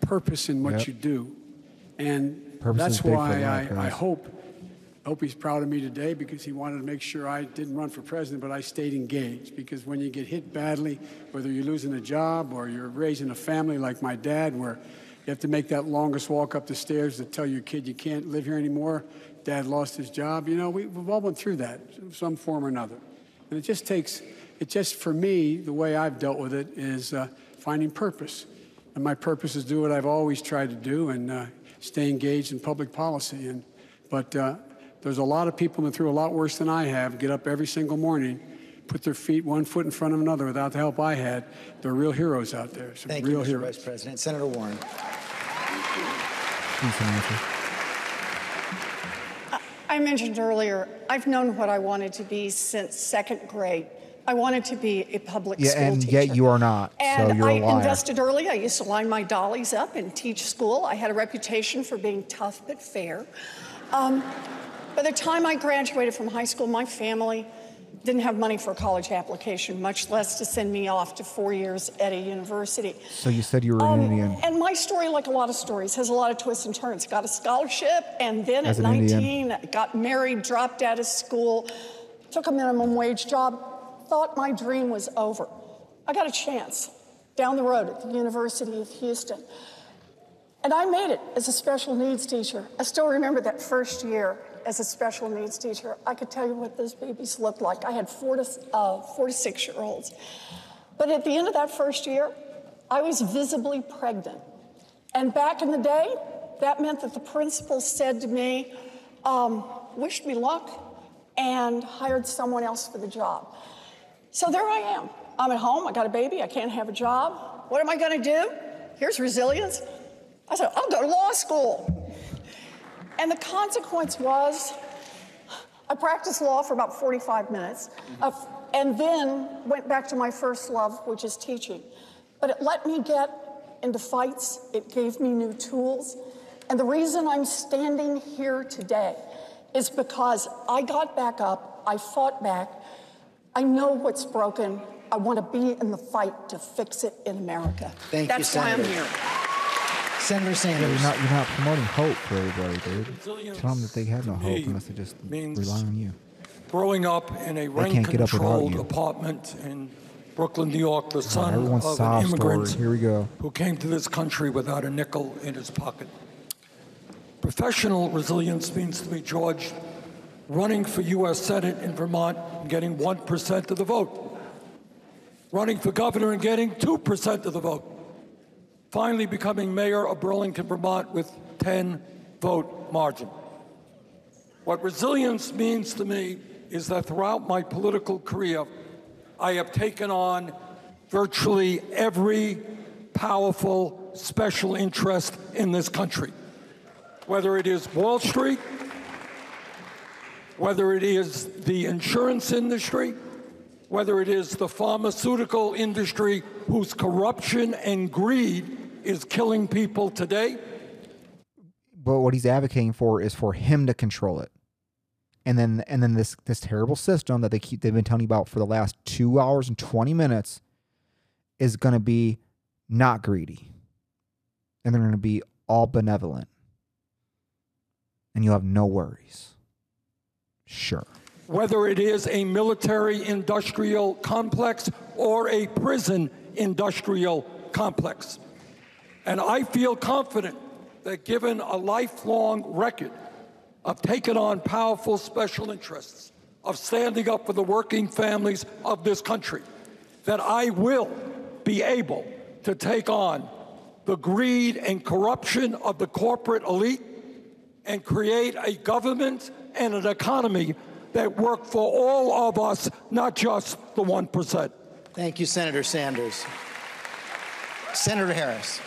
purpose in what Yep. you do. And Purpose that's is big for why I, I hope hope he's proud of me today because he wanted to make sure I didn't run for president, but I stayed engaged. Because when you get hit badly, whether you're losing a job or you're raising a family like my dad, where you have to make that longest walk up the stairs to tell your kid you can't live here anymore, dad lost his job. You know, we, we've all went through that, some form or another. And it just takes, it just, for me, the way I've dealt with it is uh, finding purpose. And my purpose is do what I've always tried to do and uh, stay engaged in public policy. And, but uh, there's a lot of people that through a lot worse than I have, get up every single morning, put their feet one foot in front of another without the help I had. They're real heroes out there. Some Thank real you, Mr. heroes. Vice President. Senator Warren. Decent answer. I mentioned earlier, I've known what I wanted to be since second grade. I wanted to be a public Yeah, school and teacher. And yet you are not. And so you're I a liar. invested early. I used to line my dollies up and teach school. I had a reputation for being tough but fair. Um, by the time I graduated from high school, my family didn't have money for a college application, much less to send me off to four years at a university. so you said you were an um, Indian. And my story, like a lot of stories, has a lot of twists and turns. Got a scholarship, and then As at an 19, Indian? got married, dropped out of school, took a minimum wage job, thought my dream was over. I got a chance down the road at the University of Houston. And I made it as a special needs teacher. I still remember that first year as a special needs teacher. I could tell you what those babies looked like. I had four to, uh, four to six year olds. But at the end of that first year, I was visibly pregnant. And back in the day, that meant that the principal said to me, um, wished me luck, and hired someone else for the job. So there I am. I'm at home, I got a baby, I can't have a job. What am I gonna do? Here's resilience. I said, I'll go to law school. And the consequence was I practiced law for about 45 minutes uh, and then went back to my first love, which is teaching. But it let me get into fights, it gave me new tools. And the reason I'm standing here today is because I got back up, I fought back, I know what's broken. I want to be in the fight to fix it in America. Thank you, That's why I'm here. Senator Sanders. you're not you're not promoting hope for everybody, dude. Tell them that they have no hope me unless they just means rely on you. Growing up in a They can't get up without rent-controlled apartment in Brooklyn, New York, the son everyone's of sob an immigrant story. Here we go. who came to this country without a nickel in his pocket. Professional resilience means to me, George, running for U.S. Senate in Vermont and getting 1% of the vote, running for governor and getting 2% of the vote, finally becoming mayor of Burlington, Vermont with 10 vote margin. What resilience means to me is that throughout my political career, I have taken on virtually every powerful special interest in this country, whether it is Wall Street, whether it is the insurance industry, whether it is the pharmaceutical industry whose corruption and greed is killing people today. But what he's advocating for is for him to control it. And then and then this this terrible system that they keep they've been telling you about for the last two hours and twenty minutes is gonna be not greedy. And they're gonna be all benevolent. And you'll have no worries. Sure. whether it is a military industrial complex or a prison industrial complex. And I feel confident that given a lifelong record of taking on powerful special interests, of standing up for the working families of this country, that I will be able to take on the greed and corruption of the corporate elite and create a government and an economy that work for all of us, not just the 1%. Thank you, Senator Sanders. Senator Harris.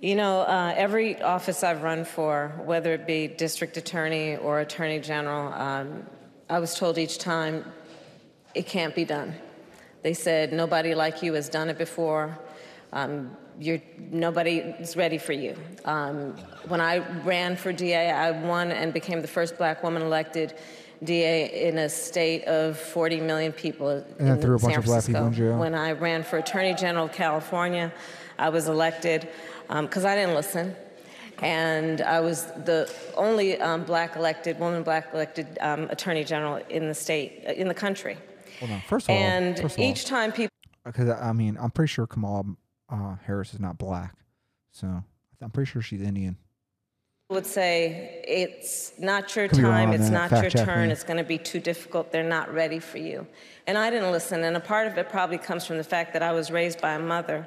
You know, uh, every office I've run for, whether it be district attorney or attorney general, um, I was told each time it can't be done. They said nobody like you has done it before. Um, you're, nobody is ready for you. Um, when I ran for DA, I won and became the first black woman elected DA in a state of 40 million people And in threw a bunch San of black people in Francisco. jail. When I ran for Attorney General of California, I was elected because I didn't listen. And I was the only um, black elected, woman black elected um, Attorney General in the state, uh, in the country. Hold on. First of all, and first of all, each time people because I mean, I'm pretty sure Kamala uh, Harris is not black, so I'm pretty sure she's Indian. would say it's not your Could time, it's not Fact your turn, me. it's going to be too difficult, they're not ready for you. And I didn't listen, and a part of it probably comes from the fact that I was raised by a mother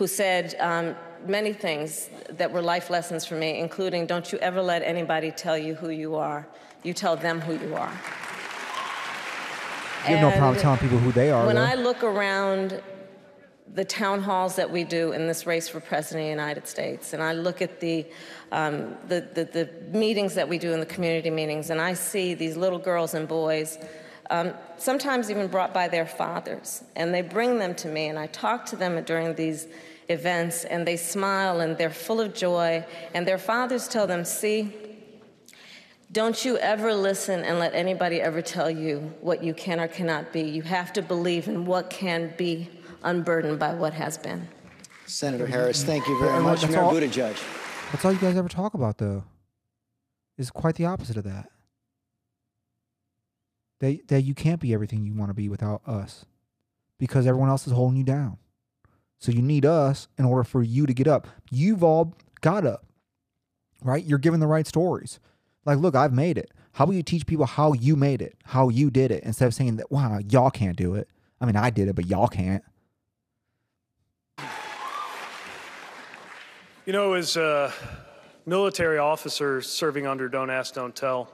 who said um, many things that were life lessons for me, including don't you ever let anybody tell you who you are, you tell them who you are. You have no problem telling people who they are. When though. I look around the town halls that we do in this race for president of the United States, and I look at the, um, the, the, the meetings that we do in the community meetings, and I see these little girls and boys, um, sometimes even brought by their fathers, and they bring them to me, and I talk to them during these events, and they smile and they're full of joy, and their fathers tell them, see, don't you ever listen and let anybody ever tell you what you can or cannot be. You have to believe in what can be unburdened by what has been. Senator Harris, thank you very much. that's Mayor all- Buttigieg. That's all you guys ever talk about, though. Is quite the opposite of that. That that you can't be everything you want to be without us, because everyone else is holding you down. So you need us in order for you to get up. You've all got up, right? You're giving the right stories. Like, look, I've made it. How about you teach people how you made it, how you did it, instead of saying that, wow, y'all can't do it. I mean, I did it, but y'all can't. You know, as a military officer serving under Don't Ask, Don't Tell,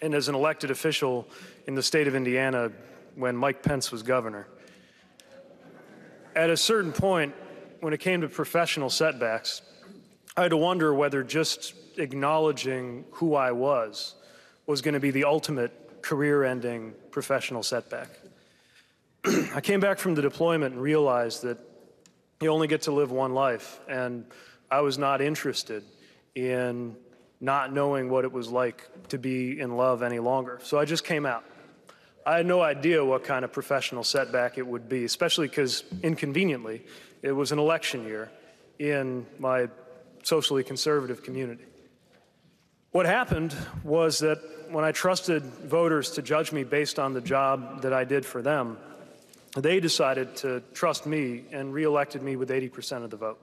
and as an elected official in the state of Indiana when Mike Pence was governor, at a certain point, when it came to professional setbacks, I had to wonder whether just acknowledging who I was was going to be the ultimate career ending professional setback. I came back from the deployment and realized that you only get to live one life. And I was not interested in not knowing what it was like to be in love any longer. So I just came out. I had no idea what kind of professional setback it would be, especially because inconveniently, it was an election year in my socially conservative community. What happened was that when I trusted voters to judge me based on the job that I did for them, they decided to trust me and reelected me with 80% of the vote.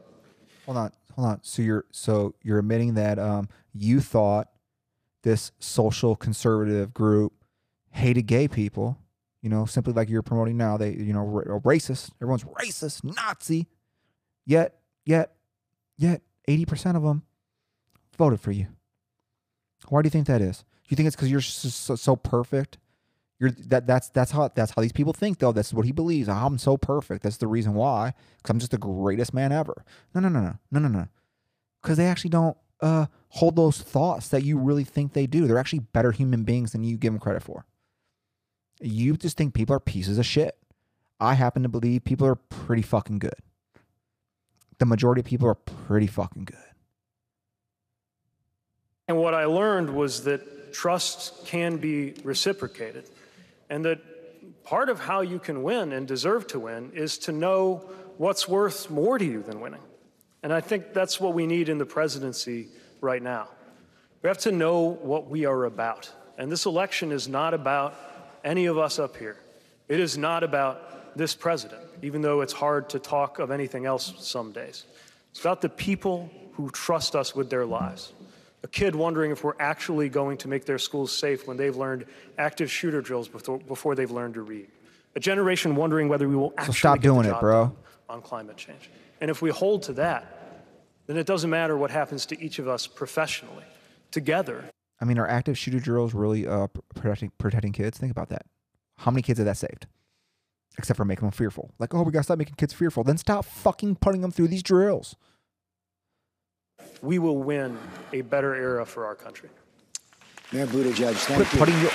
Hold on, hold on. So you're so you're admitting that um you thought this social conservative group hated gay people, you know, simply like you're promoting now. They, you know, ra- racist. Everyone's racist, Nazi. Yet, yet, yet, eighty percent of them voted for you. Why do you think that is? Do you think it's because you're so, so, so perfect? You're that that's that's how that's how these people think though. That's what he believes. I'm so perfect. That's the reason why. Because I'm just the greatest man ever. No, no, no, no, no, no, no. Because they actually don't uh, hold those thoughts that you really think they do. They're actually better human beings than you give them credit for. You just think people are pieces of shit. I happen to believe people are pretty fucking good. The majority of people are pretty fucking good. And what I learned was that trust can be reciprocated. And that part of how you can win and deserve to win is to know what's worth more to you than winning. And I think that's what we need in the presidency right now. We have to know what we are about. And this election is not about any of us up here. It is not about this president, even though it's hard to talk of anything else some days. It's about the people who trust us with their lives. A kid wondering if we're actually going to make their schools safe when they've learned active shooter drills before, before they've learned to read. A generation wondering whether we will actually So stop doing it, bro. on climate change. And if we hold to that, then it doesn't matter what happens to each of us professionally. Together, I mean, are active shooter drills really uh, protecting protecting kids? Think about that. How many kids have that saved? Except for making them fearful. Like, oh, we gotta stop making kids fearful. Then stop fucking putting them through these drills. we will win a better era for our country. Mayor Buttigieg, thank Quit you. putting your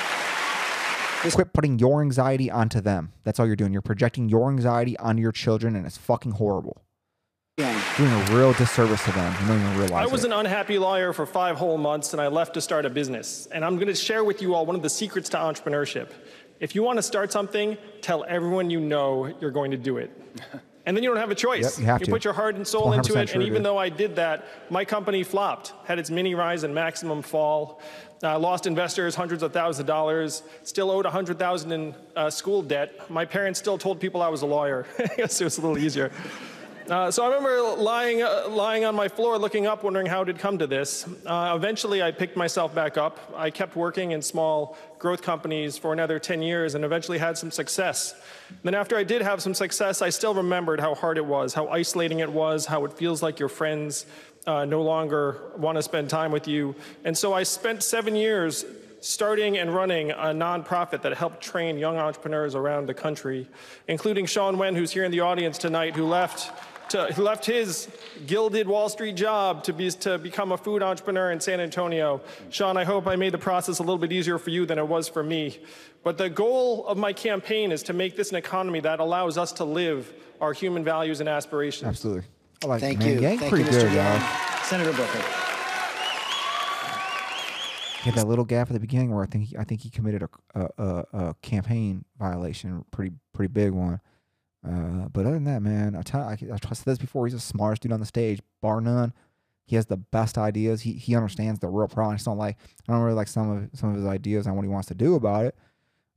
quit putting your anxiety onto them. That's all you're doing. You're projecting your anxiety onto your children, and it's fucking horrible. Doing a real disservice to them. You don't even realize I was it. an unhappy lawyer for five whole months and I left to start a business. And I'm going to share with you all one of the secrets to entrepreneurship. If you want to start something, tell everyone you know you're going to do it. And then you don't have a choice. Yep, you have to. put your heart and soul into it. true, and even dude. though I did that, my company flopped, had its mini rise and maximum fall. I lost investors hundreds of thousands of dollars, still owed 100000 in uh, school debt. My parents still told people I was a lawyer. I guess it was a little easier. Uh, so I remember lying, uh, lying on my floor, looking up, wondering how it had come to this. Uh, eventually, I picked myself back up. I kept working in small growth companies for another 10 years and eventually had some success. Then, after I did have some success, I still remembered how hard it was, how isolating it was, how it feels like your friends uh, no longer want to spend time with you. And so I spent seven years starting and running a nonprofit that helped train young entrepreneurs around the country, including Sean Wen, who's here in the audience tonight, who left. To, who left his gilded Wall Street job to, be, to become a food entrepreneur in San Antonio. Sean, I hope I made the process a little bit easier for you than it was for me. But the goal of my campaign is to make this an economy that allows us to live our human values and aspirations. Absolutely. I like Thank you. Yang Thank pretty you, good, Mr. Yang. Senator Booker. He had that little gap at the beginning where I think he, I think he committed a, a, a, a campaign violation, pretty pretty big one. Uh, but other than that, man, I tell I, I trusted this before. He's the smartest dude on the stage, bar none. He has the best ideas. He he understands the real problem. I just don't like I don't really like some of some of his ideas on what he wants to do about it.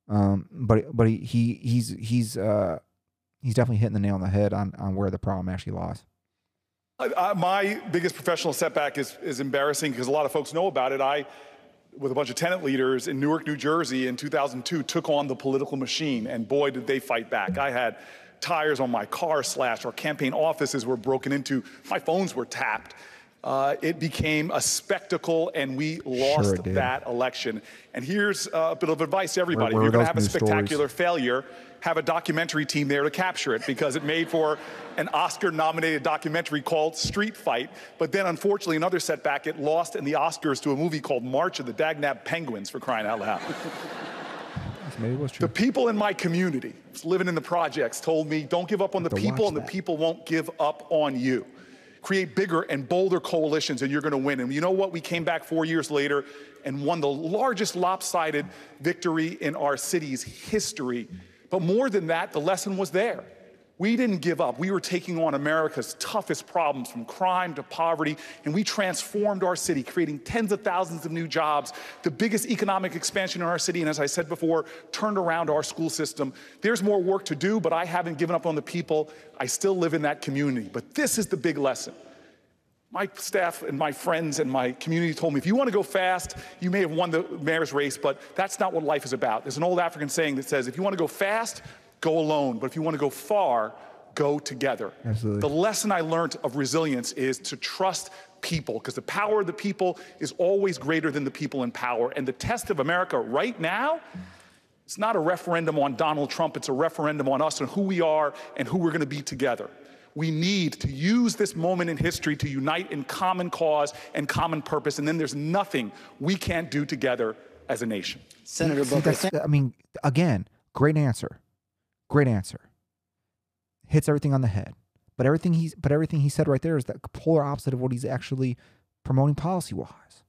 Um, but but he, he he's he's uh he's definitely hitting the nail on the head on on where the problem actually lies. My biggest professional setback is, is embarrassing because a lot of folks know about it. I, with a bunch of tenant leaders in Newark, New Jersey in 2002, took on the political machine, and boy, did they fight back. I had tires on my car slashed, our campaign offices were broken into, my phones were tapped. Uh, it became a spectacle, and we lost did. that election. And here's uh, a bit of advice to everybody: where if you're going to have a news stories? spectacular failure, have a documentary team there to capture it because it made for an Oscar nominated documentary called Street Fight. But then, unfortunately, another setback, it lost in the Oscars to a movie called March of the Dagnab Penguins for crying out loud. Maybe it was true. The people in my community living in the projects told me, don't give up on the people, and the people won't give up on you. Create bigger and bolder coalitions, and you're going to win. And you know what? We came back four years later and won the largest lopsided victory in our city's history. But more than that, the lesson was there. We didn't give up. We were taking on America's toughest problems from crime to poverty, and we transformed our city, creating tens of thousands of new jobs, the biggest economic expansion in our city, and as I said before, turned around our school system. There's more work to do, but I haven't given up on the people. I still live in that community. But this is the big lesson. My staff and my friends and my community told me if you want to go fast, you may have won the mayor's race, but that's not what life is about. There's an old African saying that says if you want to go fast, go alone, but if you want to go far, go together. Absolutely. The lesson I learned of resilience is to trust people because the power of the people is always greater than the people in power. And the test of America right now It's not a referendum on Donald Trump, it's a referendum on us and who we are and who we're going to be together. We need to use this moment in history to unite in common cause and common purpose, and then there's nothing we can't do together as a nation. Senator See, I mean, again, great answer, great answer. Hits everything on the head. But everything he's but everything he said right there is the polar opposite of what he's actually promoting policy wise.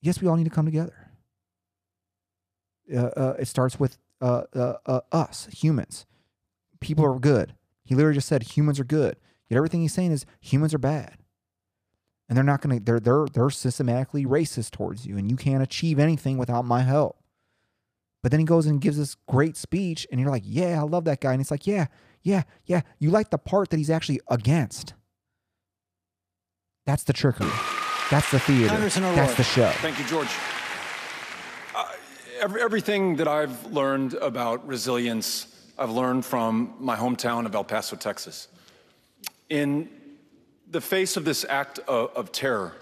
Yes, we all need to come together. Uh, uh, it starts with uh, uh, uh, us humans. People are good. He literally just said humans are good. Yet everything he's saying is humans are bad and they're not going to they're they're they're systematically racist towards you and you can't achieve anything without my help but then he goes and gives this great speech and you're like yeah i love that guy. And it's like yeah yeah yeah you like the part that he's actually against. That's the trickery. That's the theater. That's the show. Thank you, George. Uh, every, everything that I've learned about resilience, I've learned from my hometown of El Paso, Texas. In the face of this act of, of terror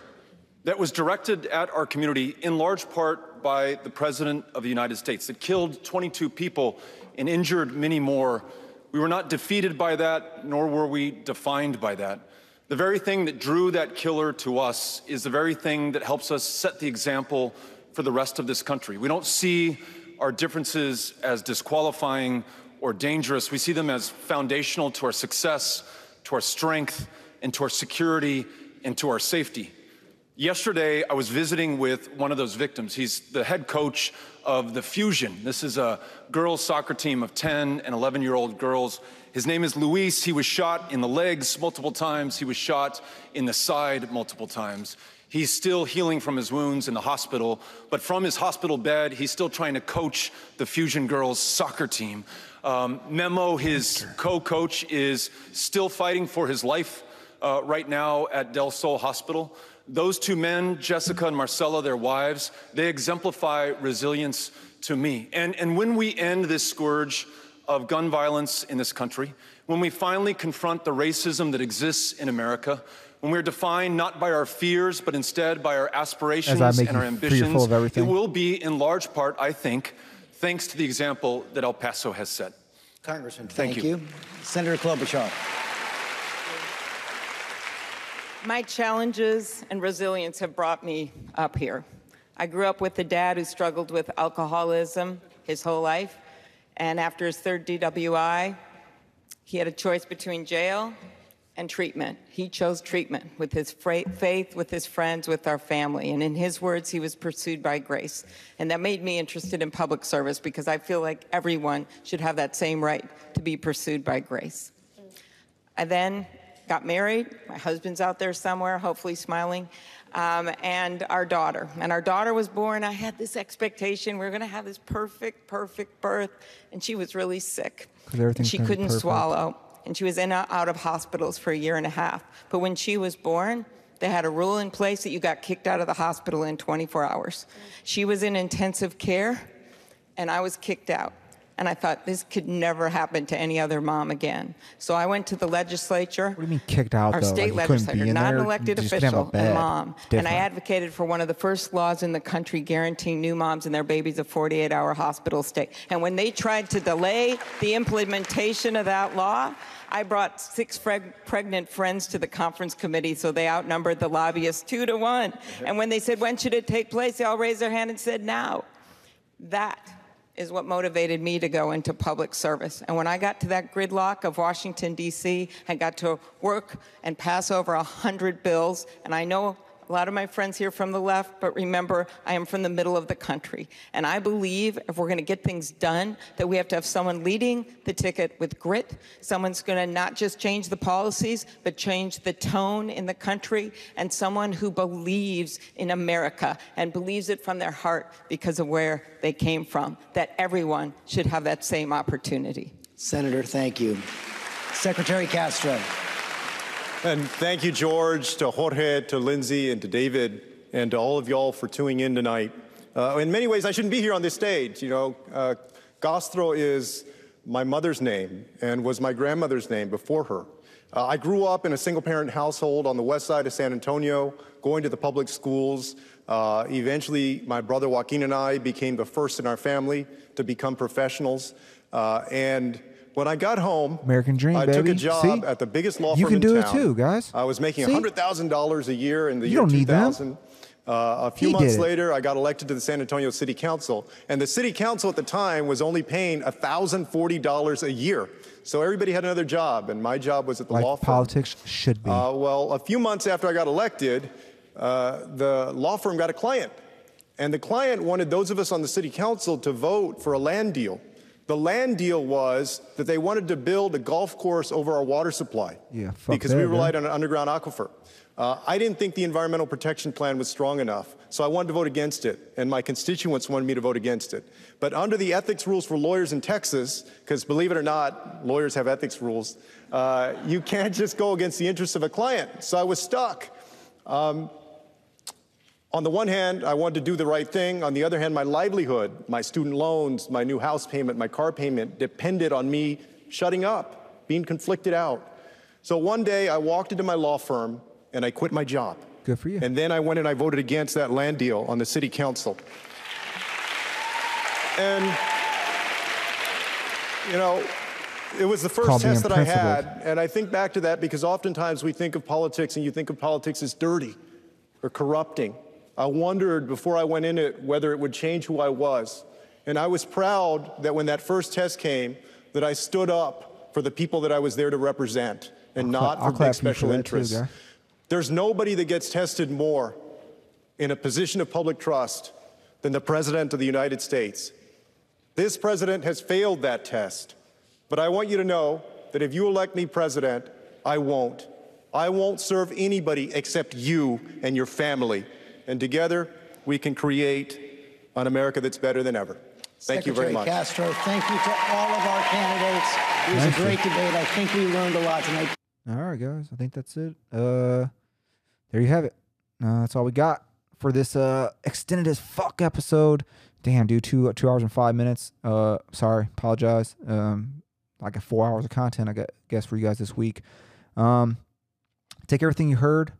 that was directed at our community in large part by the President of the United States, that killed 22 people and injured many more, we were not defeated by that, nor were we defined by that. The very thing that drew that killer to us is the very thing that helps us set the example for the rest of this country. We don't see our differences as disqualifying or dangerous. We see them as foundational to our success, to our strength, and to our security and to our safety. Yesterday, I was visiting with one of those victims. He's the head coach of the Fusion. This is a girls' soccer team of 10 and 11 year old girls. His name is Luis. He was shot in the legs multiple times, he was shot in the side multiple times. He's still healing from his wounds in the hospital, but from his hospital bed, he's still trying to coach the Fusion girls' soccer team. Um, Memo, his co coach, is still fighting for his life uh, right now at Del Sol Hospital. Those two men, Jessica and Marcella, their wives, they exemplify resilience to me. And, and when we end this scourge of gun violence in this country, when we finally confront the racism that exists in America, when we're defined not by our fears, but instead by our aspirations and our ambitions, of everything? it will be in large part, I think, thanks to the example that El Paso has set. Congressman, Thank thank, you. you. Senator Klobuchar. My challenges and resilience have brought me up here. I grew up with a dad who struggled with alcoholism his whole life. And after his third DWI, he had a choice between jail and treatment. He chose treatment with his faith, with his friends, with our family. And in his words, he was pursued by grace. And that made me interested in public service because I feel like everyone should have that same right to be pursued by grace. I then got married. My husband's out there somewhere, hopefully smiling. Um, and our daughter. And our daughter was born. I had this expectation we are going to have this perfect, perfect birth. And she was really sick. she couldn't swallow. And she was in out of hospitals for a year and a half. But when she was born, they had a rule in place that you got kicked out of the hospital in 24 hours. She was in intensive care, and I was kicked out. And I thought this could never happen to any other mom again. So I went to the legislature. What do you mean kicked out Our though? state like you couldn't be legislator, in not an elected You just couldn't have a official, and mom. And I advocated for one of the first laws in the country guaranteeing new moms and their babies a 48 hour hospital stay. And when they tried to delay the implementation of that law, I brought six pregnant friends to the conference committee, so they outnumbered the lobbyists two to one. And when they said, when should it take place, they all raised their hand and said, now. That is what motivated me to go into public service. And when I got to that gridlock of Washington, D.C., and got to work and pass over 100 bills, and I know a lot of my friends here from the left, but remember, I am from the middle of the country. And I believe if we're going to get things done, that we have to have someone leading the ticket with grit. Someone's going to not just change the policies, but change the tone in the country, and someone who believes in America and believes it from their heart because of where they came from, that everyone should have that same opportunity. Senator, thank you. Secretary Castro. And thank you, George, to Jorge, to Lindsay, and to David, and to all of y'all for tuning in tonight. Uh, in many ways, I shouldn't be here on this stage. You know, uh, Castro is my mother's name and was my grandmother's name before her. Uh, I grew up in a single parent household on the west side of San Antonio, going to the public schools. Uh, eventually, my brother Joaquin and I became the first in our family to become professionals. Uh, and when I got home, American dream, I took a baby. job See? at the biggest law You firm can in do it too, guys. I was making See? $100,000 a year in the You year don't need them. 2000. Uh, a few He months later, I got elected to the San Antonio City Council, and the City Council at the time was only paying $1,040 a year. So everybody had another job, and my job was at the Like law firm. politics should be. Uh, well, a few months after I got elected, uh, the law firm got a client. And the client wanted those of us on the city council to vote for a land deal. The land deal was that they wanted to build a golf course over our water supply yeah, fuck because that, we man. relied on an underground aquifer. Uh, I didn't think the environmental protection plan was strong enough, so I wanted to vote against it, and my constituents wanted me to vote against it. But under the ethics rules for lawyers in Texas, because believe it or not, lawyers have ethics rules, uh, you can't just go against the interests of a client. So I was stuck. Um, on the one hand, I wanted to do the right thing. On the other hand, my livelihood, my student loans, my new house payment, my car payment depended on me shutting up, being conflicted out. So one day I walked into my law firm and I quit my job. Good for you. And then I went and I voted against that land deal on the city council. And, you know, it was the first Called test that I had. And I think back to that because oftentimes we think of politics and you think of politics as dirty or corrupting. I wondered before I went in it whether it would change who I was. And I was proud that when that first test came, that I stood up for the people that I was there to represent and not I'll for big special that too, interests. There's nobody that gets tested more in a position of public trust than the President of the United States. This president has failed that test. But I want you to know that if you elect me president, I won't. I won't serve anybody except you and your family. And together, we can create an America that's better than ever. Thank you very much. Castro, thank you to all of our candidates. It was Thank a you. great debate. I think we learned a lot tonight. All right, guys. I think that's it. Uh, there you have it. Uh, that's all we got for this uh extended as fuck episode. Damn, dude, two two hours and five minutes. Uh, sorry, apologize. Um, I got four hours of content. I got guess for you guys this week. Um, take everything you heard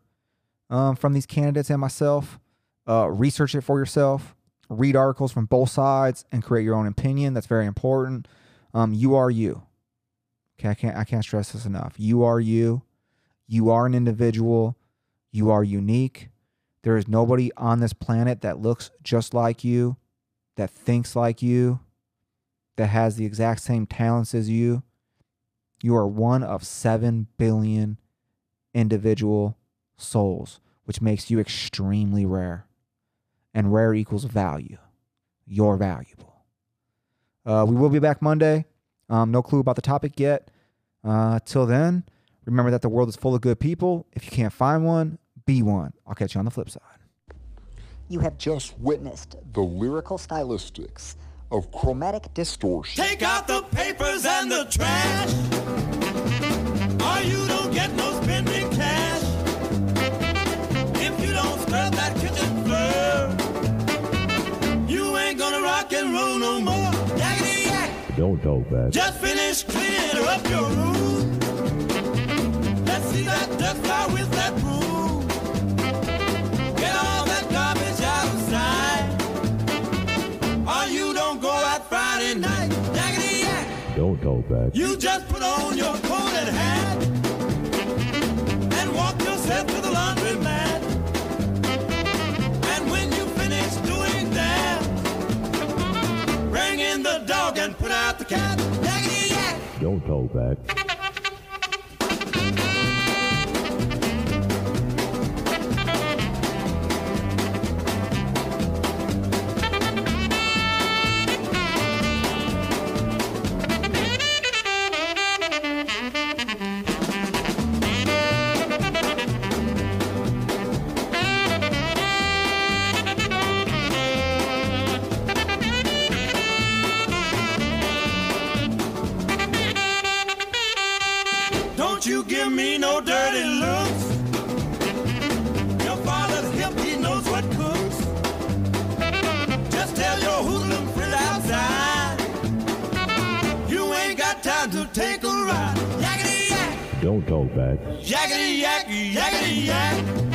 um, from these candidates and myself. Uh, research it for yourself. Read articles from both sides and create your own opinion. That's very important. Um, you are you. Okay, I can't I can't stress this enough. You are you. You are an individual. You are unique. There is nobody on this planet that looks just like you, that thinks like you, that has the exact same talents as you. You are one of 7 billion individual souls, which makes you extremely rare. And rare equals value. You're valuable. Uh, we will be back Monday. Um, no clue about the topic yet. Uh, till then, remember that the world is full of good people. If you can't find one, be one. I'll catch you on the flip side. You have just witnessed the lyrical stylistics of chromatic distortion. Take out the papers and the trash. Or you don't get no Don't talk back. Just finish cleaning up your room. Let's see that fly with that broom. Get all that garbage out of sight. Or you don't go out Friday night. Yak. Don't talk back. You just put on your coat the dog and put out the cat. Don't hold back. Me no dirty looks. Your father's hip, he knows what cooks. Just tell your hoodlum friend outside. You ain't got time to take a ride. Yakety yak. Don't talk back. Yakety yak, yakety yak.